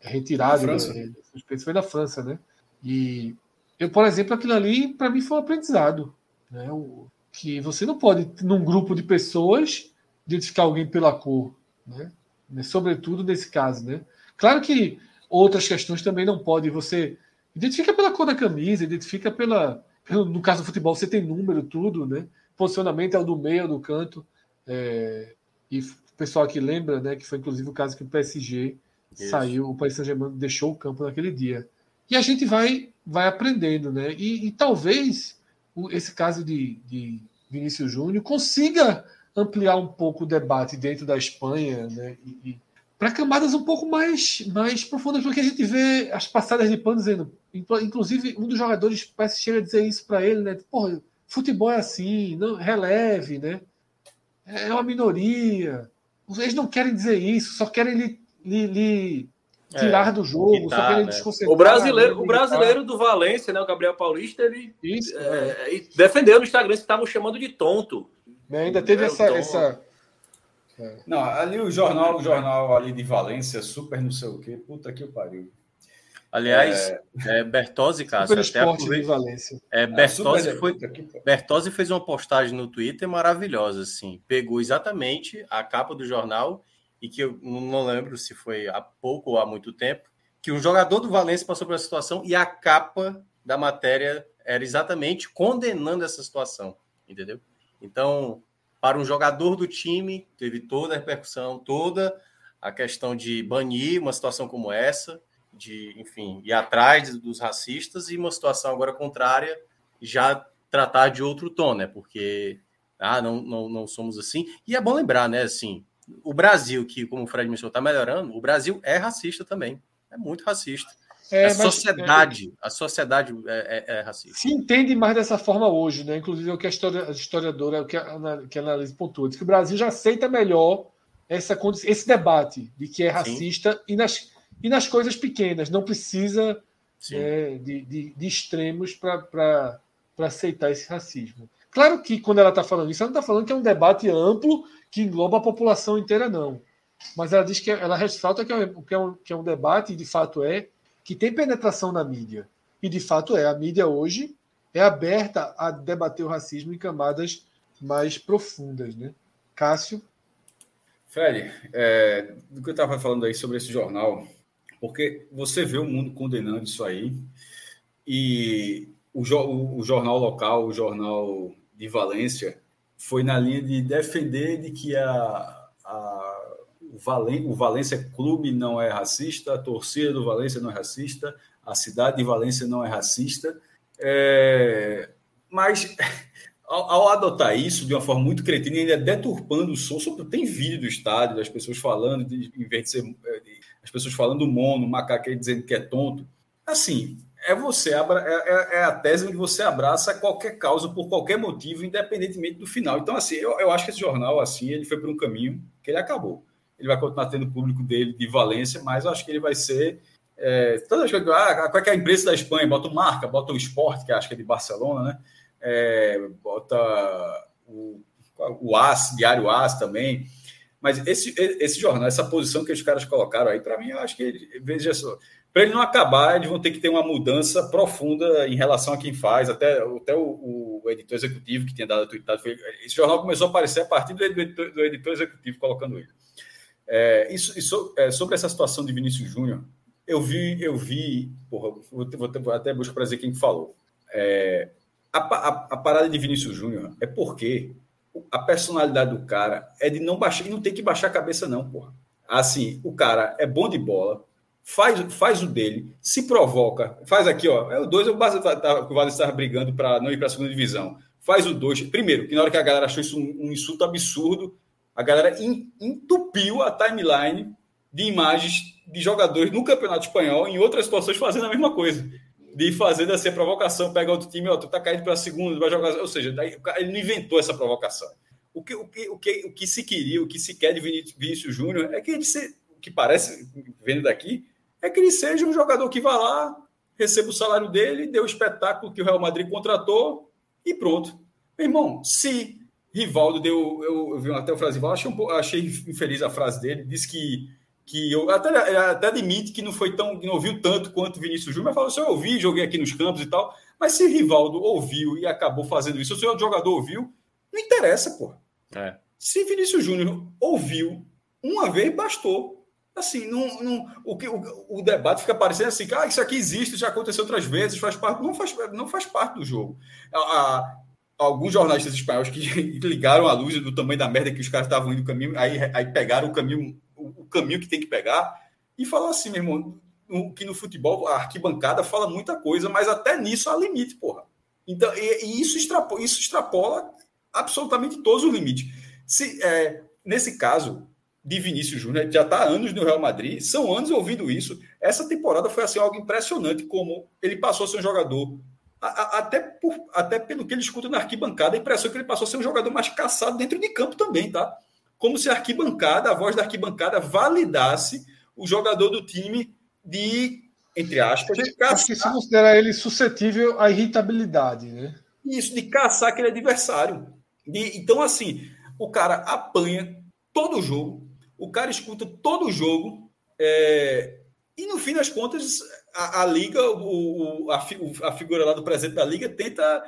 é retirado, né? suspenso, foi na França, né? E eu, por exemplo, aquilo ali para mim foi um aprendizado, né? O, que você não pode, num grupo de pessoas, identificar alguém pela cor, né? né? Sobretudo nesse caso, né? Claro que outras questões também não pode. Você identifica pela cor da camisa, identifica pela, pelo, no caso do futebol você tem número, tudo, né? Posicionamento é o do meio, do canto. É, e o pessoal aqui lembra, né? Que foi inclusive o caso que o PSG Isso. saiu, o Paris Saint-Germain deixou o campo naquele dia. E a gente vai, vai aprendendo, né? E, e talvez esse caso de, de Vinícius Júnior consiga ampliar um pouco o debate dentro da Espanha, né? E, e para camadas um pouco mais, mais profundas, porque a gente vê as passadas de pano dizendo, inclusive um dos jogadores parece chega a dizer isso para ele, né? Porra, futebol é assim, não releve, né? É uma minoria. Eles não querem dizer isso, só querem lhe, lhe, lhe tirar é, do jogo, só querem né? desconcentrar. O brasileiro, né? o brasileiro do Valência, né? O Gabriel Paulista, ele isso, é, é. defendeu no Instagram que estavam chamando de tonto. Ainda teve essa, essa é. Não, ali o jornal, o jornal ali de Valência, super não sei o quê, puta que o pariu. Aliás, é, é Bertozzi, Cássio, até de Valência. É, Bertozzi, foi, Bertozzi fez uma postagem no Twitter maravilhosa, assim. Pegou exatamente a capa do jornal e que eu não lembro se foi há pouco ou há muito tempo, que um jogador do Valência passou por essa situação e a capa da matéria era exatamente condenando essa situação, entendeu? Então, para um jogador do time, teve toda a repercussão, toda a questão de banir uma situação como essa, de, enfim, ir atrás dos racistas, e uma situação agora contrária, já tratar de outro tom, né? Porque, ah, não, não, não somos assim. E é bom lembrar, né, assim, o Brasil, que, como o Fred mencionou, está melhorando, o Brasil é racista também. É muito racista. É, a sociedade, é, a sociedade é, é, é, racista. Se entende mais dessa forma hoje, né? Inclusive o que a, história, a historiadora, o que a, que a pontua, diz que o Brasil já aceita melhor essa, esse debate de que é racista e nas, e nas coisas pequenas. Não precisa é, de, de, de, extremos para aceitar esse racismo. Claro que quando ela está falando isso, ela não está falando que é um debate amplo que engloba a população inteira, não. Mas ela diz que ela ressalta que é, que é, um, que é um debate, e de fato é, que tem penetração na mídia. E de fato é. A mídia hoje é aberta a debater o racismo em camadas mais profundas. Né? Cássio? Fred, é, do que eu estava falando aí sobre esse jornal, porque você vê o mundo condenando isso aí, e o, o, o jornal local, o jornal de Valência, foi na linha de defender de que a, a o, Valen, o Valência Clube não é racista, a torcida do Valência não é racista, a cidade de Valência não é racista. É, mas ao, ao, adotar isso de uma forma muito cretina ainda deturpando o som, tem vídeo do estádio, das pessoas falando, de, em vez de ser. É, de, as pessoas falando mono, macaco dizendo que é tonto. Assim, é você é, é, é, a tese de você abraça qualquer causa por qualquer motivo, independentemente do final. Então, assim, eu, eu acho que esse jornal, assim, ele foi por um caminho que ele acabou ele vai continuar tendo o público dele de Valência, mas eu acho que ele vai ser. É, todas as coisas, ah, qual é, é a empresa da Espanha? Bota o marca, bota o esporte, que acho que é de Barcelona, né? É, bota o, o AS, Diário AS também. Mas esse, esse jornal, essa posição que os caras colocaram aí, para mim, eu acho que, ele, veja só, para ele não acabar, eles vão ter que ter uma mudança profunda em relação a quem faz. Até, até o, o editor executivo que tinha dado a tweetada, esse jornal começou a aparecer a partir do editor, do editor executivo colocando ele. É, isso, isso é, sobre essa situação de Vinícius Júnior, eu vi, eu vi, porra, vou, vou, vou até buscar para dizer quem falou. É, a, a, a, parada de Vinícius Júnior é porque a personalidade do cara é de não baixar, e não tem que baixar a cabeça, não, porra. Assim, o cara é bom de bola, faz, faz o dele, se provoca, faz aqui, ó. É o dois, o Vasco estava brigando para não ir para a segunda divisão. Faz o dois. Primeiro, que na hora que a galera achou isso um, um insulto absurdo, a galera entupiu a timeline de imagens de jogadores no Campeonato Espanhol em outras situações fazendo a mesma coisa. De fazendo assim a provocação, pega outro time, ó, tu tá caindo para a segunda, vai jogar. Ou seja, daí, ele não inventou essa provocação. O que, o, que, o, que, o que se queria, o que se quer de Vinícius Júnior é que ele se, o que parece, vendo daqui, é que ele seja um jogador que vá lá, receba o salário dele, dê o espetáculo que o Real Madrid contratou e pronto. Meu irmão, se Rivaldo deu. Eu, eu vi até o frase Rivaldo, achei, um, achei infeliz a frase dele, disse que. Que eu até, até admite que não foi tão. não ouviu tanto quanto Vinícius Júnior, mas falou assim: eu ouvi, joguei aqui nos campos e tal. Mas se Rivaldo ouviu e acabou fazendo isso, se o jogador ouviu, não interessa, pô. É. Se Vinícius Júnior ouviu uma vez, bastou. Assim, não, não, o, que, o, o, debate fica parecendo assim, ah, isso aqui existe, já aconteceu outras vezes, faz parte, não faz, não faz parte do jogo. A, a, alguns jornalistas espanhóis que ligaram a luz do tamanho da merda que os caras estavam indo o caminho, aí, aí pegaram o caminho, o, caminho que tem que pegar, e falou assim, meu irmão, que no futebol a arquibancada fala muita coisa, mas até nisso há limite, porra. Então, e, e isso, extrapola, isso extrapola absolutamente todos os limites. Se, é, nesse caso, de Vinícius Júnior, já está há anos no Real Madrid, são anos ouvindo isso. Essa temporada foi assim algo impressionante, como ele passou a ser um jogador, a, a, até, por, até pelo que ele escuta na arquibancada, a impressão que ele passou a ser um jogador mais caçado dentro de campo também, tá? Como se a arquibancada, a voz da arquibancada, validasse o jogador do time de, entre aspas, de caçar. Acho que se considera ele suscetível à irritabilidade, né? Isso, de caçar aquele adversário. De, então, assim, o cara apanha todo o jogo, o cara escuta todo o jogo é, e no fim das contas a, a liga, o, a, a, figura lá do presidente da liga tenta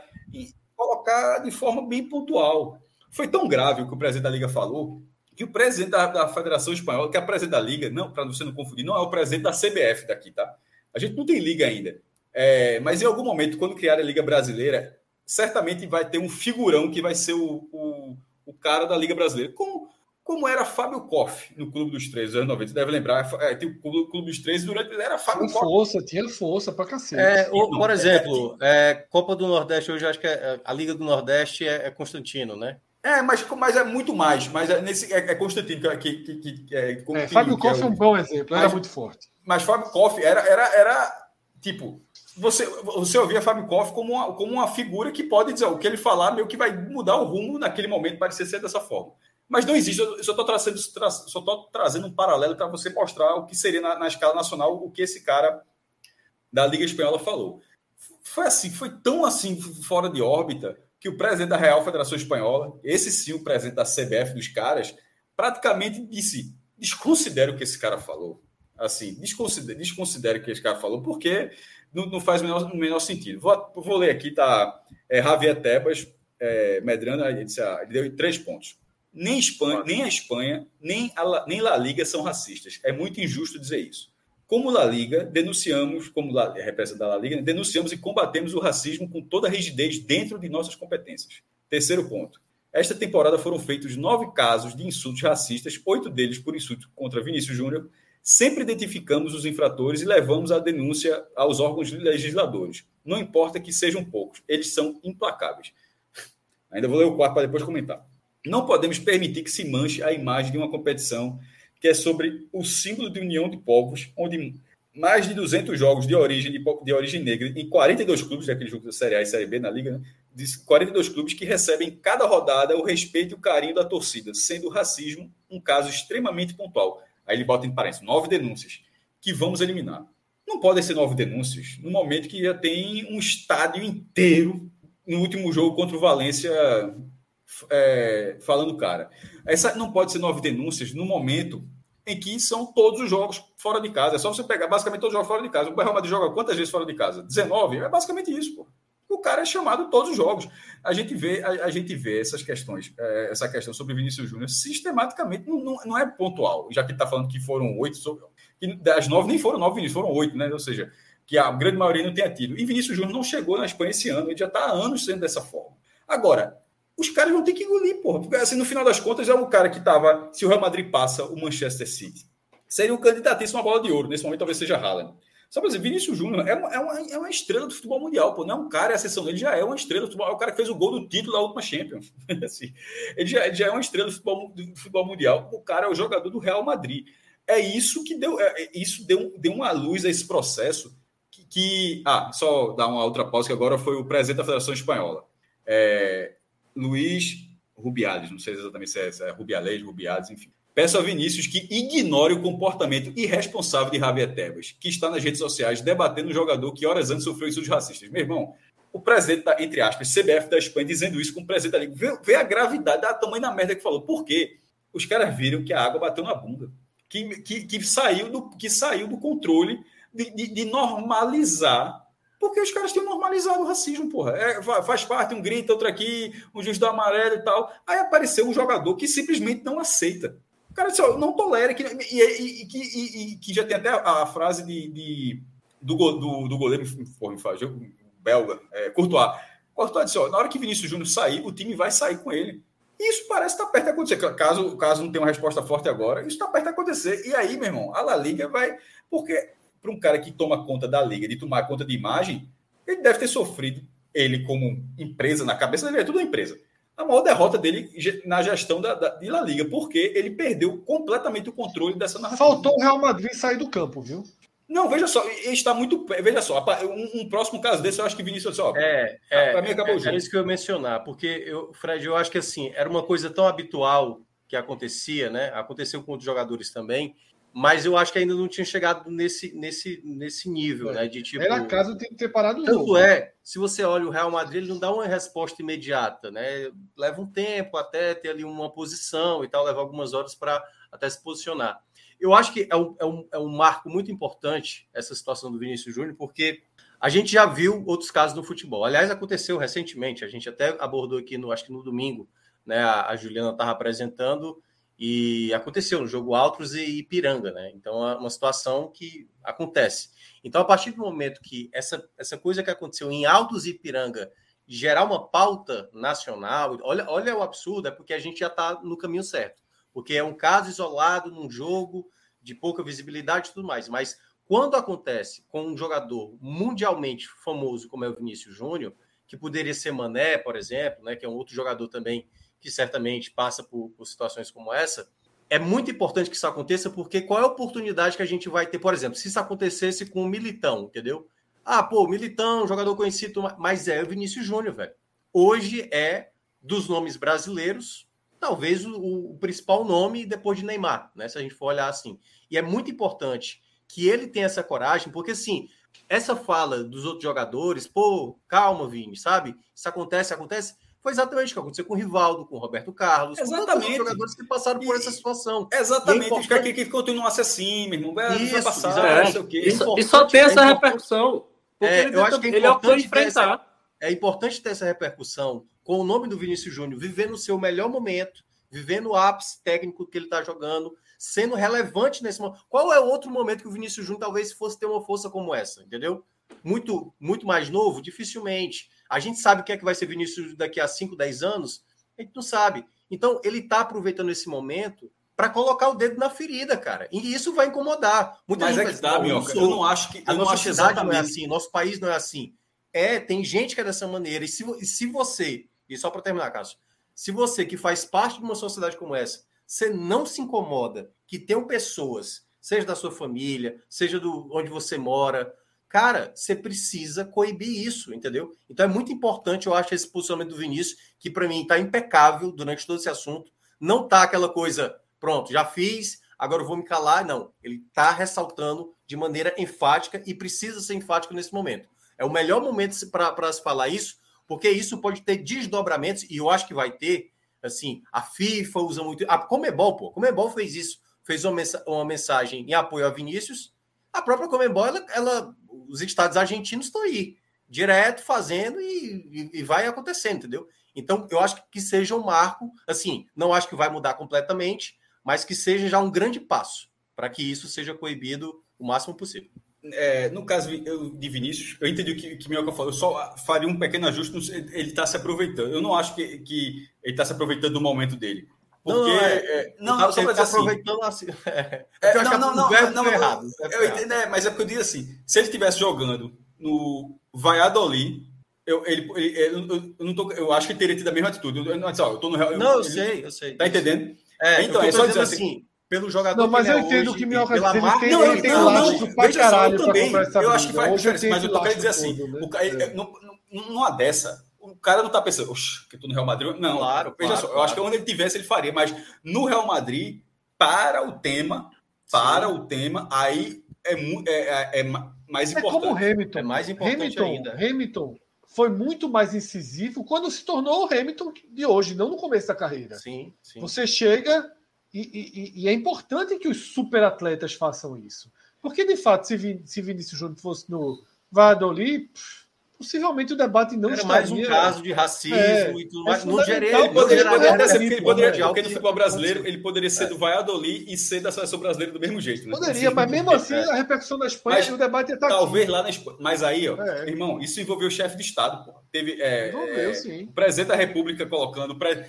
colocar de forma bem pontual. Foi tão grave o que o presidente da liga falou que o presidente da, da Federação Espanhola, que é o presidente da liga, não para você não confundir, não é o presidente da CBF daqui, tá? A gente não tem liga ainda. É, mas em algum momento, quando criar a Liga Brasileira, certamente vai ter um figurão que vai ser o, o, o cara da Liga Brasileira. Como como era Fábio Koff no Clube dos Três, anos 90. Você deve lembrar, é, tinha o Clube dos Três durante. Era Fábio tinha Koff. Força, tinha força pra cacete. É, por exemplo, é, Copa do Nordeste, hoje acho que é, a Liga do Nordeste é, é, Constantino, né? É, mas, mas é muito mais. Mas é, nesse, é, é Constantino que. que, que, que é, é, Fábio Koff é, um bom exemplo, mas, era muito forte. Mas Fábio Koff era, era, era tipo. Você, você ouvia Fábio Koff como uma, como uma figura que pode dizer o que ele falar, meio que vai mudar o rumo naquele momento, parecer ser dessa forma. Mas não existe, eu só estou trazendo, só trazendo um paralelo para você mostrar o que seria na, na, escala nacional o que esse cara da Liga Espanhola falou. Foi assim, foi tão assim fora de órbita que o presidente da Real Federação Espanhola, esse sim o presidente da CBF dos caras, praticamente disse: desconsidere o que esse cara falou. Assim, desconsidere, desconsidere o que esse cara falou, porque não, não faz o menor, o menor sentido. Vou, vou ler aqui, tá? É, Javier Tebas, é, Medrano, ele, disse, ah, ele deu três pontos. Nem, Espanha, nem a Espanha, nem a, nem La Liga são racistas. É muito injusto dizer isso. Como La Liga, denunciamos, como La, representa La Liga, denunciamos e combatemos o racismo com toda a rigidez dentro de nossas competências. Terceiro ponto. Esta temporada foram feitos nove casos de insultos racistas, oito deles por insulto contra Vinícius Júnior. Sempre identificamos os infratores e levamos a denúncia aos órgãos legisladores. Não importa que sejam poucos, eles são implacáveis. Ainda vou ler o quarto para depois comentar. Não podemos permitir que se manche a imagem de uma competição que é sobre o símbolo de união de povos, onde mais de 200 jogos de origem, de, de origem negra em 42 clubes, daquele jogo da Série A e Série B na Liga, né? de 42 clubes que recebem cada rodada o respeito e o carinho da torcida, sendo o racismo um caso extremamente pontual. Aí ele bota em parênteses, nove denúncias, que vamos eliminar. Não podem ser nove denúncias no momento que já tem um estádio inteiro no último jogo contra o Valência é, falando cara. Essa não pode ser nove denúncias no momento em que são todos os jogos fora de casa. É só você pegar basicamente todos os jogos fora de casa. O Real Madrid joga quantas vezes fora de casa? 19? É basicamente isso, pô. o cara é chamado todos os jogos. A gente vê, a, a gente vê essas questões, é, essa questão sobre Vinícius Júnior sistematicamente não, não, não, é pontual, já que está falando que foram oito, que das nove nem foram nove, Vinícius, foram oito, né? Ou seja, que a grande maioria não tenha tido. E Vinícius Júnior não chegou na Espanha esse ano, ele já está há anos sendo dessa forma. Agora, os caras vão ter que engolir, porra. Porque, assim, no final das contas, é um cara que estava. Se o Real Madrid passa o Manchester City, seria um candidatíssimo a bola de ouro. Nesse momento, talvez seja Haaland. Só para dizer, Vinícius Júnior é uma, é, uma, é uma estrela do futebol mundial, pô. Não é um cara, é a sessão dele já é uma estrela do futebol. É o cara que fez o gol do título da última Champions. assim, ele, já, ele já é uma estrela do futebol, do futebol mundial. O cara é o jogador do Real Madrid. É isso que deu, é, é, isso deu, deu uma luz a esse processo. Que, que, ah, só dar uma outra pausa que agora foi o presidente da Federação Espanhola, é, Luiz Rubiales. Não sei exatamente se é, se é Rubiales, Rubiales, enfim Peço a Vinícius que ignore o comportamento irresponsável de Javier Tebas, que está nas redes sociais debatendo um jogador que horas antes sofreu insultos racistas. Meu irmão, o presidente, da, entre aspas, CBF da Espanha, dizendo isso com o presidente da Liga. Vê, vê a gravidade, da tamanho da merda que falou. Por quê? Os caras viram que a água bateu na bunda. Que, que, que saiu, do, que saiu do controle de, de, de normalizar porque os caras têm normalizado o racismo, porra. É, faz parte, um grita, outro aqui, um juiz do amarelo e tal. Aí apareceu um jogador que simplesmente não aceita. O cara disse, ó, não tolera, que, e, e, e, e, que já tem até a, frase de, de do, do, do, goleiro, porra, me faz, belga, é, Courtois. Courtois disse, ó, na hora que Vinícius Júnior sair, o time vai sair com ele. E isso parece estar tá perto de acontecer. Caso, caso não tenha uma resposta forte agora, isso está perto de acontecer. E aí, meu irmão, a La Liga vai. Porque para um cara que toma conta da Liga, de tomar conta de imagem, ele deve ter sofrido, ele como empresa, na cabeça dele, é tudo uma empresa a maior derrota dele na gestão da, da, de La Liga, porque ele perdeu completamente o controle dessa narrativa. Faltou o Real Madrid sair do campo, viu? Não, veja só, ele está muito. Veja só, um, um próximo caso desse, eu acho que Vinícius ó, É, é para mim acabou é, o jogo. É isso que eu ia mencionar, porque, eu, Fred, eu acho que assim, era uma coisa tão habitual que acontecia, né? Aconteceu com outros jogadores também, mas eu acho que ainda não tinha chegado nesse, nesse, nesse nível, é. né? De tipo. Era caso ter parado Tanto jogo. é, se você olha o Real Madrid, ele não dá uma resposta imediata, né? Leva um tempo até ter ali uma posição e tal, leva algumas horas para até se posicionar. Eu acho que é um, é, um, é um marco muito importante essa situação do Vinícius Júnior, porque a gente já viu outros casos no futebol. Aliás, aconteceu recentemente, a gente até abordou aqui no, acho que no domingo, né? A, a Juliana estava apresentando e aconteceu no jogo Altos e Ipiranga, né? Então é uma situação que acontece. Então, a partir do momento que essa, essa coisa que aconteceu em Altos e Ipiranga gerar uma pauta nacional, olha, olha o absurdo, é porque a gente já está no caminho certo. Porque é um caso isolado num jogo de pouca visibilidade e tudo mais. Mas quando acontece com um jogador mundialmente famoso como é o Vinícius Júnior, que poderia ser Mané, por exemplo, né, que é um outro jogador também que certamente passa por, por situações como essa, é muito importante que isso aconteça, porque qual é a oportunidade que a gente vai ter, por exemplo, se isso acontecesse com o Militão, entendeu? Ah, pô, Militão, jogador conhecido, mas é o Vinícius Júnior, velho. Hoje é dos nomes brasileiros, talvez o, o, principal nome depois de Neymar, né? Se a gente for olhar assim. E é muito importante que ele tenha essa coragem, porque assim, essa fala dos outros jogadores, pô, calma, Vini, sabe? Isso acontece, acontece foi exatamente o que aconteceu com o Rivaldo, com o Roberto Carlos, exatamente. com jogadores que passaram por essa situação. Exatamente, é importante... que, que, que continuasse assim, meu irmão. Vai, isso, vai passar, é. não sei o quê. Isso, e só tem essa é repercussão. É, eu acho que é importante, é essa, é importante ter essa repercussão com o nome do Vinícius Júnior vivendo o seu melhor momento, vivendo o ápice técnico que ele está jogando, sendo relevante nesse momento. Qual é o outro momento que o Vinícius Júnior talvez fosse ter uma força como essa, entendeu? Muito, muito mais novo, dificilmente. A gente sabe o que é que vai ser Vinícius daqui a 5, 10 anos? A gente não sabe. Então, ele está aproveitando esse momento para colocar o dedo na ferida, cara. E isso vai incomodar. Muita Mas é que tá, Minhoca. Eu não acho que. A nossa cidade exatamente. não é assim, nosso país não é assim. É, tem gente que é dessa maneira. E se, e se você, e só para terminar, Cássio, se você que faz parte de uma sociedade como essa, você não se incomoda que tenham pessoas, seja da sua família, seja do onde você mora, Cara, você precisa coibir isso, entendeu? Então é muito importante, eu acho, esse posicionamento do Vinícius, que para mim está impecável durante todo esse assunto. Não tá aquela coisa, pronto, já fiz, agora eu vou me calar. Não, ele está ressaltando de maneira enfática e precisa ser enfático nesse momento. É o melhor momento para se falar isso, porque isso pode ter desdobramentos, e eu acho que vai ter. Assim, a FIFA usa muito. A Comebol, pô, Comebol fez isso. Fez uma mensagem em apoio a Vinícius. A própria Comebol, ela, ela os estados argentinos estão aí. direto, fazendo e, e, e vai acontecendo, entendeu? Então, eu acho que seja um marco, assim, não acho que vai mudar completamente, mas que seja já um grande passo para que isso seja coibido o máximo possível. É, no caso de Vinícius, eu entendi o que, que Minhoca falou, eu só faria um pequeno ajuste, ele está se aproveitando. Eu não acho que, que ele está se aproveitando do momento dele. Porque. Não, é, é, não, não só tá assim. aproveitando assim. É, é, não, não, não, não, não, errado. Eu, entendo, é, mas é porque eu digo assim: se ele estivesse jogando no Valladolid, eu, ele, ele, eu, eu, não tô, eu acho que ele teria tido a mesma atitude. Eu, não, eu tô no Real. Não, eu, sei, eu sei. Tá entendendo? É, então, é só dizer assim, assim pelo jogador. Não, mas eu entendo que Minhoca diz, ele tem, não, ele tem não, não, pra caralho eu também, eu acho que faz diferença, mas eu tô querendo dizer assim, né? o, é. numa dessa, o cara não tá pensando, oxe, que eu tô no Real Madrid. Não, claro, veja claro, só, claro. eu acho que onde ele tivesse ele faria, mas no Real Madrid, para o tema, para Sim. o tema, aí é, é, é, é mais importante. É como o Hamilton. É mais importante Hamilton, ainda. Hamilton foi muito mais incisivo quando se tornou o Hamilton de hoje, não no começo da carreira. Sim, sim. Você chega e, e, e, é importante que os superatletas façam isso. Porque, de fato, se, Vin, se Vinícius Júnior fosse no Valladolid, possivelmente o debate não Era estaria... mais um caso de racismo é, e tudo mais. No geral, ele poderia, poderia ser, ele poderia, porque no futebol brasileiro ele poderia ser é. do Valladolid e ser da seleção brasileira do mesmo jeito. Né? Poderia, mas mesmo assim é. a repercussão da Espanha, mas, o debate está Talvez aqui. lá na Espanha. Mas aí, ó, é. irmão, isso envolveu o chefe de Estado. Pô. Teve é, envolveu, sim. o presidente da República colocando. Pre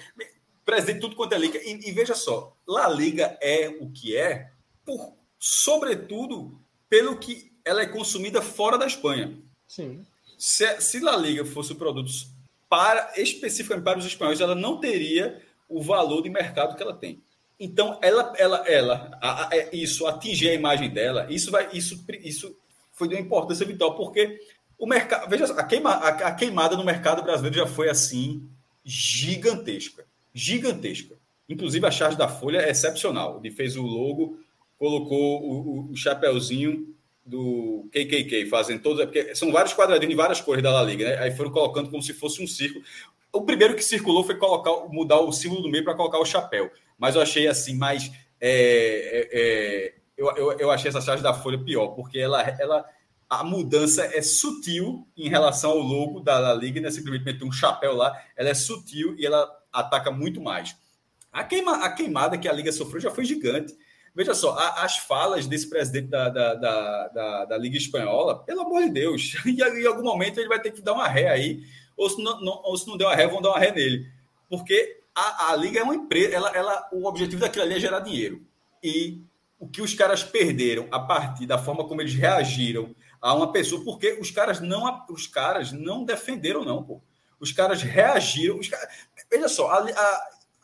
presidente tudo quanto é liga. E, e, veja só, La Liga é o que é, por, sobretudo pelo que ela é consumida fora da Espanha. Sim. Se, se La Liga fosse produtos para especificamente para os espanhóis, ela não teria o valor de mercado que ela tem. Então, ela, ela, ela, a, a, é, isso atingir a imagem dela, isso vai, isso, isso foi de uma importância vital, porque o mercado, veja, a, queima, a, a queimada no mercado brasileiro já foi assim gigantesca gigantesca. Inclusive a charge da Folha é excepcional. Ele fez o logo, colocou o, o, chapéuzinho do KKK, fazendo todos. Porque são vários quadradinhos de várias cores da La Liga, né? Aí foram colocando como se fosse um círculo. O primeiro que circulou foi colocar, mudar o símbolo do meio para colocar o chapéu. Mas eu achei assim, mais. É, é, é, eu, eu, eu achei essa charge da Folha pior, porque ela, ela a mudança é sutil em relação ao logo da La Liga, não é simplesmente meter um chapéu lá, ela é sutil e ela ataca muito mais. A, queima, a queimada que a Liga sofreu já foi gigante. Veja só, a, as falas desse presidente da, da, da, da, da Liga Espanhola, pelo amor de Deus, e em algum momento ele vai ter que dar uma ré aí, ou se não, não, ou se não der uma ré, vão dar uma ré nele. Porque a, a Liga é uma empresa, ela, ela, o objetivo daquilo ali é gerar dinheiro. E o que os caras perderam a partir da forma como eles reagiram a uma pessoa, porque os caras não, os caras não defenderam, não, pô. Os caras reagiram. Os caras, veja só, a,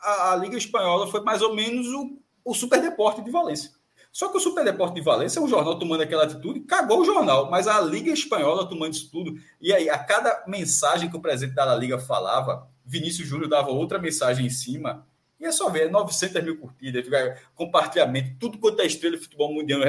a, a, Liga Espanhola foi mais ou menos o, o Super Deporte de Valência. Só que o Super Deporte de Valência é um jornal tomando aquela atitude, cagou o jornal, mas a Liga Espanhola tomando isso tudo. E aí, a cada mensagem que o presidente da Liga falava, Vinícius Júnior dava outra mensagem em cima. E é só ver, 900 mil curtidas, compartilhamento, tudo quanto é estrela de futebol mundial,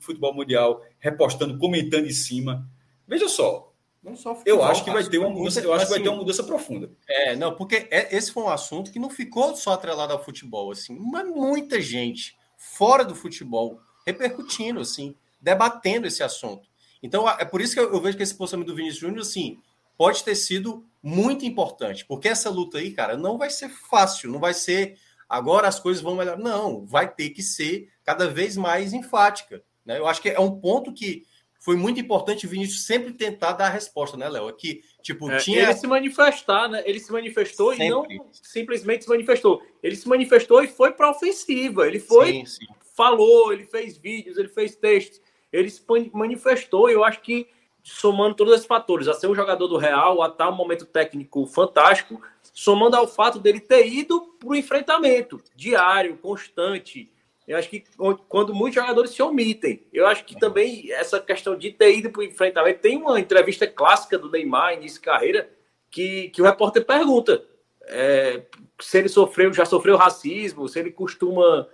futebol mundial, repostando, comentando em cima. Veja só, não só futebol, eu acho que vai ter uma mudança, eu acho que vai ter uma mudança profunda. É, não, porque é, esse foi um assunto que não ficou só atrelado ao futebol, assim, mas muita gente fora do futebol repercutindo, assim, debatendo esse assunto. Então, é por isso que eu, vejo que esse posicionamento do Vinícius Júnior, assim, pode ter sido muito importante, porque essa luta aí, cara, não vai ser fácil, não vai ser agora as coisas vão melhor. Não, vai ter que ser cada vez mais enfática. Né? Eu acho que é um ponto que foi muito importante o Vinícius sempre tentar dar a resposta, né, Léo? Que, tipo, é, tinha. Ele se manifestar, né? Ele se manifestou sempre. e não simplesmente se manifestou. Ele se manifestou e foi para ofensiva. Ele foi, sim, sim. falou, ele fez vídeos, ele fez textos, ele se manifestou. E eu acho que, somando todos esses fatores, a ser um jogador do Real, a estar um momento técnico fantástico, somando ao fato dele ter ido para o enfrentamento diário, constante eu acho que quando muitos jogadores se omitem, eu acho que também essa questão de ter ido para o enfrentamento. Tem uma entrevista clássica do Neymar, início de carreira, que, que o repórter pergunta é, se ele sofreu, já sofreu racismo, se ele costuma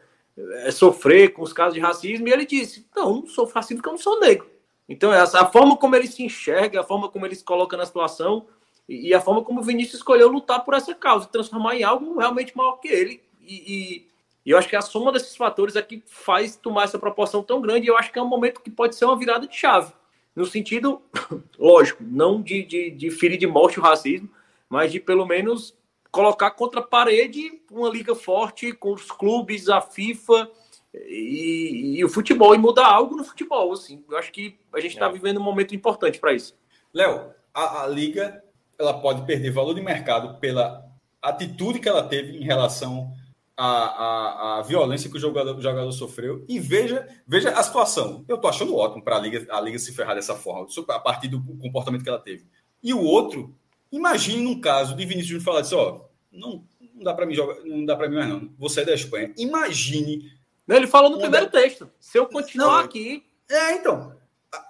é, sofrer com os casos de racismo, e ele disse: Não, não sofro racismo porque eu não sou negro. Então, essa, a forma como ele se enxerga, a forma como ele se coloca na situação e, e a forma como o Vinícius escolheu lutar por essa causa, transformar em algo realmente maior que ele. e, e e eu acho que a soma desses fatores aqui faz tomar essa proporção tão grande. E eu acho que é um momento que pode ser uma virada de chave. no sentido, lógico, não de, de, de ferir de morte o racismo, mas de pelo menos colocar contra a parede uma liga forte com os clubes, a FIFA e, e o futebol e mudar algo no futebol. Assim, eu acho que a gente está é. vivendo um momento importante para isso. Léo, a, a, liga ela pode perder valor de mercado pela atitude que ela teve em relação à, à, à violência que o jogador, o jogador, sofreu. E veja, veja a situação. Eu tô achando ótimo para a liga, a liga se ferrar dessa forma, a partir do comportamento que ela teve. E o outro, imagine num caso de Vinícius Júnior falar assim: ó, não, não dá para mim jogar, não dá para mim mais não. Você é da Espanha. Imagine. Ele falou no primeiro da... texto. Se eu continuar não, aqui. É, então.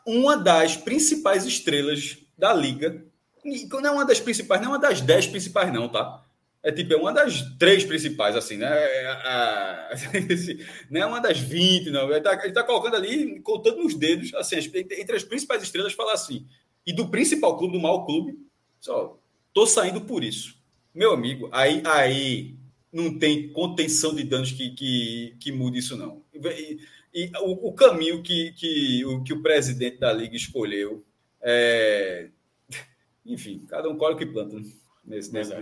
Uma das principais estrelas da liga. Não é uma das principais, não é uma das dez principais, não, tá? É tipo, é uma das três principais, assim, né? É, é, não é uma das vinte, não. Ele está tá colocando ali, contando nos dedos, assim, entre as principais estrelas, fala assim. E do principal clube, do maior clube, só, tô saindo por isso. Meu amigo, aí, aí não tem contenção de danos que, que, que mude isso, não. E, e o, o, caminho que, que, o, que o presidente da liga escolheu é... Enfim, cada um colhe o que planta né? nesse, nesse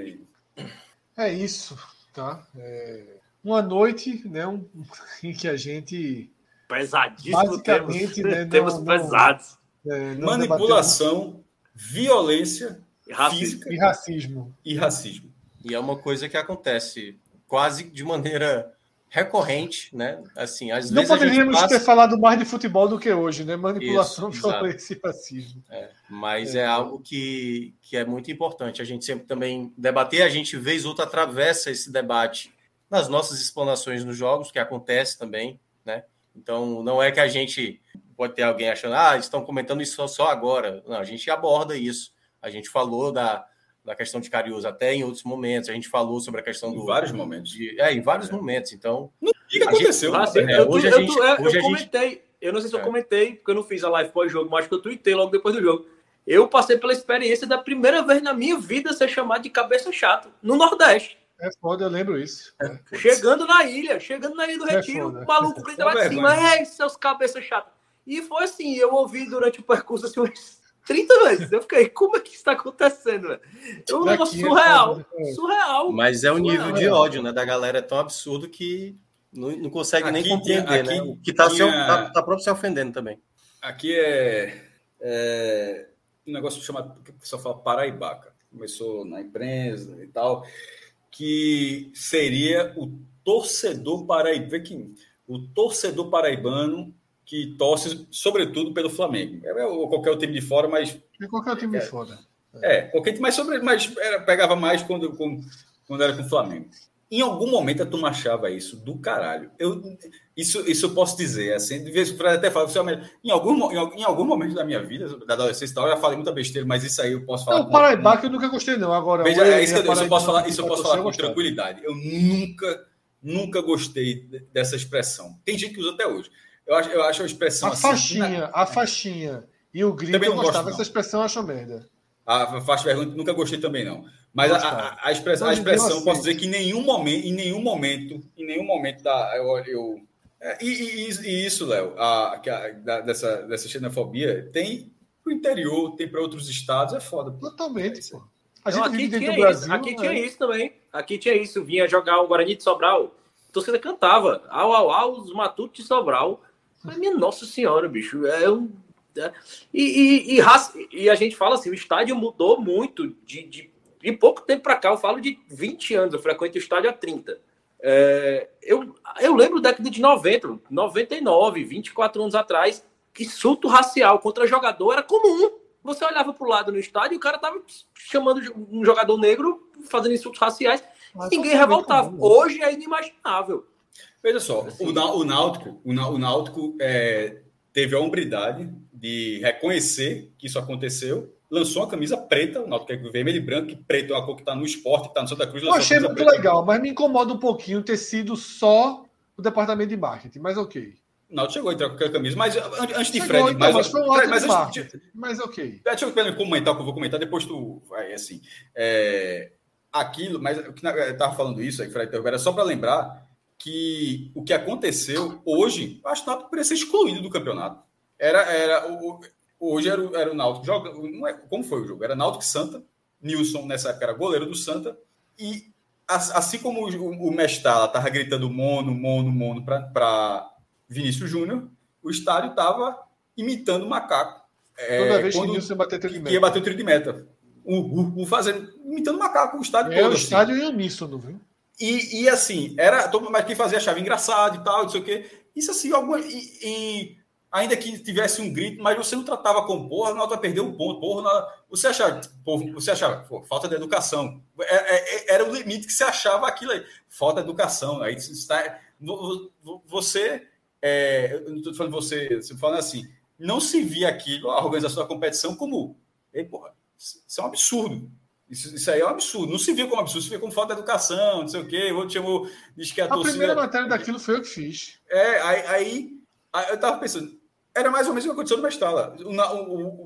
É isso, tá? É... Uma noite, né, um... em que a gente pesadíssimo basicamente temos, né, temos não, pesados. É, Manipulação, violência e racismo. física e racismo. E racismo. E é uma coisa que acontece quase de maneira recorrente, né? Assim, às não vezes poderíamos passa... ter falado mais de futebol do que hoje, né? Manipulação, Isso, violência e racismo. É, mas é. é. algo que, que é muito importante. A gente sempre também debater, a gente vez ou outra atravessa esse debate nas nossas explanações nos jogos, que acontece também, né? Então, não é que a gente pode ter alguém achando, ah, estão comentando isso só agora. Não, a gente aborda isso. A gente falou da, da questão de Cariús até em outros momentos. A gente falou sobre a questão em do. vários momentos. De, é, em vários é. momentos. Então. O que aconteceu? Gente, é, hoje eu, a gente. Eu, hoje eu comentei. Gente... Eu não sei se eu é. comentei, porque eu não fiz a live pós-jogo, mas que eu tuitei logo depois do jogo. Eu passei pela experiência da primeira vez na minha vida ser chamado de cabeça chata no Nordeste. É foda, eu lembro isso. É. Chegando na ilha, chegando na ilha do é Retiro, o maluco grita lá de cima, ei, seus cabeças chatas. E foi assim, eu ouvi durante o percurso assim, 30 vezes. Eu fiquei, como é que isso está acontecendo, velho? É um negócio surreal. Surreal. Mas é o nível de ódio, né? Da galera é tão absurdo que não, não consegue aqui, nem compreender, aqui, né? Que tá, tinha... se, tá, tá próprio se ofendendo também. Aqui é, é um negócio chamado, que o pessoal fala paraibaca. Começou na imprensa e tal, que seria o torcedor paraibano. O torcedor paraibano que torce, sobretudo, pelo Flamengo. É, ou qualquer time de fora, mas. E qualquer time é, de fora. É, qualquer time, mas, sobre, mas era, pegava mais quando, quando, quando era com o Flamengo. Em algum momento a turma achava isso do caralho. Eu, isso, isso eu posso dizer, assim, de vez em quando até falo, em algum, em, em algum momento da minha vida, da adolescência eu já falei muita besteira, mas isso aí eu posso falar. Não, o Paraibá que eu nunca gostei, não. Agora, Veja, é isso, eu, isso eu posso falar, isso eu posso falar com tranquilidade. Eu nunca, nunca gostei dessa expressão. Tem gente que usa até hoje. Eu acho, eu acho a expressão a assim. Faixinha, A faixinha e o grito também não eu gostava. Essa expressão eu acho merda. A faixa vergonha nunca gostei também, não. Mas a, a, a, expressão, a expressão posso dizer que em nenhum momento, em nenhum momento, em nenhum momento da. Eu, eu é, e, e, e, isso, Léo, a, a, dessa, dessa xenofobia tem para o interior, tem para outros estados, é foda. Totalmente, pô. A gente aqui tinha do Brasil, isso, aqui é. tinha isso também. Aqui tinha isso. Vinha jogar o Guarani de Sobral. A torcida cantava. Au, au, au, os matutos de Sobral. Mas, minha nossa senhora, bicho, é um. É, e, e, e, e, a gente fala assim: o estádio mudou muito de, de, de pouco tempo para cá. Eu falo de 20 anos, eu frequento o estádio há 30. É, eu, eu lembro da década de 90, 99, 24 anos atrás, que surto racial contra jogador era comum. Você olhava para o lado no estádio e o cara tava chamando um jogador negro, fazendo insultos raciais, Mas ninguém revoltava. Comum, né? Hoje é inimaginável. Veja só, assim. o, o Náutico, o, o Náutico é, teve a hombridade de reconhecer que isso aconteceu, lançou uma camisa preta, o Náutico é vermelho e branco, e preto é uma cor que está no esporte, está no Santa Cruz. Eu achei muito legal, mas me incomoda um pouquinho ter sido só o departamento de marketing, mas ok. O Náutico chegou a entrar com aquela camisa, mas antes de chegou, Fred... Então, mas, mas, foi um Fred, mas, mas ok. Deixa eu comentar o que eu vou comentar, depois tu vai assim. É, aquilo, mas eu estava falando isso aí, Fred, era só para lembrar que o que aconteceu hoje, acho que o Náutico poderia ser excluído do campeonato. Era, era o, hoje era, o, era o Náutico joga, não é, como foi o jogo? Era Náutico Santa, Nilson nessa época era goleiro do Santa e assim como o, o Mestala estava gritando mono, mono, mono para Vinícius Júnior, o estádio estava imitando macaco. É, Toda vez que Nilson bater tiro de meta. Ia bater o tiro de meta. O, o, o fazendo, imitando macaco, o estádio é, todo. o assim. estádio assim. uníssono, viu? E, e assim, era. Mas quem fazia a chave engraçada e tal, não sei o quê. Isso assim, alguma, e, e, ainda que tivesse um grito, mas você não tratava como porra, não vai perder um ponto, porra, não, você achava, porra, você achava, falta de educação. É, é, é, era o limite que você achava aquilo aí, falta de educação. Aí está, você, é, eu não estou falando você, você falando assim, não se via aquilo, a organização da competição, como, ei, porra, isso é um absurdo. Isso, isso aí é um absurdo. Não se viu como absurdo, se viu como falta de educação, não sei o quê. O outro chamou, diz que a, a torcida... primeira matéria daquilo foi eu que fiz. É, aí, aí, aí eu estava pensando, era mais ou menos o que aconteceu no Mestala.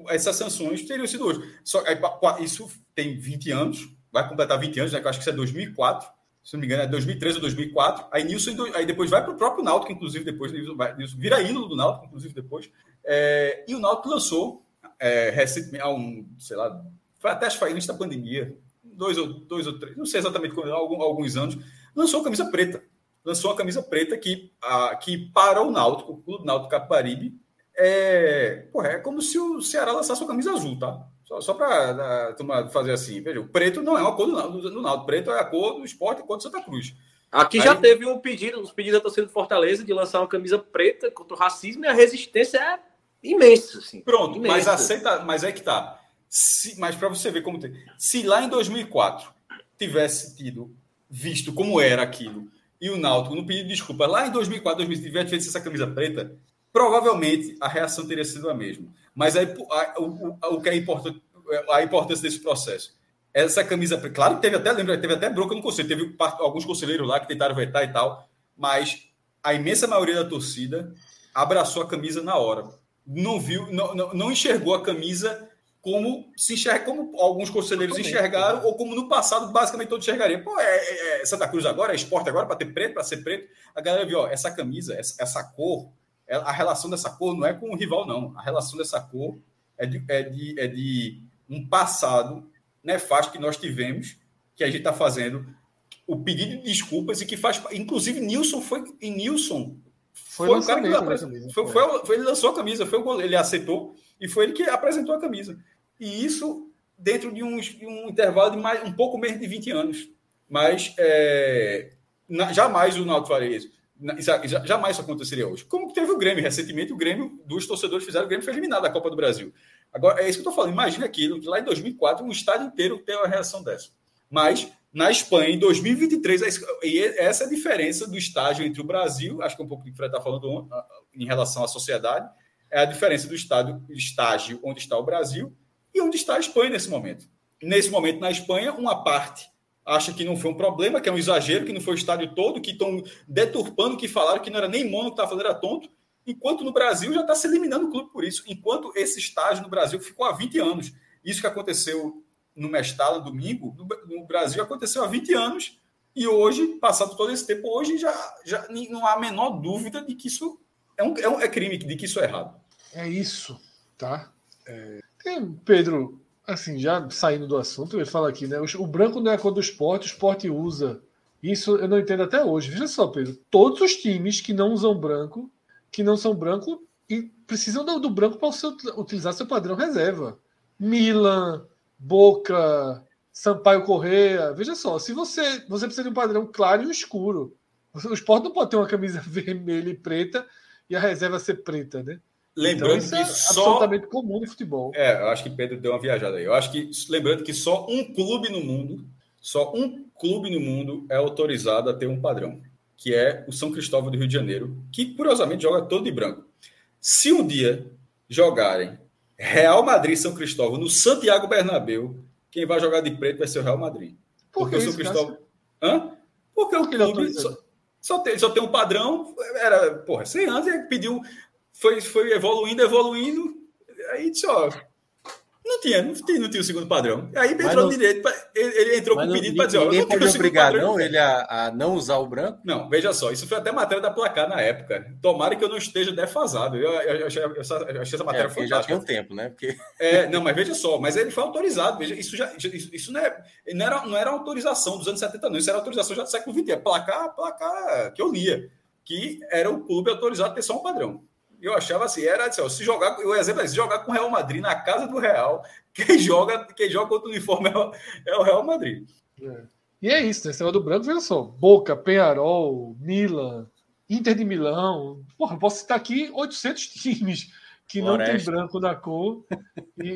essas sanções teriam sido hoje. Só, aí, isso tem 20 anos, vai completar 20 anos, né, eu acho que isso é 2004, se não me engano, é 2013 ou 2004. Aí Nilson, aí depois vai para o próprio Náutico, inclusive depois, Nilson, vai, Nilson vira ídolo do Náutico, inclusive depois. É, e o Náutico lançou, é, recentemente, há um, sei lá, foi até acho que da pandemia, dois ou, dois ou três, não sei exatamente quando, alguns, alguns anos, lançou a camisa preta. Lançou a camisa preta que, a, que para o Náutico, o Clube Náutico Caparibe, é, porra, é como se o Ceará lançasse uma camisa azul, tá? Só, só para fazer assim. Veja, o preto não é uma cor do, do, Náutico. Preto é a cor do esporte a cor do Santa Cruz. Aqui Aí, já teve um pedido, os pedidos da torcida do Fortaleza de lançar uma camisa preta contra o racismo e a resistência é imensa. Assim, Pronto, imensa. mas aceita, mas é que tá. Se, mas para você ver como tem. Se lá em 2004 tivesse tido visto como era aquilo e o Náutico não pediu desculpa lá em 2004, 2005 tivesse feito essa camisa preta, provavelmente a reação teria sido a mesma. Mas aí, a, o, o, que é importante, a importância desse processo. Essa camisa, claro que teve até, lembra, teve até bronca no conselho, teve alguns conselheiros lá que tentaram vetar e tal, mas a imensa maioria da torcida abraçou a camisa na hora. Não viu, não, não, não enxergou a camisa como se enxerga, como alguns conselheiros enxergaram, ou como no passado basicamente todos enxergariam. Pô, é, é, é Santa Cruz agora, é esporte agora, para ter preto, para ser preto. A galera viu, ó, essa camisa, essa, essa cor, a relação dessa cor não é com o rival, não. A relação dessa cor é de, é de, é de um passado nefasto que nós tivemos, que a gente está fazendo o pedido de desculpas e que faz. Inclusive, Nilson foi. E Nilson foi, foi o cara que né, foi, foi, foi, ele lançou a camisa, foi o ele aceitou e foi ele que apresentou a camisa. E isso dentro de um, de um intervalo de mais, um pouco menos de 20 anos. Mas é, na, jamais o Náutico faria isso. Jamais isso aconteceria hoje. Como teve o Grêmio recentemente, o Grêmio, dos torcedores fizeram, o Grêmio foi eliminado da Copa do Brasil. Agora, é isso que eu estou falando. Imagina aquilo, lá em 2004, um estádio inteiro tem uma reação dessa. Mas, na Espanha, em 2023, é e essa é a diferença do estádio entre o Brasil, acho que é um pouco do que o Fred está falando em relação à sociedade, é a diferença do estádio, estágio onde está o Brasil e onde está a Espanha nesse momento. Nesse momento, na Espanha, uma parte acha que não foi um problema, que é um exagero, que não foi o estádio todo, que estão deturpando, que falaram que não era nem mono que estava fazendo, era tonto, enquanto no Brasil já está se eliminando o clube por isso, enquanto esse estágio no Brasil ficou há 20 anos. Isso que aconteceu no Mestala, domingo, no, Brasil aconteceu há 20 anos, e hoje, passado todo esse tempo, hoje já, já não há a menor dúvida de que isso é, um, é, um, é crime, de que isso é errado. É isso, tá? É... Pedro, assim, já saindo do assunto, eu falo aqui, né? O, branco não é a cor do esporte, o esporte usa. Isso eu não entendo até hoje. Veja só, Pedro. Todos os times que não usam branco, que não são branco, e precisam do, do branco para utilizar seu padrão reserva. Milan, Boca, Sampaio Correia. Veja só, se você, você precisa de um padrão claro e escuro. O esporte não pode ter uma camisa vermelha e preta e a reserva ser preta, né? Lembrando então, que é só... absolutamente comum no futebol. É, eu acho que Pedro deu uma viajada aí. Eu acho que, lembrando que só um clube no mundo, só um clube no mundo é autorizado a ter um padrão, que é o São Cristóvão do Rio de Janeiro, que curiosamente joga todo de branco. Se um dia jogarem Real Madrid São Cristóvão no Santiago Bernabéu, quem vai jogar de preto vai ser o Real Madrid. Por Porque o São Cristóvão. Hã? Porque Por o clube só, só, tem, só tem um padrão. Era, porra, 100 anos, ele pediu foi, foi evoluindo, evoluindo. Aí disse, ó, Não tinha, não tinha, não tinha o segundo padrão. Aí entrou não, direito, pra, ele, ele, entrou com o pedido para dizer: Ninguém pode obrigar não, ele a, a, não usar o branco? Não, veja só, isso foi até matéria da placar na época. Tomara que eu não esteja defasado. Eu, eu, eu, achei, eu achei, essa matéria é, fantástica. já tinha um tempo, né? Porque... É, não, mas veja só, mas ele foi autorizado. Veja, isso, já, isso, isso não, é, não, era, não era autorização dos anos 70, não. Isso era autorização já do século XX. É placar, placar que eu lia. Que era o clube autorizado a ter só um padrão eu achava assim, era assim, se jogar, o exemplo é se jogar com o Real Madrid na casa do Real, quem joga, quem joga contra o uniforme é o, é o Real Madrid. É. E é isso, né? Esse do branco, veja só, Boca, Penharol, Milan, Inter de Milão, porra, posso citar aqui 800 times que não tem branco na cor e,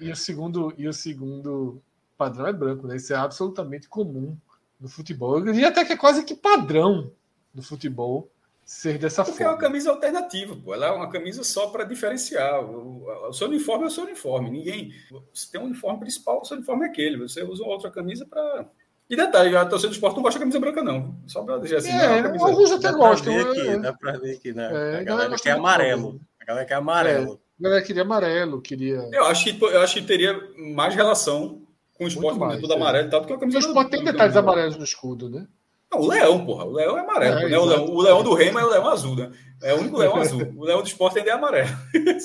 e, e, o segundo, e o segundo padrão é branco, né? Isso é absolutamente comum no futebol. Eu diria até que é quase que padrão no futebol ser dessa Porque forma. é uma camisa alternativa, pô. Ela é uma camisa só para diferenciar. O, o, seu uniforme é o seu uniforme. Ninguém. Você tem um uniforme principal, o seu uniforme é aquele. Você usa outra camisa para. E detalhe, a torcida do esporte não gosta de camisa branca, não. Só para dizer assim. É, não, alguns até gostam. É. Dá para ver aqui, né? É, a galera quer amarelo. A galera quer amarelo. É, a galera queria amarelo, queria. Eu acho que, eu acho que teria mais relação com o esporte, mais, tudo é. amarelo e tal, do que a camisa. O esporte tem detalhes amarelos no escudo, né? Não, o leão, porra. O leão é amarelo. É, né? o, leão, o, leão, do rei, mas é o leão azul, né? É o único leão azul. O leão do esporte ainda é amarelo.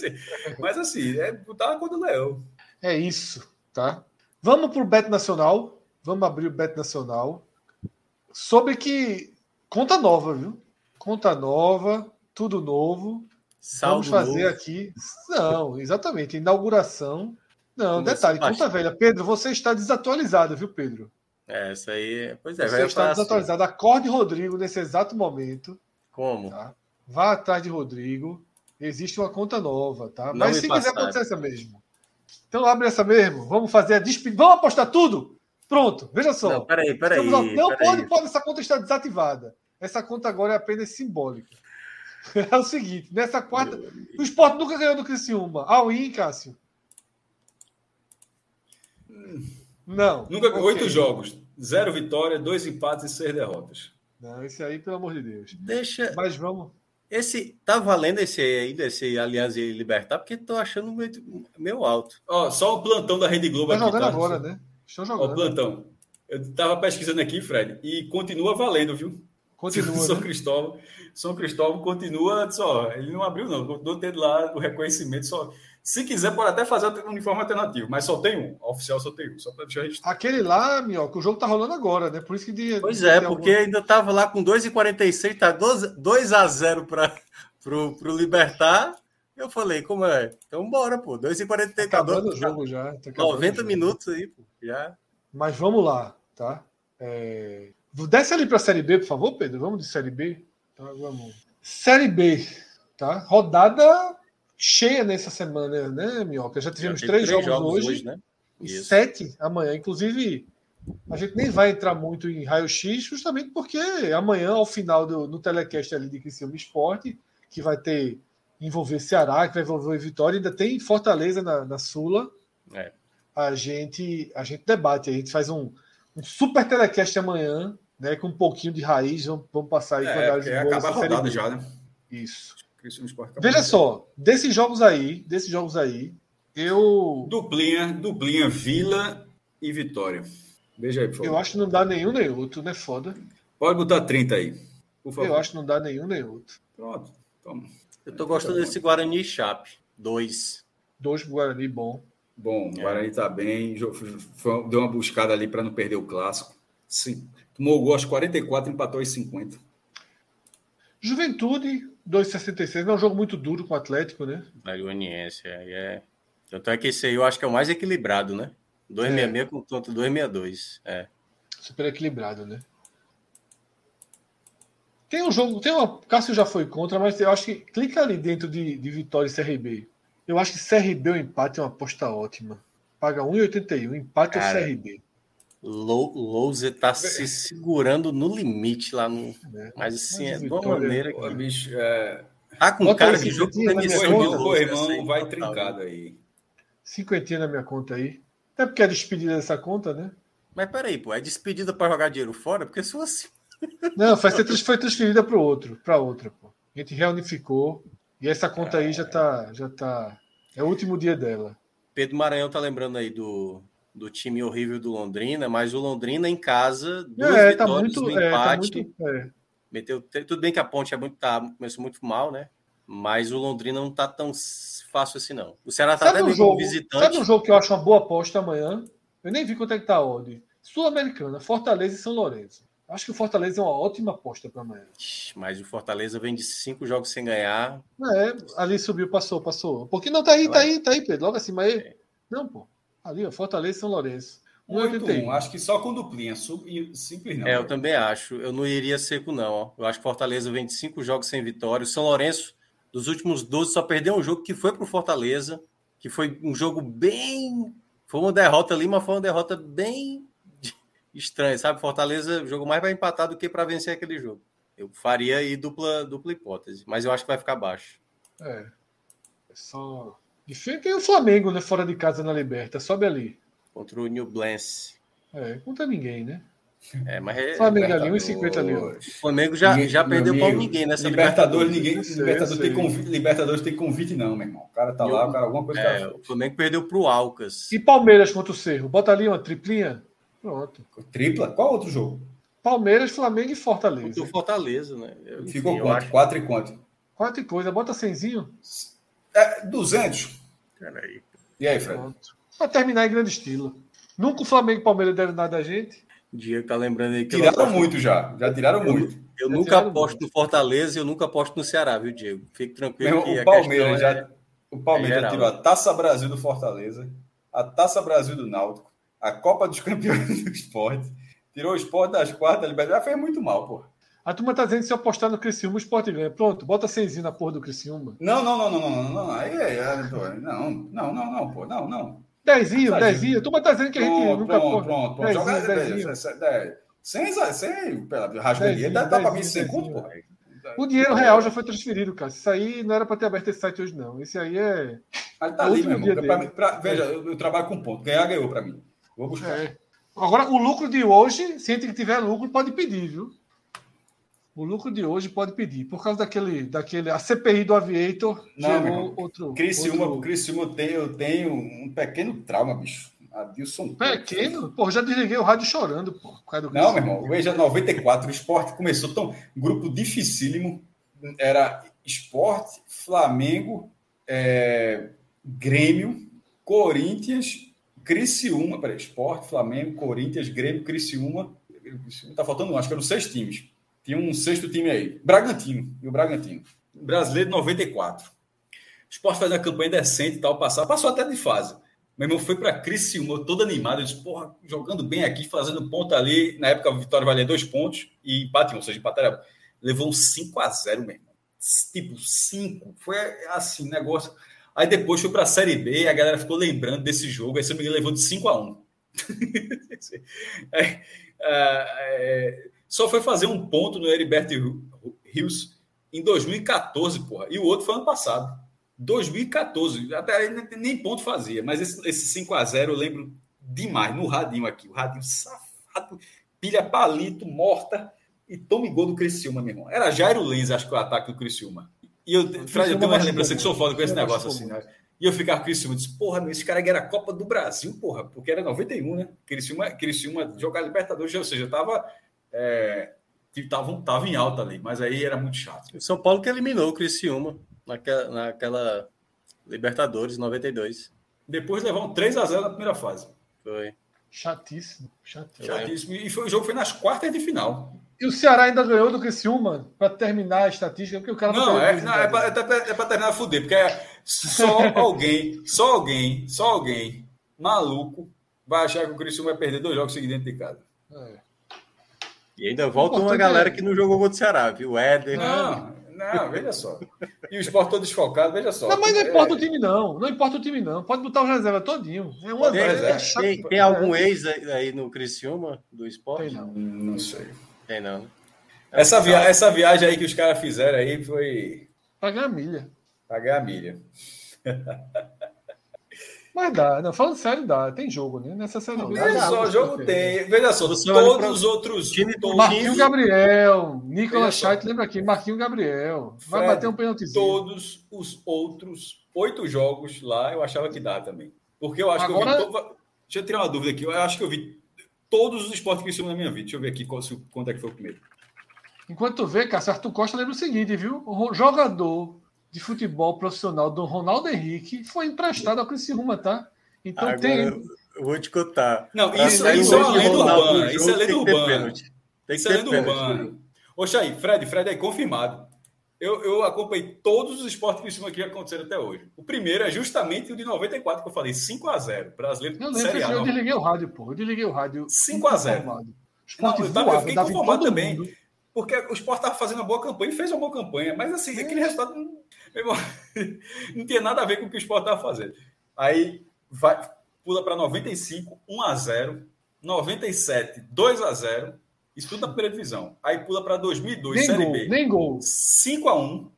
mas assim, é botar a cor do leão. É isso, tá? Vamos para o Bet Nacional. Vamos abrir o Bet Nacional. Sobre que. Conta nova, viu? Conta nova, tudo novo. Saldo Vamos fazer novo. aqui. Não, exatamente. Inauguração. Não, detalhe, conta velha. Pedro, você está desatualizado, viu, Pedro? É, isso aí. Pois é, Você vai está desatualizado. Assim. Acorde Rodrigo nesse exato momento. Como? Tá? Vá atrás de Rodrigo. Existe uma conta nova, tá? Não Mas se passar. quiser, pode ser essa mesmo. Então abre essa mesmo. Vamos fazer a despedida. Vamos apostar tudo? Pronto, veja só. Não, peraí, peraí. Estamos... Não, peraí. pode, pode. Essa conta está desativada. Essa conta agora é apenas simbólica. É o seguinte, nessa quarta. O esporte nunca ganhou do Criciúma. All-in, Cássio. Não. Nunca okay. oito jogos, zero vitória, dois empates e seis derrotas. Não, esse aí, pelo amor de Deus. Deixa. Mas vamos. Esse tá valendo esse aí desse Aliança e Libertar, porque tô achando meio, meio alto. Ó, só o plantão da Rede Globo tá aqui. jogando tá? agora, né? Estão jogando. Ó, o plantão. Eu tava pesquisando aqui, Fred, e continua valendo, viu? Continua. São né? Cristóvão. São Cristóvão continua, só, ele não abriu, não. Continuou tendo lá o reconhecimento, só se quiser, pode até fazer um uniforme alternativo, mas só tem um. A oficioal só tem um. Só para deixar registrado. Aquele lá, que o jogo tá rolando agora, né? Por isso que. De, pois é, porque algum... ainda tava lá com 2,46, tá 2 a 0 para pro, pro Libertar. Eu falei, como é? Então bora, pô. 2,43. Tá acabando o jogo já. Tá 90 minutos aí, pô. Já. Mas vamos lá, tá? É... Desce ali para a Série B, por favor, Pedro. Vamos de Série B. Tá, vamos. Série B, tá? Rodada cheia nessa semana, né, Minhoca? Já tivemos Já três, três, jogos, hoje, hoje né? e sete amanhã. Inclusive, a gente nem vai entrar muito em raio-x, justamente porque amanhã, ao final do no telecast ali de Criciúma Esporte, que vai ter envolver Ceará, que vai envolver Vitória, ainda tem Fortaleza na, na Sula. É. A gente a gente debate, a gente faz um, um super telecast amanhã, né, com um pouquinho de raiz, vamos, vamos passar aí é, com a análise é, acaba a rodada já, né? Isso. Veja só, desses jogos aí, desses jogos aí, eu. Duplinha, duplinha, Vila e Vitória. Veja aí, por favor. Eu acho que não dá nenhum nem outro, né? Foda. Pode botar 30 aí. Por favor. Eu acho que não dá nenhum nem outro. Pronto. Toma. Eu tô gostando desse Guarani Chape. Dois. Dois pro Guarani, bom. Bom, o Guarani tá bem. Deu uma buscada ali para não perder o clássico. Sim. Tomou o gol aos 44, empatou aos 50. Juventude, 2,66 é um jogo muito duro com o Atlético, né? Goianiense, aí é. Tanto é que esse aí eu acho que é o mais equilibrado, né? 2,66 é. contra 2,62. É. Super equilibrado, né? Tem um jogo, tem uma. Cássio já foi contra, mas eu acho que clica ali dentro de, de Vitória e CRB. Eu acho que CRB o empate é uma aposta ótima. Paga 1,81, empate Cara, ou CRB. Lousa tá se segurando no limite lá no. É. Mas assim, é de uma maneira que. bicho, é... Tá com Bota cara de jogo de. O irmão vai trincado aí. Cinquentinha na minha conta aí. Até porque é despedida dessa conta, né? Mas peraí, pô, é despedida para jogar dinheiro fora? Porque se assim. Não, foi, foi transferida para outro, para outra, pô. A gente reunificou. E essa conta aí já tá, já tá. É o último dia dela. Pedro Maranhão tá lembrando aí do, do time horrível do Londrina, mas o Londrina em casa, duas é, tá vitórias muito, no empate. É, tá muito, é. meteu, tudo bem que a ponte é muito, tá, começou muito mal, né? Mas o Londrina não tá tão fácil assim, não. O Ceará tá sabe até um jogo, visitante. Sabe um jogo que eu acho uma boa aposta amanhã? Eu nem vi quanto é que tá a odd. Sul-Americana, Fortaleza e São Lourenço. Acho que o Fortaleza é uma ótima aposta para amanhã. Mas o Fortaleza vem de cinco jogos sem ganhar. É, ali subiu, passou, passou. Porque não tá aí, tá aí, tá aí, Pedro. Logo assim, mas. É. Não, pô. Ali, ó, Fortaleza e São Lourenço. 181, acho que só com duplinha, simples não. É, eu também acho. Eu não iria seco, não. Ó. Eu acho que Fortaleza vem de cinco jogos sem vitória. O São Lourenço, dos últimos 12, só perdeu um jogo que foi pro Fortaleza, que foi um jogo bem. Foi uma derrota ali, mas foi uma derrota bem estranha, sabe? Fortaleza jogou mais para empatar do que para vencer aquele jogo. Eu faria aí dupla, dupla hipótese, mas eu acho que vai ficar baixo. É. É só. Difícil tem o Flamengo, né? Fora de casa na Liberta. Sobe ali. Contra o New Blance. É, contra ninguém, né? É, mas é, Flamengo ali, 1,50 ali. O Flamengo já, já perdeu para ninguém nessa Libertadores. Ninguém, Libertadores, tem convite, Libertadores tem convite, não, meu irmão. O cara tá lá, o cara, alguma coisa. É, o Flamengo perdeu para o Alcas. E Palmeiras contra o Cerro? Bota ali uma triplinha. Pronto. Tripla? Qual outro jogo? Palmeiras, Flamengo e Fortaleza. O Fortaleza, né? Eu, Ficou enfim, quanto? Acho... Quatro e quanto? Quatro e coisa. Bota cenzinho. É, 200. Peraí. E aí, Fred? Pronto. Pra terminar em grande estilo. Nunca o Flamengo e o Palmeiras deram nada a gente. Diego tá lembrando aí que. Tiraram muito já. Já tiraram eu, muito. Eu já nunca aposto muito. no Fortaleza e eu nunca aposto no Ceará, viu, Diego? Fique tranquilo. Meu, o Palmeiras já. É... O Palmeiras é já tirou a Taça Brasil do Fortaleza, a Taça Brasil do Náutico, a Copa dos Campeões do Esporte, tirou o esporte das quartas, já fez muito mal, pô. A turma tá dizendo que se apostar no Criciúma, o esporte ganha. Pronto, bota cenzinho na porra do Criciúma. Não, não, não, não, não, não, não. Aí, aí, não, não, não, não, pô, não, não. Dezinho, dezinho. A turma tá dizendo que a gente pronto, nunca... Pronto, pronto, pronto. Joga dezinho. Sem, sem rasgaria, dá pra mim sem conto, pô. O dinheiro real já foi transferido, cara. Isso aí não era para ter aberto esse site hoje, não. Esse aí é. Aí tá ali, meu irmão. Pra, pra, veja, eu, eu, trabalho com ponto. Ganhar, ganhou para mim. Vou buscar. É. Agora, o lucro de hoje, se a gente tiver lucro, pode pedir, viu? O lucro de hoje pode pedir. Por causa daquele. daquele a CPI do Aviator não, gerou outro. Criciúma, outro... Criciúma tenho, eu tenho um pequeno trauma, bicho. Adilson. Pequeno? Pô, já desliguei o rádio chorando, pô. Não, meu irmão. Veja, 94, o esporte começou tão. Grupo dificílimo. Era esporte, Flamengo, é, Grêmio, Corinthians Criciúma, peraí, Esporte, Flamengo, Corinthians, Grêmio, Criciúma. Tá faltando, acho que eram seis times. Tinha um sexto time aí. Bragantino, e o Bragantino. Brasileiro 94. O Esporte faz uma campanha decente e tal, passar. Passou até de fase. Meu irmão foi para Criciúma, todo animado. Eu disse, porra, jogando bem aqui, fazendo ponta ali. Na época, a vitória valia dois pontos e empate, ou seja, empate era... Levou um 5 a 0 meu irmão. Tipo, 5. Foi assim, negócio Aí depois foi para a Série B a galera ficou lembrando desse jogo. Aí, se me levou de 5 a 1 é, é, é, Só foi fazer um ponto no Heriberto Rios em 2014, porra. E o outro foi ano passado. 2014. Até nem ponto fazia. Mas esse, esse 5 a 0 eu lembro demais. No radinho aqui. O radinho safado. Pilha palito, morta. E tome gol do Criciúma, meu irmão. Era Jairo Lenz, acho que o ataque do Criciúma. E eu, Fred, eu tenho uma lembrança que sou foda com esse negócio assim, né? E eu ficava com Criciúma, disse, porra, esse cara era a Copa do Brasil, porra, porque era 91, né? Criciúma, Criciúma jogar Libertadores, ou seja, tava, é, tava, tava em alta ali, mas aí era muito chato. O São Paulo que eliminou o Criciúma naquela, naquela Libertadores, 92. Depois levar um 3 a 0 na primeira fase. Foi. Chatíssimo, chatíssimo. Chatíssimo. E foi, o jogo foi nas quartas de final. E o Ceará ainda ganhou do Criciúma para terminar a estatística, porque o cara não é, não, é para é é terminar a fuder, porque é só alguém, só alguém, só alguém maluco vai achar que o Criciúma vai perder dois jogos seguidos dentro de casa. É. E ainda volta uma galera que não jogou contra o Ceará, viu? O Éder. Não, não, veja só. E o esporte todo desfocado, veja só. Não, mas não importa é... o time, não. Não importa o time, não. Pode botar o reserva todinho. É uma tem, é, tem, tem, algum ex aí no Criciúma do esporte? Tem, não. Não sei. Tem não. Essa, via essa viagem aí que os caras fizeram aí foi. Pagar a milha. Pagar a milha. Mas dá, não, falando sério, dá. Tem jogo, né? Nessa série não, Veja só, jogo tem. Veja só, todos os outros. Marquinhos Gabriel, Nicolas Scheidt, lembra aqui? Marquinhos Gabriel. Vai Fred, bater um pênaltizinho. Todos os outros oito jogos lá eu achava que dá também. Porque eu acho Agora... que eu vi. Deixa eu tirar uma dúvida aqui. Eu acho que eu vi todos os esportes que eu na minha vida. Deixa eu ver aqui qual, quanto é que foi o primeiro. Enquanto tu vê, Cássio, Arthur Costa lembra o seguinte, viu? O jogador de futebol profissional do Ronaldo Henrique foi emprestado ao Criciúma, tá? Então Agora, tem. Eu vou te contar. Não, isso, isso é uma lenda urbana. Isso é lenda urbana. Isso é lenda urbana. Oxa aí, Fred, Fred é confirmado. Eu, eu acompanhei todos os esportes que isso aqui aconteceram até hoje. O primeiro é justamente o de 94, que eu falei, 5 a 0 Brasileiro Eu lembro que eu desliguei o rádio, pô. Eu desliguei o rádio. 5 a 0 Não, eu, tava, eu fiquei conformado também. Mundo. Porque o Sport estava fazendo uma boa campanha e fez uma boa campanha. Mas assim, é. aquele resultado não, não tinha nada a ver com o que o Sport estava fazendo. Aí vai, pula para 95, 1 a 0 97, 2 a 0 isso tudo na primeira divisão. Aí pula para 2002, nem Série gol, B. Nem gol. 5 a 1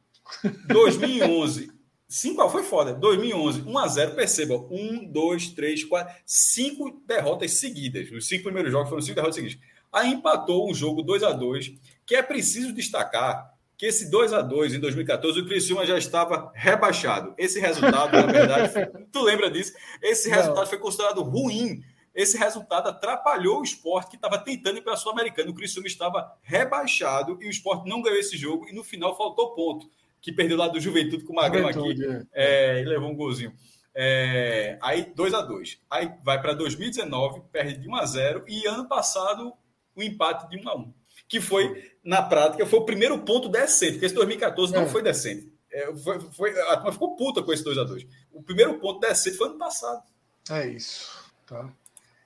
2011, 5 a foi foda. 2011, 1 a 0 Perceba, 1, 2, 3, 4, 5 derrotas seguidas. Os cinco primeiros jogos foram cinco derrotas seguidas. Aí empatou um jogo 2 a 2 que é preciso destacar que esse 2 a 2 em 2014, o Criciúma já estava rebaixado. Esse resultado, na verdade, tu lembra disso? Esse resultado Não. foi considerado ruim esse resultado atrapalhou o esporte que estava tentando ir para a Sul-Americana. O Criciúma estava rebaixado e o esporte não ganhou esse jogo e no final faltou ponto, que perdeu lá do Juventude com o Magrão aqui é. É, e levou um golzinho. É, aí 2 a 2 Aí vai para 2019, perde de 1 a 0 e ano passado o empate de 1 a 1 que foi, na prática, foi o primeiro ponto decente, porque esse 2014 não é. foi decente. É, foi, foi, a turma ficou puta com esse 2 a 2 O primeiro ponto decente foi ano passado. É isso. Tá.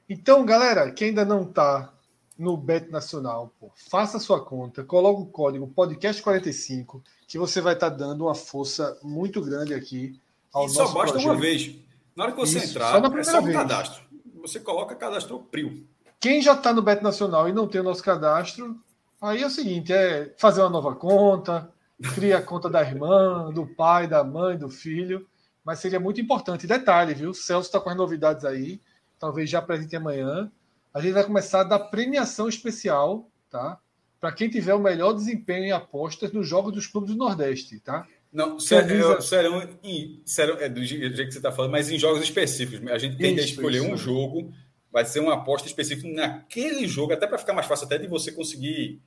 Então, galera, quem ainda não está no Bet Nacional, pô, faça sua conta, coloque o código podcast45, que você vai estar tá dando uma força muito grande aqui ao e nosso só basta projeto. uma vez. Na hora que você Isso, entrar, só é só um cadastro. Você coloca cadastro PRIO. Quem já está no Bet Nacional e não tem o nosso cadastro, aí é o seguinte, é fazer uma nova conta, cria a conta da irmã, do pai, da mãe, do filho, mas seria muito importante. Detalhe, viu? O Celso está com as novidades aí talvez já apresente amanhã. A gente vai começar a dar premiação especial, tá? Para quem tiver o melhor desempenho em apostas nos jogos dos clubes do Nordeste, tá? Não, serão, serão, serão é do jeito que você está falando, mas em jogos específicos. A gente tem que escolher isso. um jogo, vai ser uma aposta específica naquele jogo, até para ficar mais fácil até de você conseguir.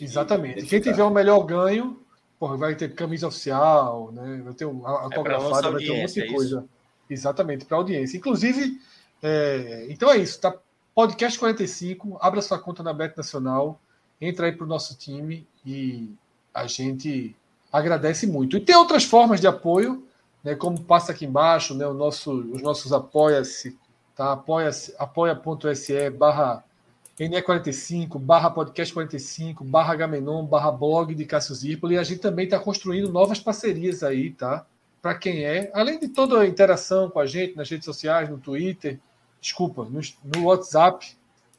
Exatamente. Quem tiver o melhor ganho, porra, vai ter camisa oficial, né? vai ter uma autografada, é vai ter um monte de é coisa. Exatamente, para audiência. Inclusive, é, então é isso, tá? Podcast 45, abra sua conta na Bet Nacional, entra aí para o nosso time e a gente agradece muito. E tem outras formas de apoio, né, como passa aqui embaixo, né, o nosso, os nossos apoia-se, tá? apoia-se, apoia.se barra NE45, barra podcast 45, barra Gamenon, barra blog de Cássio Zirpoli, e a gente também está construindo novas parcerias aí, tá? Para quem é, além de toda a interação com a gente nas redes sociais, no Twitter, desculpa, no, no WhatsApp,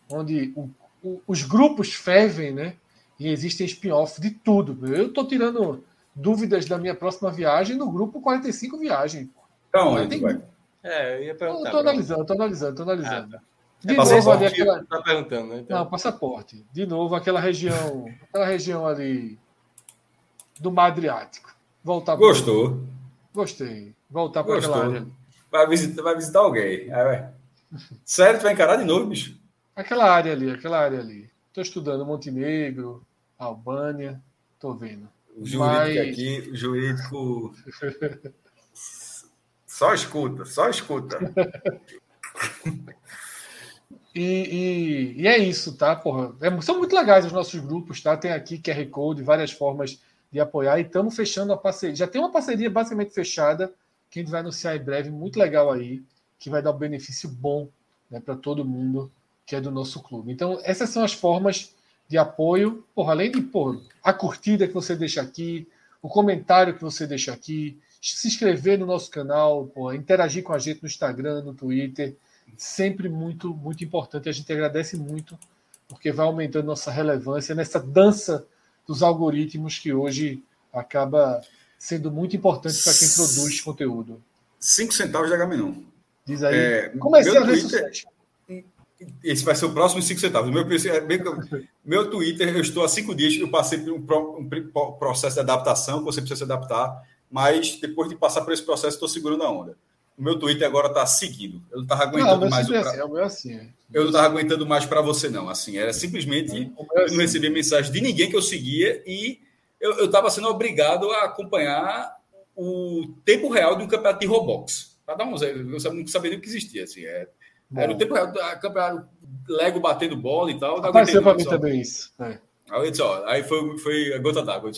onde o, o, os grupos fervem, né? E existem spin-off de tudo. Eu estou tirando dúvidas da minha próxima viagem no grupo 45 Viagem. Onde, tem... É, eu ia perguntar. Estou analisando, estou analisando, estou analisando. Ah, tá. De é novo ali aquela. Tá perguntando, né? Então... Não, passaporte. De novo, aquela região, aquela região ali do Mar Adriático. Voltar Gostou? Gostei. Voltar para aquela área. Vai visitar, vai visitar alguém. Aí, Sério, tu vai encarar de novo, bicho? Aquela área ali, aquela área ali. Estou estudando Montenegro, Albânia, estou vendo. O jurídico Mas... aqui, o jurídico. só escuta, só escuta. E, e, e, é isso, tá? Porra, é, são muito legais os nossos grupos, tá? Tem aqui QR Code, várias formas de apoiar e estamos fechando a parceria. Já tem uma parceria basicamente fechada, que a gente vai anunciar em breve, muito legal aí que vai dar um benefício bom né, para todo mundo que é do nosso clube. Então, essas são as formas de apoio. Porra, além de porra, a curtida que você deixa aqui, o comentário que você deixa aqui, se inscrever no nosso canal, porra, interagir com a gente no Instagram, no Twitter, sempre muito, muito importante. A gente agradece muito, porque vai aumentando nossa relevância nessa dança dos algoritmos que hoje acaba sendo muito importante para quem produz conteúdo. Cinco centavos de Agamenon. Diz aí. É, Comecei a Twitter, Esse vai ser o próximo 5 centavos. Meu, meu Twitter, eu estou há cinco dias, eu passei por um, um processo de adaptação, você precisa se adaptar, mas depois de passar por esse processo, estou segurando a onda. O meu Twitter agora tá seguindo. Eu não tava aguentando não, mais. O pra... assim, é o meu assim. É. Eu não tava aguentando mais para você, não. Assim, era simplesmente. É eu não recebia mensagem de ninguém que eu seguia e eu, eu tava sendo obrigado a acompanhar o tempo real de um campeonato de Roblox. Para dar um eu não sabia nem o que existia. Assim, é, era o tempo real do campeonato Lego batendo bola e tal. Apareceu para mim também isso. É. Aí, disse, ó, aí foi, foi a gota d'água,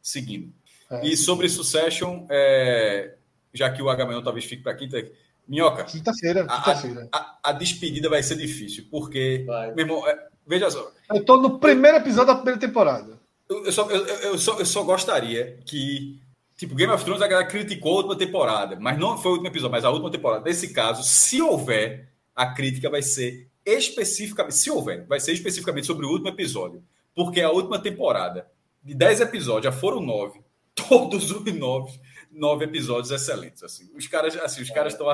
seguindo. É. E sobre Succession, é, já que o Agamenon talvez fique para quinta. Minhoca. Quinta-feira. Quinta-feira. A, a, a, despedida vai ser difícil, porque. Vai. Meu irmão, é, veja só. Eu estou no primeiro episódio da primeira temporada. Eu, eu, só, eu, eu, só, eu só gostaria que. Tipo, Game of Thrones a galera criticou a última temporada, mas não foi o último episódio, mas a última temporada. Nesse caso, se houver, a crítica vai ser especificamente, se houver, vai ser especificamente sobre o último episódio. Porque a última temporada, de 10 episódios, já foram nove. Todos os nove nove episódios excelentes. Assim. Os caras assim, os caras estão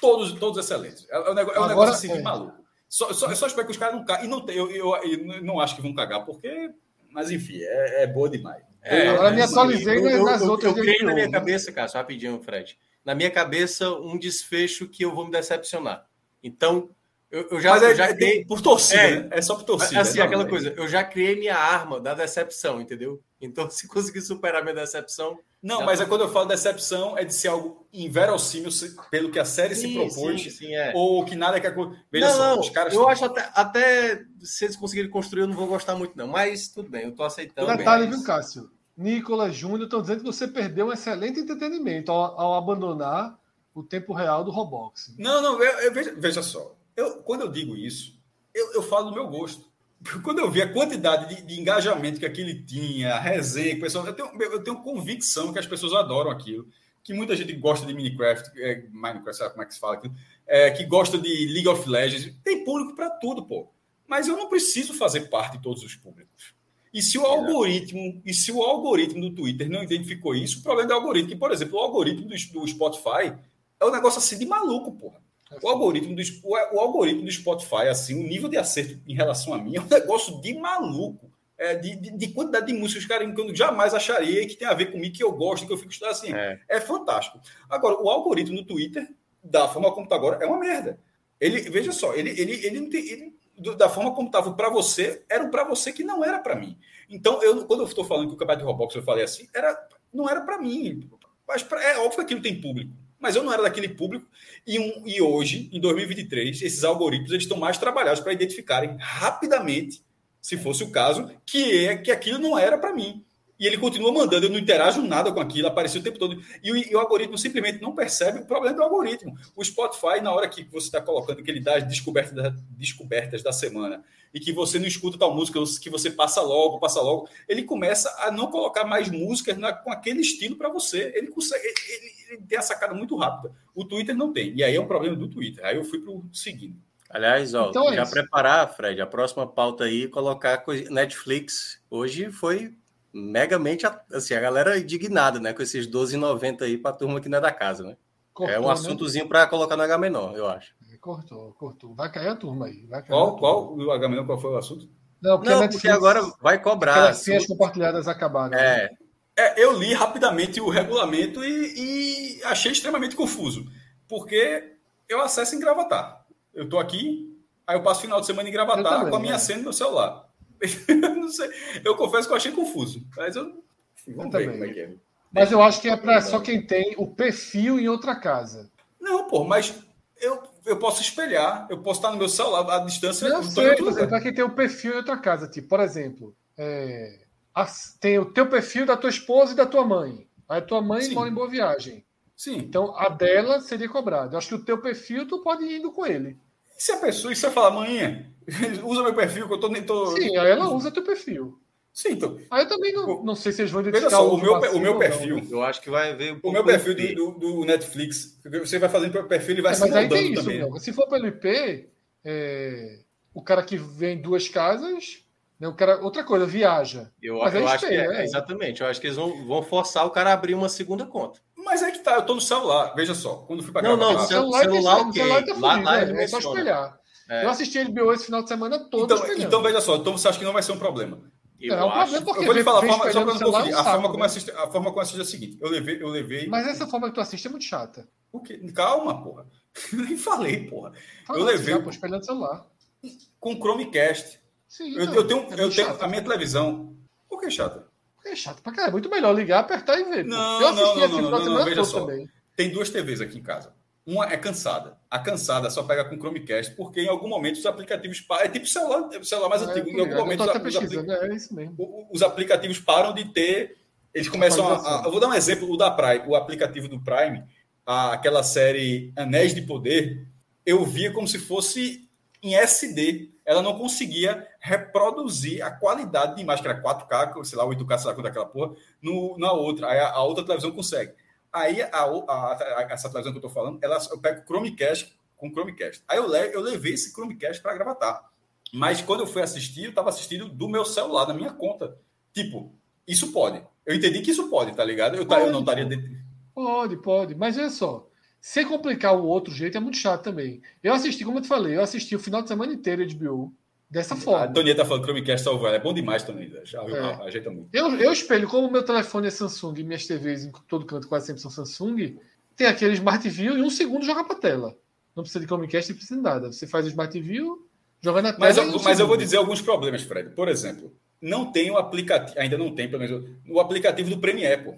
todos, todos excelentes. É, um negócio, é um negócio assim, de maluco. Só, só, só espero que os caras não caguem. E não, eu, eu, eu, não acho que vão cagar, porque. Mas enfim, é, é boa demais. É, Agora me atualizei eu, nas eu, outras. Eu, eu criei na minha cabeça, cara, só rapidinho, Fred. Na minha cabeça, um desfecho que eu vou me decepcionar. Então, eu, eu já, Mas é, já criei... por torcida, é, né? É só por torcida. Assim, aquela coisa, eu já criei minha arma da decepção, entendeu? Então, se conseguir superar minha decepção. Não, mas é quando eu falo decepção, é de ser algo inverossímil pelo que a série sim, se propôs, sim, sim, é. ou que nada que Veja não, só, não, os caras. Eu acho até, até se eles conseguirem construir, eu não vou gostar muito, não. Mas tudo bem, eu tô aceitando. Detalhe, viu, Cássio? Nicolas Júnior estão dizendo que você perdeu um excelente entretenimento ao, ao abandonar o tempo real do Roblox. Não, não, eu, eu, veja, veja só. Eu, quando eu digo isso, eu, eu falo do meu gosto. Quando eu vi a quantidade de, de engajamento que aquele tinha, a resenha, o pessoal, eu, tenho, eu tenho convicção que as pessoas adoram aquilo. Que muita gente gosta de Minecraft, é, Minecraft, sabe como é que se fala aquilo? É, que gosta de League of Legends. Tem público para tudo, pô. Mas eu não preciso fazer parte de todos os públicos. E se o algoritmo, e se o algoritmo do Twitter não identificou isso, o problema é do algoritmo, que, por exemplo, o algoritmo do, do Spotify é um negócio assim de maluco, porra. O algoritmo, do, o, algoritmo do Spotify, assim, o nível de acerto em relação a mim é um negócio de maluco. É, de, de, de, quantidade de músicas, cara, que eu jamais acharia que tem a ver comigo, que eu gosto, que eu fico estudando assim. É. é fantástico. Agora, o algoritmo do Twitter, da forma como está agora, é uma merda. Ele, veja só, ele, ele, ele não tem. Ele, da forma como estava para você, era para você que não era para mim. Então, eu, quando eu estou falando que o campeonato de Roblox eu falei assim, era, não era para mim. Mas pra, é óbvio que aquilo tem público mas eu não era daquele público. E, um, e hoje, em 2023, esses algoritmos eles estão mais trabalhados para identificarem rapidamente, se fosse o caso, que, é, que aquilo não era para mim. E ele continua mandando, eu não interajo nada com aquilo, apareceu o tempo todo. E o, e o, algoritmo simplesmente não percebe o problema do algoritmo. O Spotify, na hora que você está colocando que ele dá as descobertas, descobertas da semana e que você não escuta tal música, que você passa logo, passa logo, ele começa a não colocar mais músicas na, com aquele estilo para você. Ele consegue, ele, ele, tem a sacada muito rápida. O Twitter não tem. E aí é um problema do Twitter. Aí eu fui para o seguinte. Aliás, ó, então é já preparar, Fred, a próxima pauta aí, colocar Netflix. Hoje foi megamente, assim, a galera indignada, né, com esses 12,90 aí para a turma que não é da casa, né? Cortou, é um né? assuntozinho né? para colocar no H menor, eu acho. Cortou, cortou. Vai cair a turma aí. qual, qual o H menor, qual foi o assunto? Não, porque, não, porque agora vai cobrar. Porque as compartilhadas acabaram. É. Né? é. eu li rapidamente o regulamento e, e achei extremamente confuso. Porque eu acesso em Gravatar. Eu estou aqui, aí eu passo final de semana em Gravatar também, com a minha né? senha no meu celular. não sei. Eu confesso que eu achei confuso. Mas eu. Vamos eu ver como é que é. Mas eu acho que é para só quem tem o perfil em outra casa. Não, pô, mas eu, eu posso espelhar, eu posso estar no meu celular à distância. Eu sei, é para quem tem o perfil em outra casa. Tipo, por exemplo, é, tem o teu perfil da tua esposa e da tua mãe. Aí a tua mãe Sim. mora em Boa Viagem. Sim. Então a dela seria cobrada. Eu acho que o teu perfil tu pode ir indo com ele. E se a pessoa, e se eu falar, mãe, usa meu perfil, que eu tô nem tô. Sim, aí ela usa teu perfil. Sim, então. Aí eu também não, não sei se eles vão identificar só, o, meu, o meu perfil. Não, né? eu acho que vai ver. Um o meu perfil do, do, Netflix, você vai fazendo o perfil e vai é, se Mas aí tem isso, também. Se for pelo IP, é, o cara que vem duas casas. Né, o cara, outra coisa, viaja. Eu, mas eu acho que é, é, exatamente. Eu acho que eles vão, vão forçar o cara a abrir uma segunda conta. Mas é que tá, eu tô no celular. Veja só, quando fui para Não, não, celular, celular, okay. celular tá fudido, lá, lá é, é só espelhar. É. Eu assisti HBO esse final de semana todo. Então, então, veja só, então você acha que não vai ser um problema? Eu é um acho. problema porque eu vou te falar, a forma, só para não confundir. A forma como né? assiste, a forma como assiste é a seguinte: eu levei, eu levei. Mas essa forma que tu assiste é muito chata. O quê? Calma, porra. Nem falei, porra. Fala, eu levei. Já, pô, espelhando celular. Com Chromecast. Sim, eu, então, eu tenho, é eu tenho chato. a minha televisão. Por que chata? É chato pra caralho. É muito melhor ligar, apertar e ver. Não, eu assisti não, não, não, não, não, veja só. também. Tem duas TVs aqui em casa. Uma é cansada. A cansada só pega com Chromecast, porque em algum momento os aplicativos param. É tipo celular, celular mais eu antigo. Em algum momento os, tô até os apli- pesquisando, é isso mesmo. os aplicativos param de ter. Eles começam a, a- Eu vou dar um exemplo: o da Prime, o aplicativo do Prime, a- aquela série Anéis de Poder, eu via como se fosse em SD. Ela não conseguia reproduzir a qualidade de imagem, que era 4K, sei lá, 8K, sei lá quanto é porra, no, na outra. Aí a, a outra televisão consegue. Aí a, a- essa televisão que eu tô falando, ela, eu pego Chromecast com Chromecast. Aí eu, le, eu levei esse Chromecast para gravatar. Mas quando eu fui assistir, eu estava assistindo do meu celular, da minha conta. Tipo, isso pode. Eu entendi que isso pode, tá ligado? Eu, tá- eu não estaria. dentro- Pode, pode. Mas olha só. Se complicar o outro jeito é muito chato também. Eu assisti, como eu te falei, eu assisti o final de semana inteiro de HBO dessa A forma. Toninha tá falando que Chromecast salvou ela. É bom demais, Toninha. Já É. ajeita muito. Eu, eu espelho, como o meu telefone é Samsung e minhas TVs em todo canto quase sempre são Samsung, tem aquele Smart View e um segundo joga pra tela. Não precisa de Chromecast, não precisa de nada. Você faz o Smart View, joga na tela. Mas, eu, um mas eu vou dizer alguns problemas, Fred. Por exemplo, não tem o aplicativo, ainda não tem, pelo menos, o aplicativo do Premiere, pô.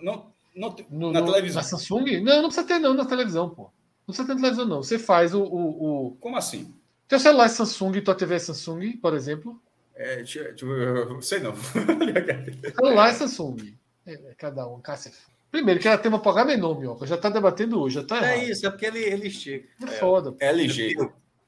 Não, não, No- na no- televisão. Na Samsung? Não, não precisa ter não na televisão, pô. Não precisa ter na televisão, não. Você faz o. o, o... Como assim? Teu celular é Samsung, tua TV é Samsung, por exemplo. É, deixa- deixa eu- sei não. celular é Samsung. É, é cada um, cacete. Primeiro, que ela tem uma programa enorme, ó. Já tá debatendo hoje, já tá errado. É isso, é porque ele, ele estica. É foda. pô. LG.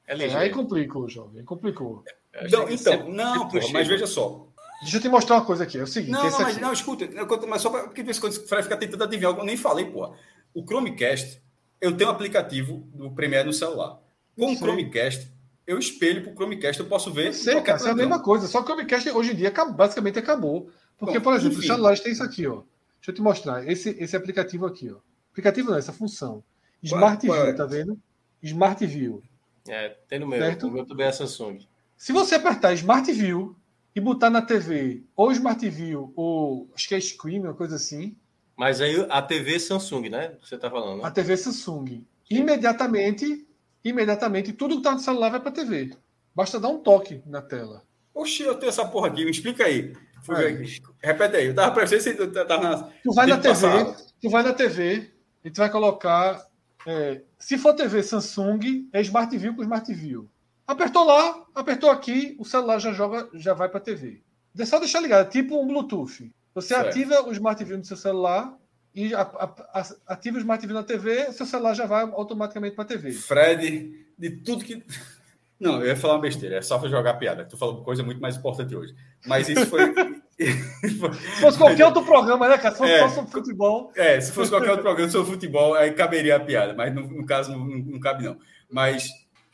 É É, ligeiro. aí complicou, jovem. Complicou. Não, então, não, porra, mas veja só. Deixa eu te mostrar uma coisa aqui. É o seguinte. Não, não, mas aqui- não, escuta, eu conto- mas só para porque de vez em quando o Fred fica tentando adivinhar, eu nem falei, porra. O Chromecast, eu tenho um aplicativo do Premiere no celular. Com o. Chromecast, eu espelho pro Chromecast, eu posso ver. Eu sei, cara, isso é a mesma coisa. Só que o Chromecast hoje em dia basicamente acabou. Porque, Bom, por exemplo, enfim. os celulares têm isso aqui, ó. Deixa eu te mostrar. Esse, esse aplicativo aqui, ó. Aplicativo não, essa função. Smart Qual é? View, tá vendo? Smart View. É, tem no meu. Certo? O meu também é Samsung. Se você apertar Smart View e botar na TV ou Smart View ou acho que é Screen, uma coisa assim, Mas aí a TV Samsung, né? Você tá falando, a né? TV Samsung, imediatamente, imediatamente tudo que tá no celular vai para a TV. Basta dar um toque na tela. Oxi, eu tenho essa porra aqui, me explica aí. Fui Aí. ver aqui. Repete aí, eu tava prestando se tu tava na. Tu vai na TV, tu vai na TV e tu vai colocar. é, se for TV Samsung, é Smart View com Smart View. Apertou lá, apertou aqui, o celular já joga, já vai para a TV. É só deixar ligado, é tipo um Bluetooth. Você Certo. ativa o Smart View no seu celular e a- a- a- ativa o Smart View na TV, seu celular já vai automaticamente para a TV. Fred, de tudo que. Não, eu ia falar uma besteira, é só pra jogar piada. Tu falou coisa muito mais importante hoje. Mas isso foi. Se fosse qualquer outro programa, né, cara? Se fosse É. sobre futebol. É, se fosse qualquer outro programa sobre futebol, aí caberia a piada, mas no, no caso não, não- não cabe, não. Mas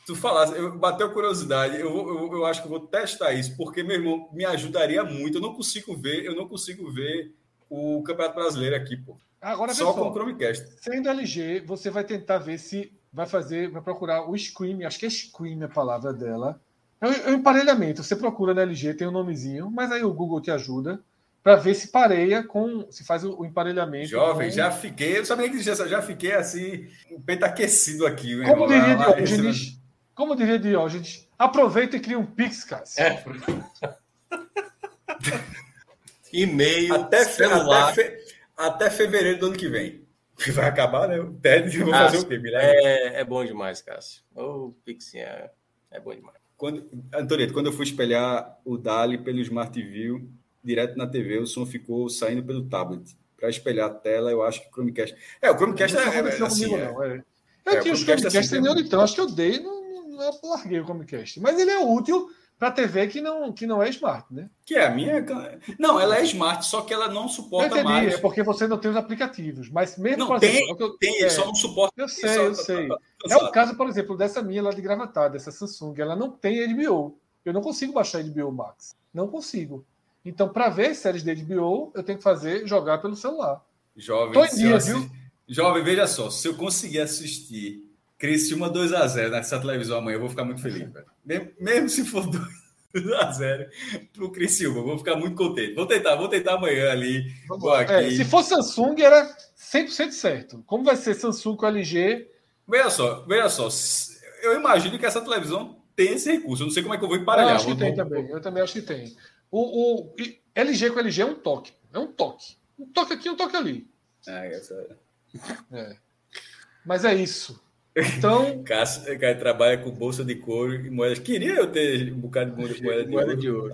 tu falasse, eu bateu curiosidade, eu, eu, eu acho que eu vou testar isso, porque, meu irmão, me ajudaria muito. Eu não consigo ver, eu não consigo ver o Campeonato Brasileiro aqui, pô. Agora, Só com o Chromecast. sendo LG, você vai tentar ver se vai fazer, vai procurar o Scream, acho que é Scream a palavra dela. É o, é emparelhamento. Você procura na LG, tem um nomezinho, mas aí o Google te ajuda para ver se pareia com, se faz o, o emparelhamento. Jovem, com- já fiquei, eu sabia que existia já fiquei assim, o peito aquecido aqui. Como diria Diógenes, como diria Diógenes, aproveita e cria um Pix, cara. É. E-mail, Até, fe- celular. até, fe- até fevereiro do ano que vem. Que vai acabar, né? O TED, eu vou fazer o quê? Leva. É, é bom demais, Cássio. O Pixinho é, é bom demais. Quando, Antônio, quando eu fui espelhar o Dali pelo Smart View, direto na TV, o som ficou saindo pelo tablet. Para espelhar a tela, eu acho que o Chromecast. É, o Chromecast Não é, aconteceu é, assim, comigo, é- não, é. É, Eu o tinha os Chromecast é Chromecast assim mesmo. nenhum então, acho que eu dei, não, não larguei o Chromecast. Mas ele é útil para TV que não, que não é smart, né? Que é a minha. Não, ela é smart, só que ela não Eu suporta entendi, mais. é porque você não tem os aplicativos. Mas mesmo, Não, tem, exemplo, é eu- Tem, é, só não suporta. Eu sei, eu sei. É o caso, por exemplo, dessa minha lá de Gravatar, dessa Samsung. Ela não tem HBO. Eu não consigo baixar HBO Max. Não consigo. Então, para ver séries de HBO, eu tenho que fazer jogar pelo celular. Jovem, Tô em dia, eu viu? Jovem, veja só, se eu conseguir assistir Criciúma 2x0 nessa televisão amanhã, eu vou ficar muito feliz. Mesmo, mesmo se for 2x0 pro Criciúma, eu vou ficar muito contente. Vou tentar, vou tentar amanhã ali. É, se for Samsung, era 100% certo. Como vai ser Samsung com LG? Veja só, veja só. Eu imagino que essa televisão tem esse recurso. Eu não sei como é que eu vou emparelhar. Eu acho que tem também. Eu também acho que tem. O, o LG com LG é um toque. É um toque. Um toque aqui, um toque ali. Ah, essa... é. Mas é isso. Então. Cássio, cara, trabalha com bolsa de couro e moedas. Queria eu ter um bocado de moeda de, moeda de ouro.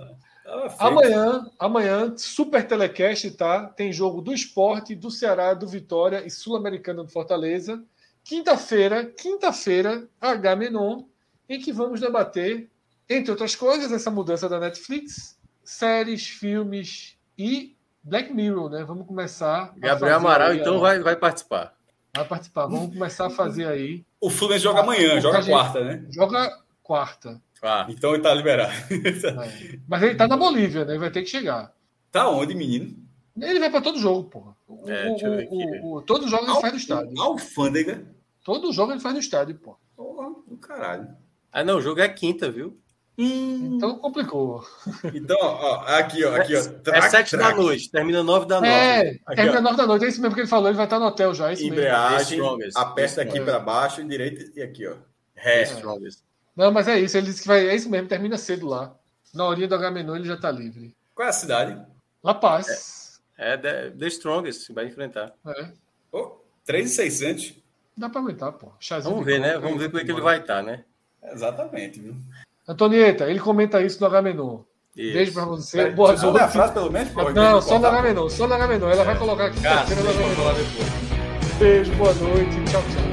Amanhã, amanhã, Super Telecast, tá? Tem jogo do esporte, do Ceará, do Vitória e Sul-Americana do Fortaleza. Quinta-feira, quinta-feira, H Menon, em que vamos debater, entre outras coisas, essa mudança da Netflix, séries, filmes e Black Mirror, né? Vamos começar. Gabriel Amaral, então, vai, vai participar. Vai participar. Vamos começar a fazer aí. O Fluminense joga amanhã, joga quarta, né? Joga quarta. Ah, então ele tá liberado. É. Mas ele tá na Bolívia, né? Ele vai ter que chegar. Tá onde, menino? Ele vai para todo jogo, porra. É, o, o, o, todo jogo ele faz no estádio. Alfândega. Todo jogo ele faz no estádio, pô. Porra, do caralho. Ah, não, o jogo é quinta, viu? Hum. Então complicou. Então, ó, aqui, ó, aqui, ó. É track, é sete da noite, termina nove da noite. É, aqui, termina ó. nove da noite, é isso mesmo que ele falou, ele vai estar no hotel já, é isso Embreagem, aperta aqui é. para baixo, direita e aqui, ó. Ré. Não, mas é isso, ele disse que vai, é isso mesmo, termina cedo lá. Na horinha do H-Menor ele já está livre. Qual é a cidade? La Paz. É, é The, the Strongest, vai enfrentar. É. Oh, 3,600. Dá para aguentar, pô. Chazinho Vamos ver, né? Vamos ver como é que ele vai estar, tá, né? Exatamente, viu? Antonieta, ele comenta isso no H-Menor. Beijo pra você. É, Boa noite. a frase, pelo menos? Pô, não, só no H-Menor. Só no H-Menor. Ela é. vai colocar aqui. Cara, depois. Beijo, boa noite. Tchau, tchau.